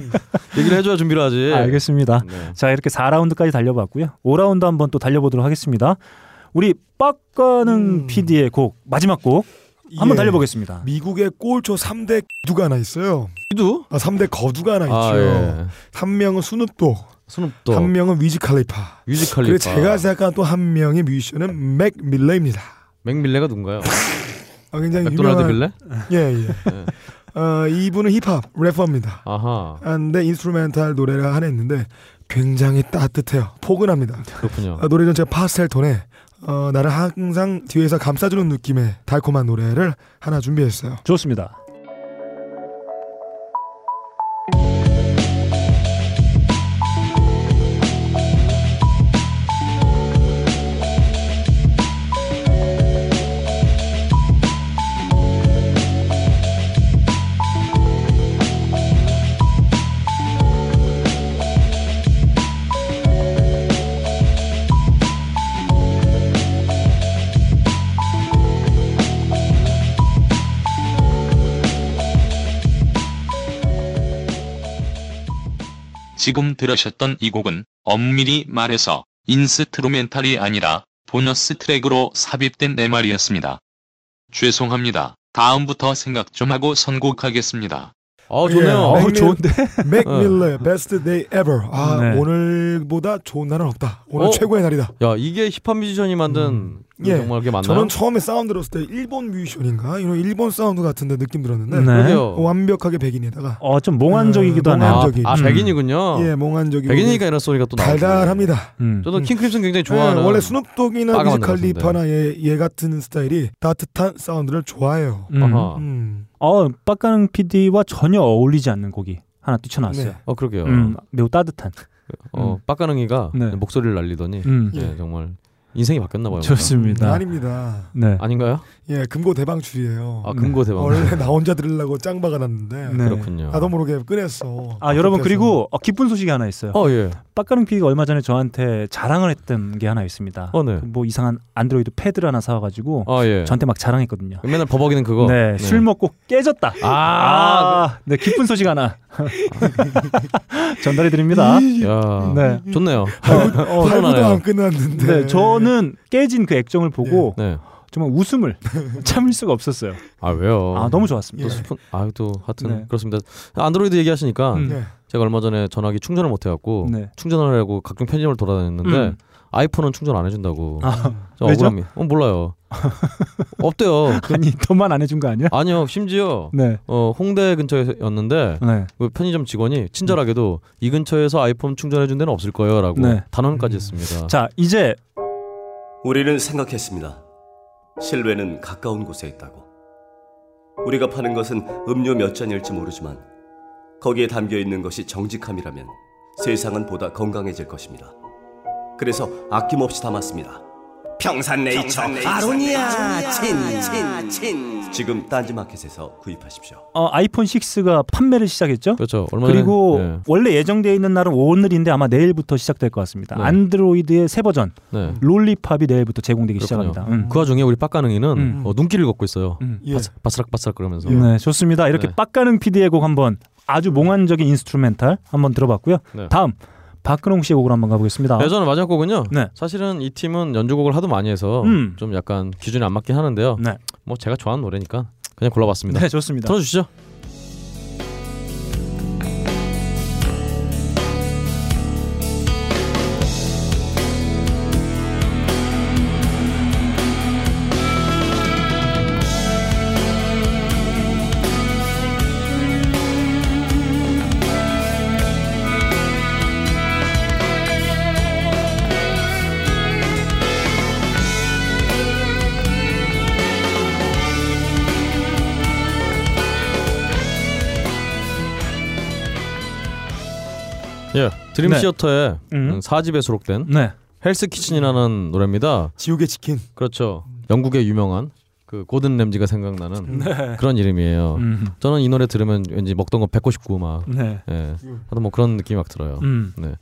*laughs* 얘기를 해줘야 준비를 하지. 알겠습니다. 네. 자, 이렇게 4라운드까지 달려봤고요. 5라운드 한번 또 달려보도록 하겠습니다. 우리 빡가능 PD의 곡 마지막 곡 한번 예. 달려보겠습니다. 미국의 꼴초 3대 두가 하나 있어요. 기두? 아, 3대 거두가 하나 아, 있죠. 예. 한 명은 스눕독, 스눕독. 한 명은 위즈 칼리파. 뮤지컬리. 그리고 제가 생각한 또 한 명의 뮤지션은 맥 밀레입니다. 맥 밀레가 누군가요? *laughs* 아, 굉장히 맥도날드 유명한 밀레? 예, 예. 네. 어, 이분은 힙합 래퍼입니다. 아하. 한데 instrumental 노래를 하나 했는데 굉장히 따뜻해요. 포근합니다. 그렇군요. 어, 노래 전 제가 파스텔 톤에 어, 나를 항상 뒤에서 감싸주는 느낌의 달콤한 노래를 하나 준비했어요. 좋습니다. 지금 들으셨던 이 곡은 엄밀히 말해서 instrumental이 아니라 보너스 트랙으로 삽입된 내 말이었습니다. 죄송합니다. 다음부터 생각 좀 하고 선곡하겠습니다. 어 예, 맥밀- 맥 어. 밀러의 Best Day Ever. 아 네. 오늘보다 좋은 날은 없다. 오늘 어? 최고의 날이다. 야 이게 힙합 뮤지션이 만든 그 예. 정말 그게 맞나요? 저는 처음에 사운드 들었을 때 일본 뮤지션인가 이런 일본 사운드 같은데 느낌 들었는데 네. 그러게요. 완벽하게 백인에다가 어, 좀 몽환적이기도 하네요. 몽환적인. 아, 아, 백인이군요. 예, 몽환적이고 백인이니까 이런 소리가 또. 달달합니다. 음. 저도 킹크림슨 굉장히 예, 좋아하는. 원래 스눕독이나. 칼리파나 얘, 얘 같은 스타일이 따뜻한 사운드를 좋아해요. 음. 음. 어, 빡가능 PD와 전혀 어울리지 않는 곡이 하나 뛰쳐나왔어요. 네. 어 그러게요. 음, 매우 따뜻한. 어 빡가능이가 네. 목소리를 날리더니 음. 예, 정말 인생이 바뀌었나 봐요. 좋습니다. 음, 아닙니다. 네. 아닌가요? 예, 금고 대방출이에요. 아, 금고 대방. 원래 나 혼자 들으려고 짱 박아 놨는데 네. 그렇군요. 나도 모르게 꺼냈어. 아, 여러분. 그리고 어, 기쁜 소식이 하나 있어요. 어 예. 빡가능 PD가 얼마 전에 저한테 자랑을 했던 게 하나 있습니다. 어, 네. 뭐 이상한 안드로이드 패드를 하나 사와가지고 아, 예. 저한테 막 자랑했거든요. 맨날 버벅이는 그거. 네, 술 먹고 깨졌다. 아, 네, 기쁜 소식 하나 *laughs* 전달해 드립니다. 야, 네. 좋네요. *laughs* 발구도 훈훈하네요. 안 끝났는데. 네, 저는 깨진 그 액정을 보고 네. 정말 웃음을 *laughs* 참을 수가 없었어요. 아 왜요? 아, 너무 좋았습니다. 또 스푼 아또 하여튼 네. 그렇습니다. 안드로이드 얘기하시니까 음. 네. 제가 얼마 전에 전화기 충전을 못 해갖고 네. 충전을 하려고 각종 편의점을 돌아다녔는데 음. 아이폰은 충전 안 해준다고. 아? 억울합니다. 어, 몰라요. *laughs* 없대요. 아니 너만 안 해준 거 아니야? 아니요, 심지어 네. 어, 홍대 근처였는데 네. 그 편의점 직원이 친절하게도 이 근처에서 아이폰 충전해준 데는 없을 거예요라고 네. 단언까지 했습니다. 자, 이제 우리는 생각했습니다. 실외는 가까운 곳에 있다고. 우리가 파는 것은 음료 몇 잔일지 모르지만 거기에 담겨 있는 것이 정직함이라면 세상은 보다 건강해질 것입니다. 그래서 아낌없이 담았습니다. 평산네이처, 아로니아 친친친 지금 딴지마켓에서 구입하십시오. 어, 아이폰 6가 판매를 시작했죠. 그렇죠. 얼마 그리고 네. 원래 예정되어 있는 날은 오늘인데 아마 내일부터 시작될 것 같습니다. 네. 안드로이드의 새 버전 네. 롤리팝이 내일부터 제공되기 그렇군요. 시작합니다. 음. 그 와중에 우리 빡가능이는 음. 어, 눈길을 걷고 있어요. 음. 바스, 바스락 바스락 그러면서. 네, 좋습니다. 이렇게 네. 빡가능 PD의 곡 한번 아주 몽환적인 instrumental 한번 들어봤고요. 네. 다음 박근홍 씨의 곡으로 한번 가보겠습니다. 네, 저는 마지막 곡은요. 네. 사실은 이 팀은 연주곡을 하도 많이 해서 음. 좀 약간 기준이 안 맞긴 하는데요. 네. 뭐 제가 좋아하는 노래니까 그냥 골라봤습니다. 네, 좋습니다. 들어주시죠. Dream 네. Theater의 음. 4집에 수록된 네. Hell's Kitchen이라는 노래입니다. 지옥의 치킨. 그렇죠. 영국의 유명한 그 고든 램지가 생각나는 네. 그런 이름이에요. 음. 저는 이 노래 들으면 왠지 먹던 거 뱉고 싶고 막 네. 예. 하여튼 뭐 그런 느낌이 막 들어요. 음. 네.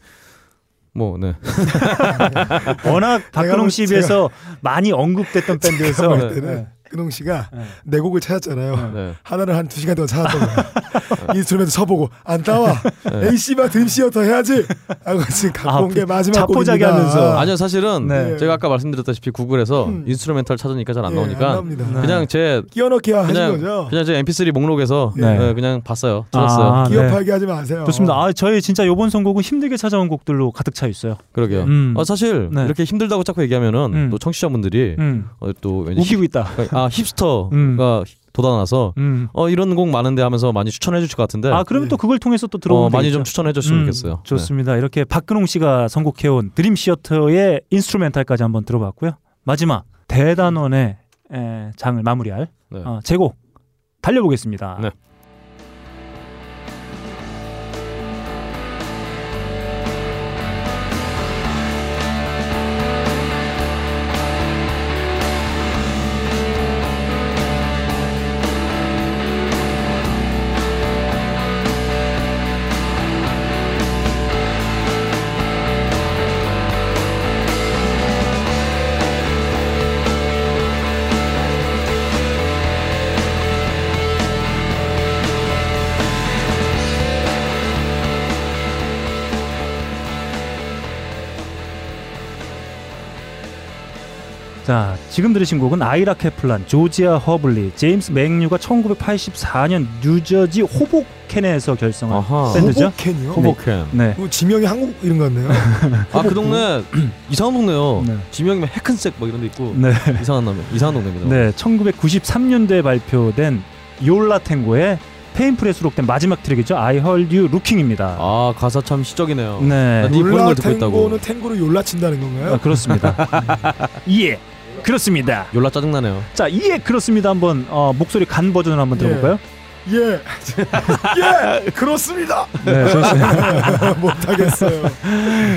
뭐 네. *laughs* 워낙 박근홍 비해서 많이 언급됐던 밴드에서 네. 근홍 씨가 내 곡을 찾았잖아요. 네. 하나를 한 두 시간 동안 찾았던 거야. Instrument 쳐보고 안 나와. 네. 에이 씨발 Dream Theater 해야지. 하고 지금 갖고 아, 온게 마지막 자포자기. 하면서. 아니요 사실은 네. 제가 아까 말씀드렸다시피 구글에서 음. instrumental 찾으니까 잘안 예, 나오니까 안. 그냥 제 끼워넣기 하신 그냥 거죠? 그냥 제 MP3 목록에서 네. 네, 그냥 봤어요. 들었어요. 아, 끼워 네. 팔기 하지 마세요. 좋습니다. 아, 저희 진짜 요번 선곡은 힘들게 찾아온 곡들로 가득 차 있어요. 그러게요. 음. 어, 사실 네. 이렇게 힘들다고 자꾸 얘기하면은 음. 또 청취자분들이 음. 어, 또 왠지 웃기고 있다. 아 hipster가 음. 돋아나서 음. 어 이런 곡 많은데 하면서 많이 추천해 주실 것 같은데 아, 그러면 또 그걸 통해서 또 들어오면 어, 많이 되겠죠. 좀 추천해 줬으면 음, 좋겠어요. 네. 좋습니다. 이렇게 박근홍 씨가 선곡해 온 드림 시어터의 인스트루멘탈까지 한번 들어봤고요. 마지막 대단원의 에, 장을 마무리할 네. 어, 제곡 달려보겠습니다. 네. 지금 들으신 곡은 아이라 케플란, 조지아 허블리, 제임스 맥뉴가 1984년 뉴저지 호보켄에서 결성한 아하. 밴드죠. 호보켄이요? 호보켄. 네. 뭐 지명이 한국 이름 같네요. 아 그 동네 *laughs* 이상한 동네요. 네. 지명이면 Hackensack 막 이런 데 있고 네. 이상한 남매 이상한 동네입니다. 네, 1993년도에 발표된 Yo La Tengo의 Painful에 수록된 마지막 트랙이죠. I Heard You Looking입니다. 아 가사 참 시적이네요. 네. 보는 롤라 걸 듣고 있다고. 탱고는 탱고를 욜라 친다는 건가요? 아, 그렇습니다. *laughs* 예, 그렇습니다. 열라 짜증나네요. 자, 예, 그렇습니다. 한번 어, 목소리 간 버전을 한번 들어볼까요? 예. 예. *laughs* 그렇습니다. 네. *laughs* 못하겠어요.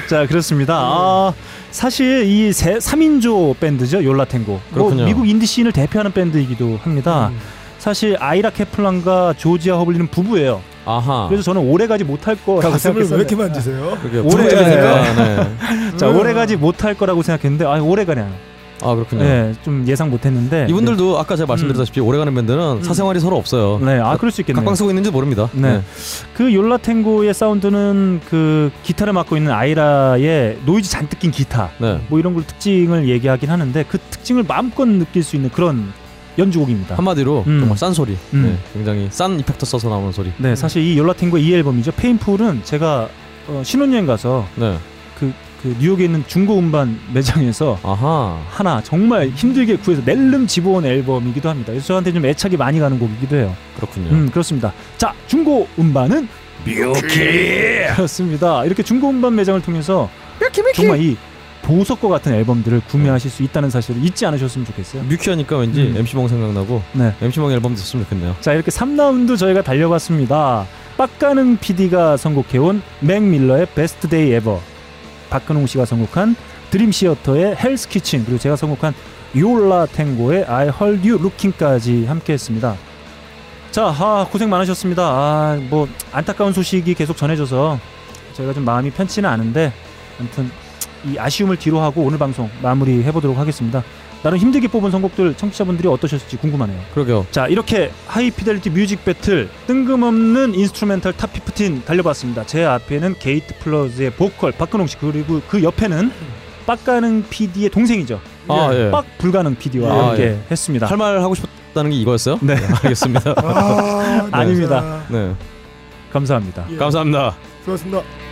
자, 그렇습니다. 아, 사실 이 세, 3인조 밴드죠. 요라탱고. 뭐 그렇군요. 미국 인디 씬을 대표하는 밴드이기도 합니다. 음. 사실 아이라 케플란과 조지아 허블리는 부부예요. 아하. 그래서 저는 오래 가지 못할 거라고 가슴을 왜 생각했어요. 이렇게 만지세요? 오래 부부니까. 네. 자, 오래 가지 못할 거라고 생각했는데 아, 오래 가네요. 아 그렇군요. 네, 좀 예상 못했는데 이분들도 아까 제가 말씀드렸다시피 오래가는 밴드는 사생활이 서로 없어요. 네, 아 그럴 수 있겠네요. 각방 쓰고 있는지 모릅니다. 네. 그 Yo La Tengo의 사운드는 그 기타를 맡고 있는 아이라의 노이즈 잔뜩 낀 기타 네. 뭐 이런 걸 특징을 얘기하긴 하는데 그 특징을 마음껏 느낄 수 있는 그런 연주곡입니다. 한마디로 음. 정말 싼 소리. 음. 네, 굉장히 싼 effector 써서 나오는 소리. 네, 사실 이 Yo La Tengo 이 앨범이죠. Painful은 제가 어, 신혼여행 가서 네. 그, 그 뉴욕에 있는 중고 음반 매장에서 아하. 하나 정말 힘들게 구해서 낼름 집어온 앨범이기도 합니다. 그래서 저한테 좀 애착이 많이 가는 곡이기도 해요. 그렇군요. 음, 그렇습니다. 자, 중고 음반은 뮤키 그렇습니다. 이렇게 중고 음반 매장을 통해서 정말 이 보석과 같은 앨범들을 구매하실 수 있다는 사실을 잊지 않으셨으면 좋겠어요. 뮤키하니까 왠지 음. MC몽 생각나고 네. MC몽 앨범 됐으면 좋겠네요. 자, 이렇게 3라운드 저희가 달려봤습니다. 빡가능 PD가 선곡해온 맥 밀러의 Best Day Ever 박근홍 씨가 선곡한 Dream Theater의 Hell's Kitchen 그리고 제가 선곡한 Yo La Tengo의 I Heard You Looking까지 함께했습니다. 자, 아, 고생 많으셨습니다. 아, 뭐 안타까운 소식이 계속 전해져서 저희가 좀 마음이 편치는 않은데 아무튼 이 아쉬움을 뒤로 하고 오늘 방송 마무리해 보도록 하겠습니다. 나름 힘들게 뽑은 선곡들 청취자분들이 어떠셨을지 궁금하네요. 그러게요. 자 이렇게 High Fidelity Music Battle 뜬금없는 instrumental top 15 달려봤습니다. 제 앞에는 Gate Flowers의 보컬 박근홍 씨 그리고 그 옆에는 빡가능 PD의 동생이죠. 아, 예. 빡 불가능 PD와 아, 함께 예. 했습니다. 할 말 하고 싶었다는 게 이거였어요? 네. 알겠습니다. *laughs* 아, 아닙니다. 네. 감사합니다. 예. 감사합니다. 수고하셨습니다.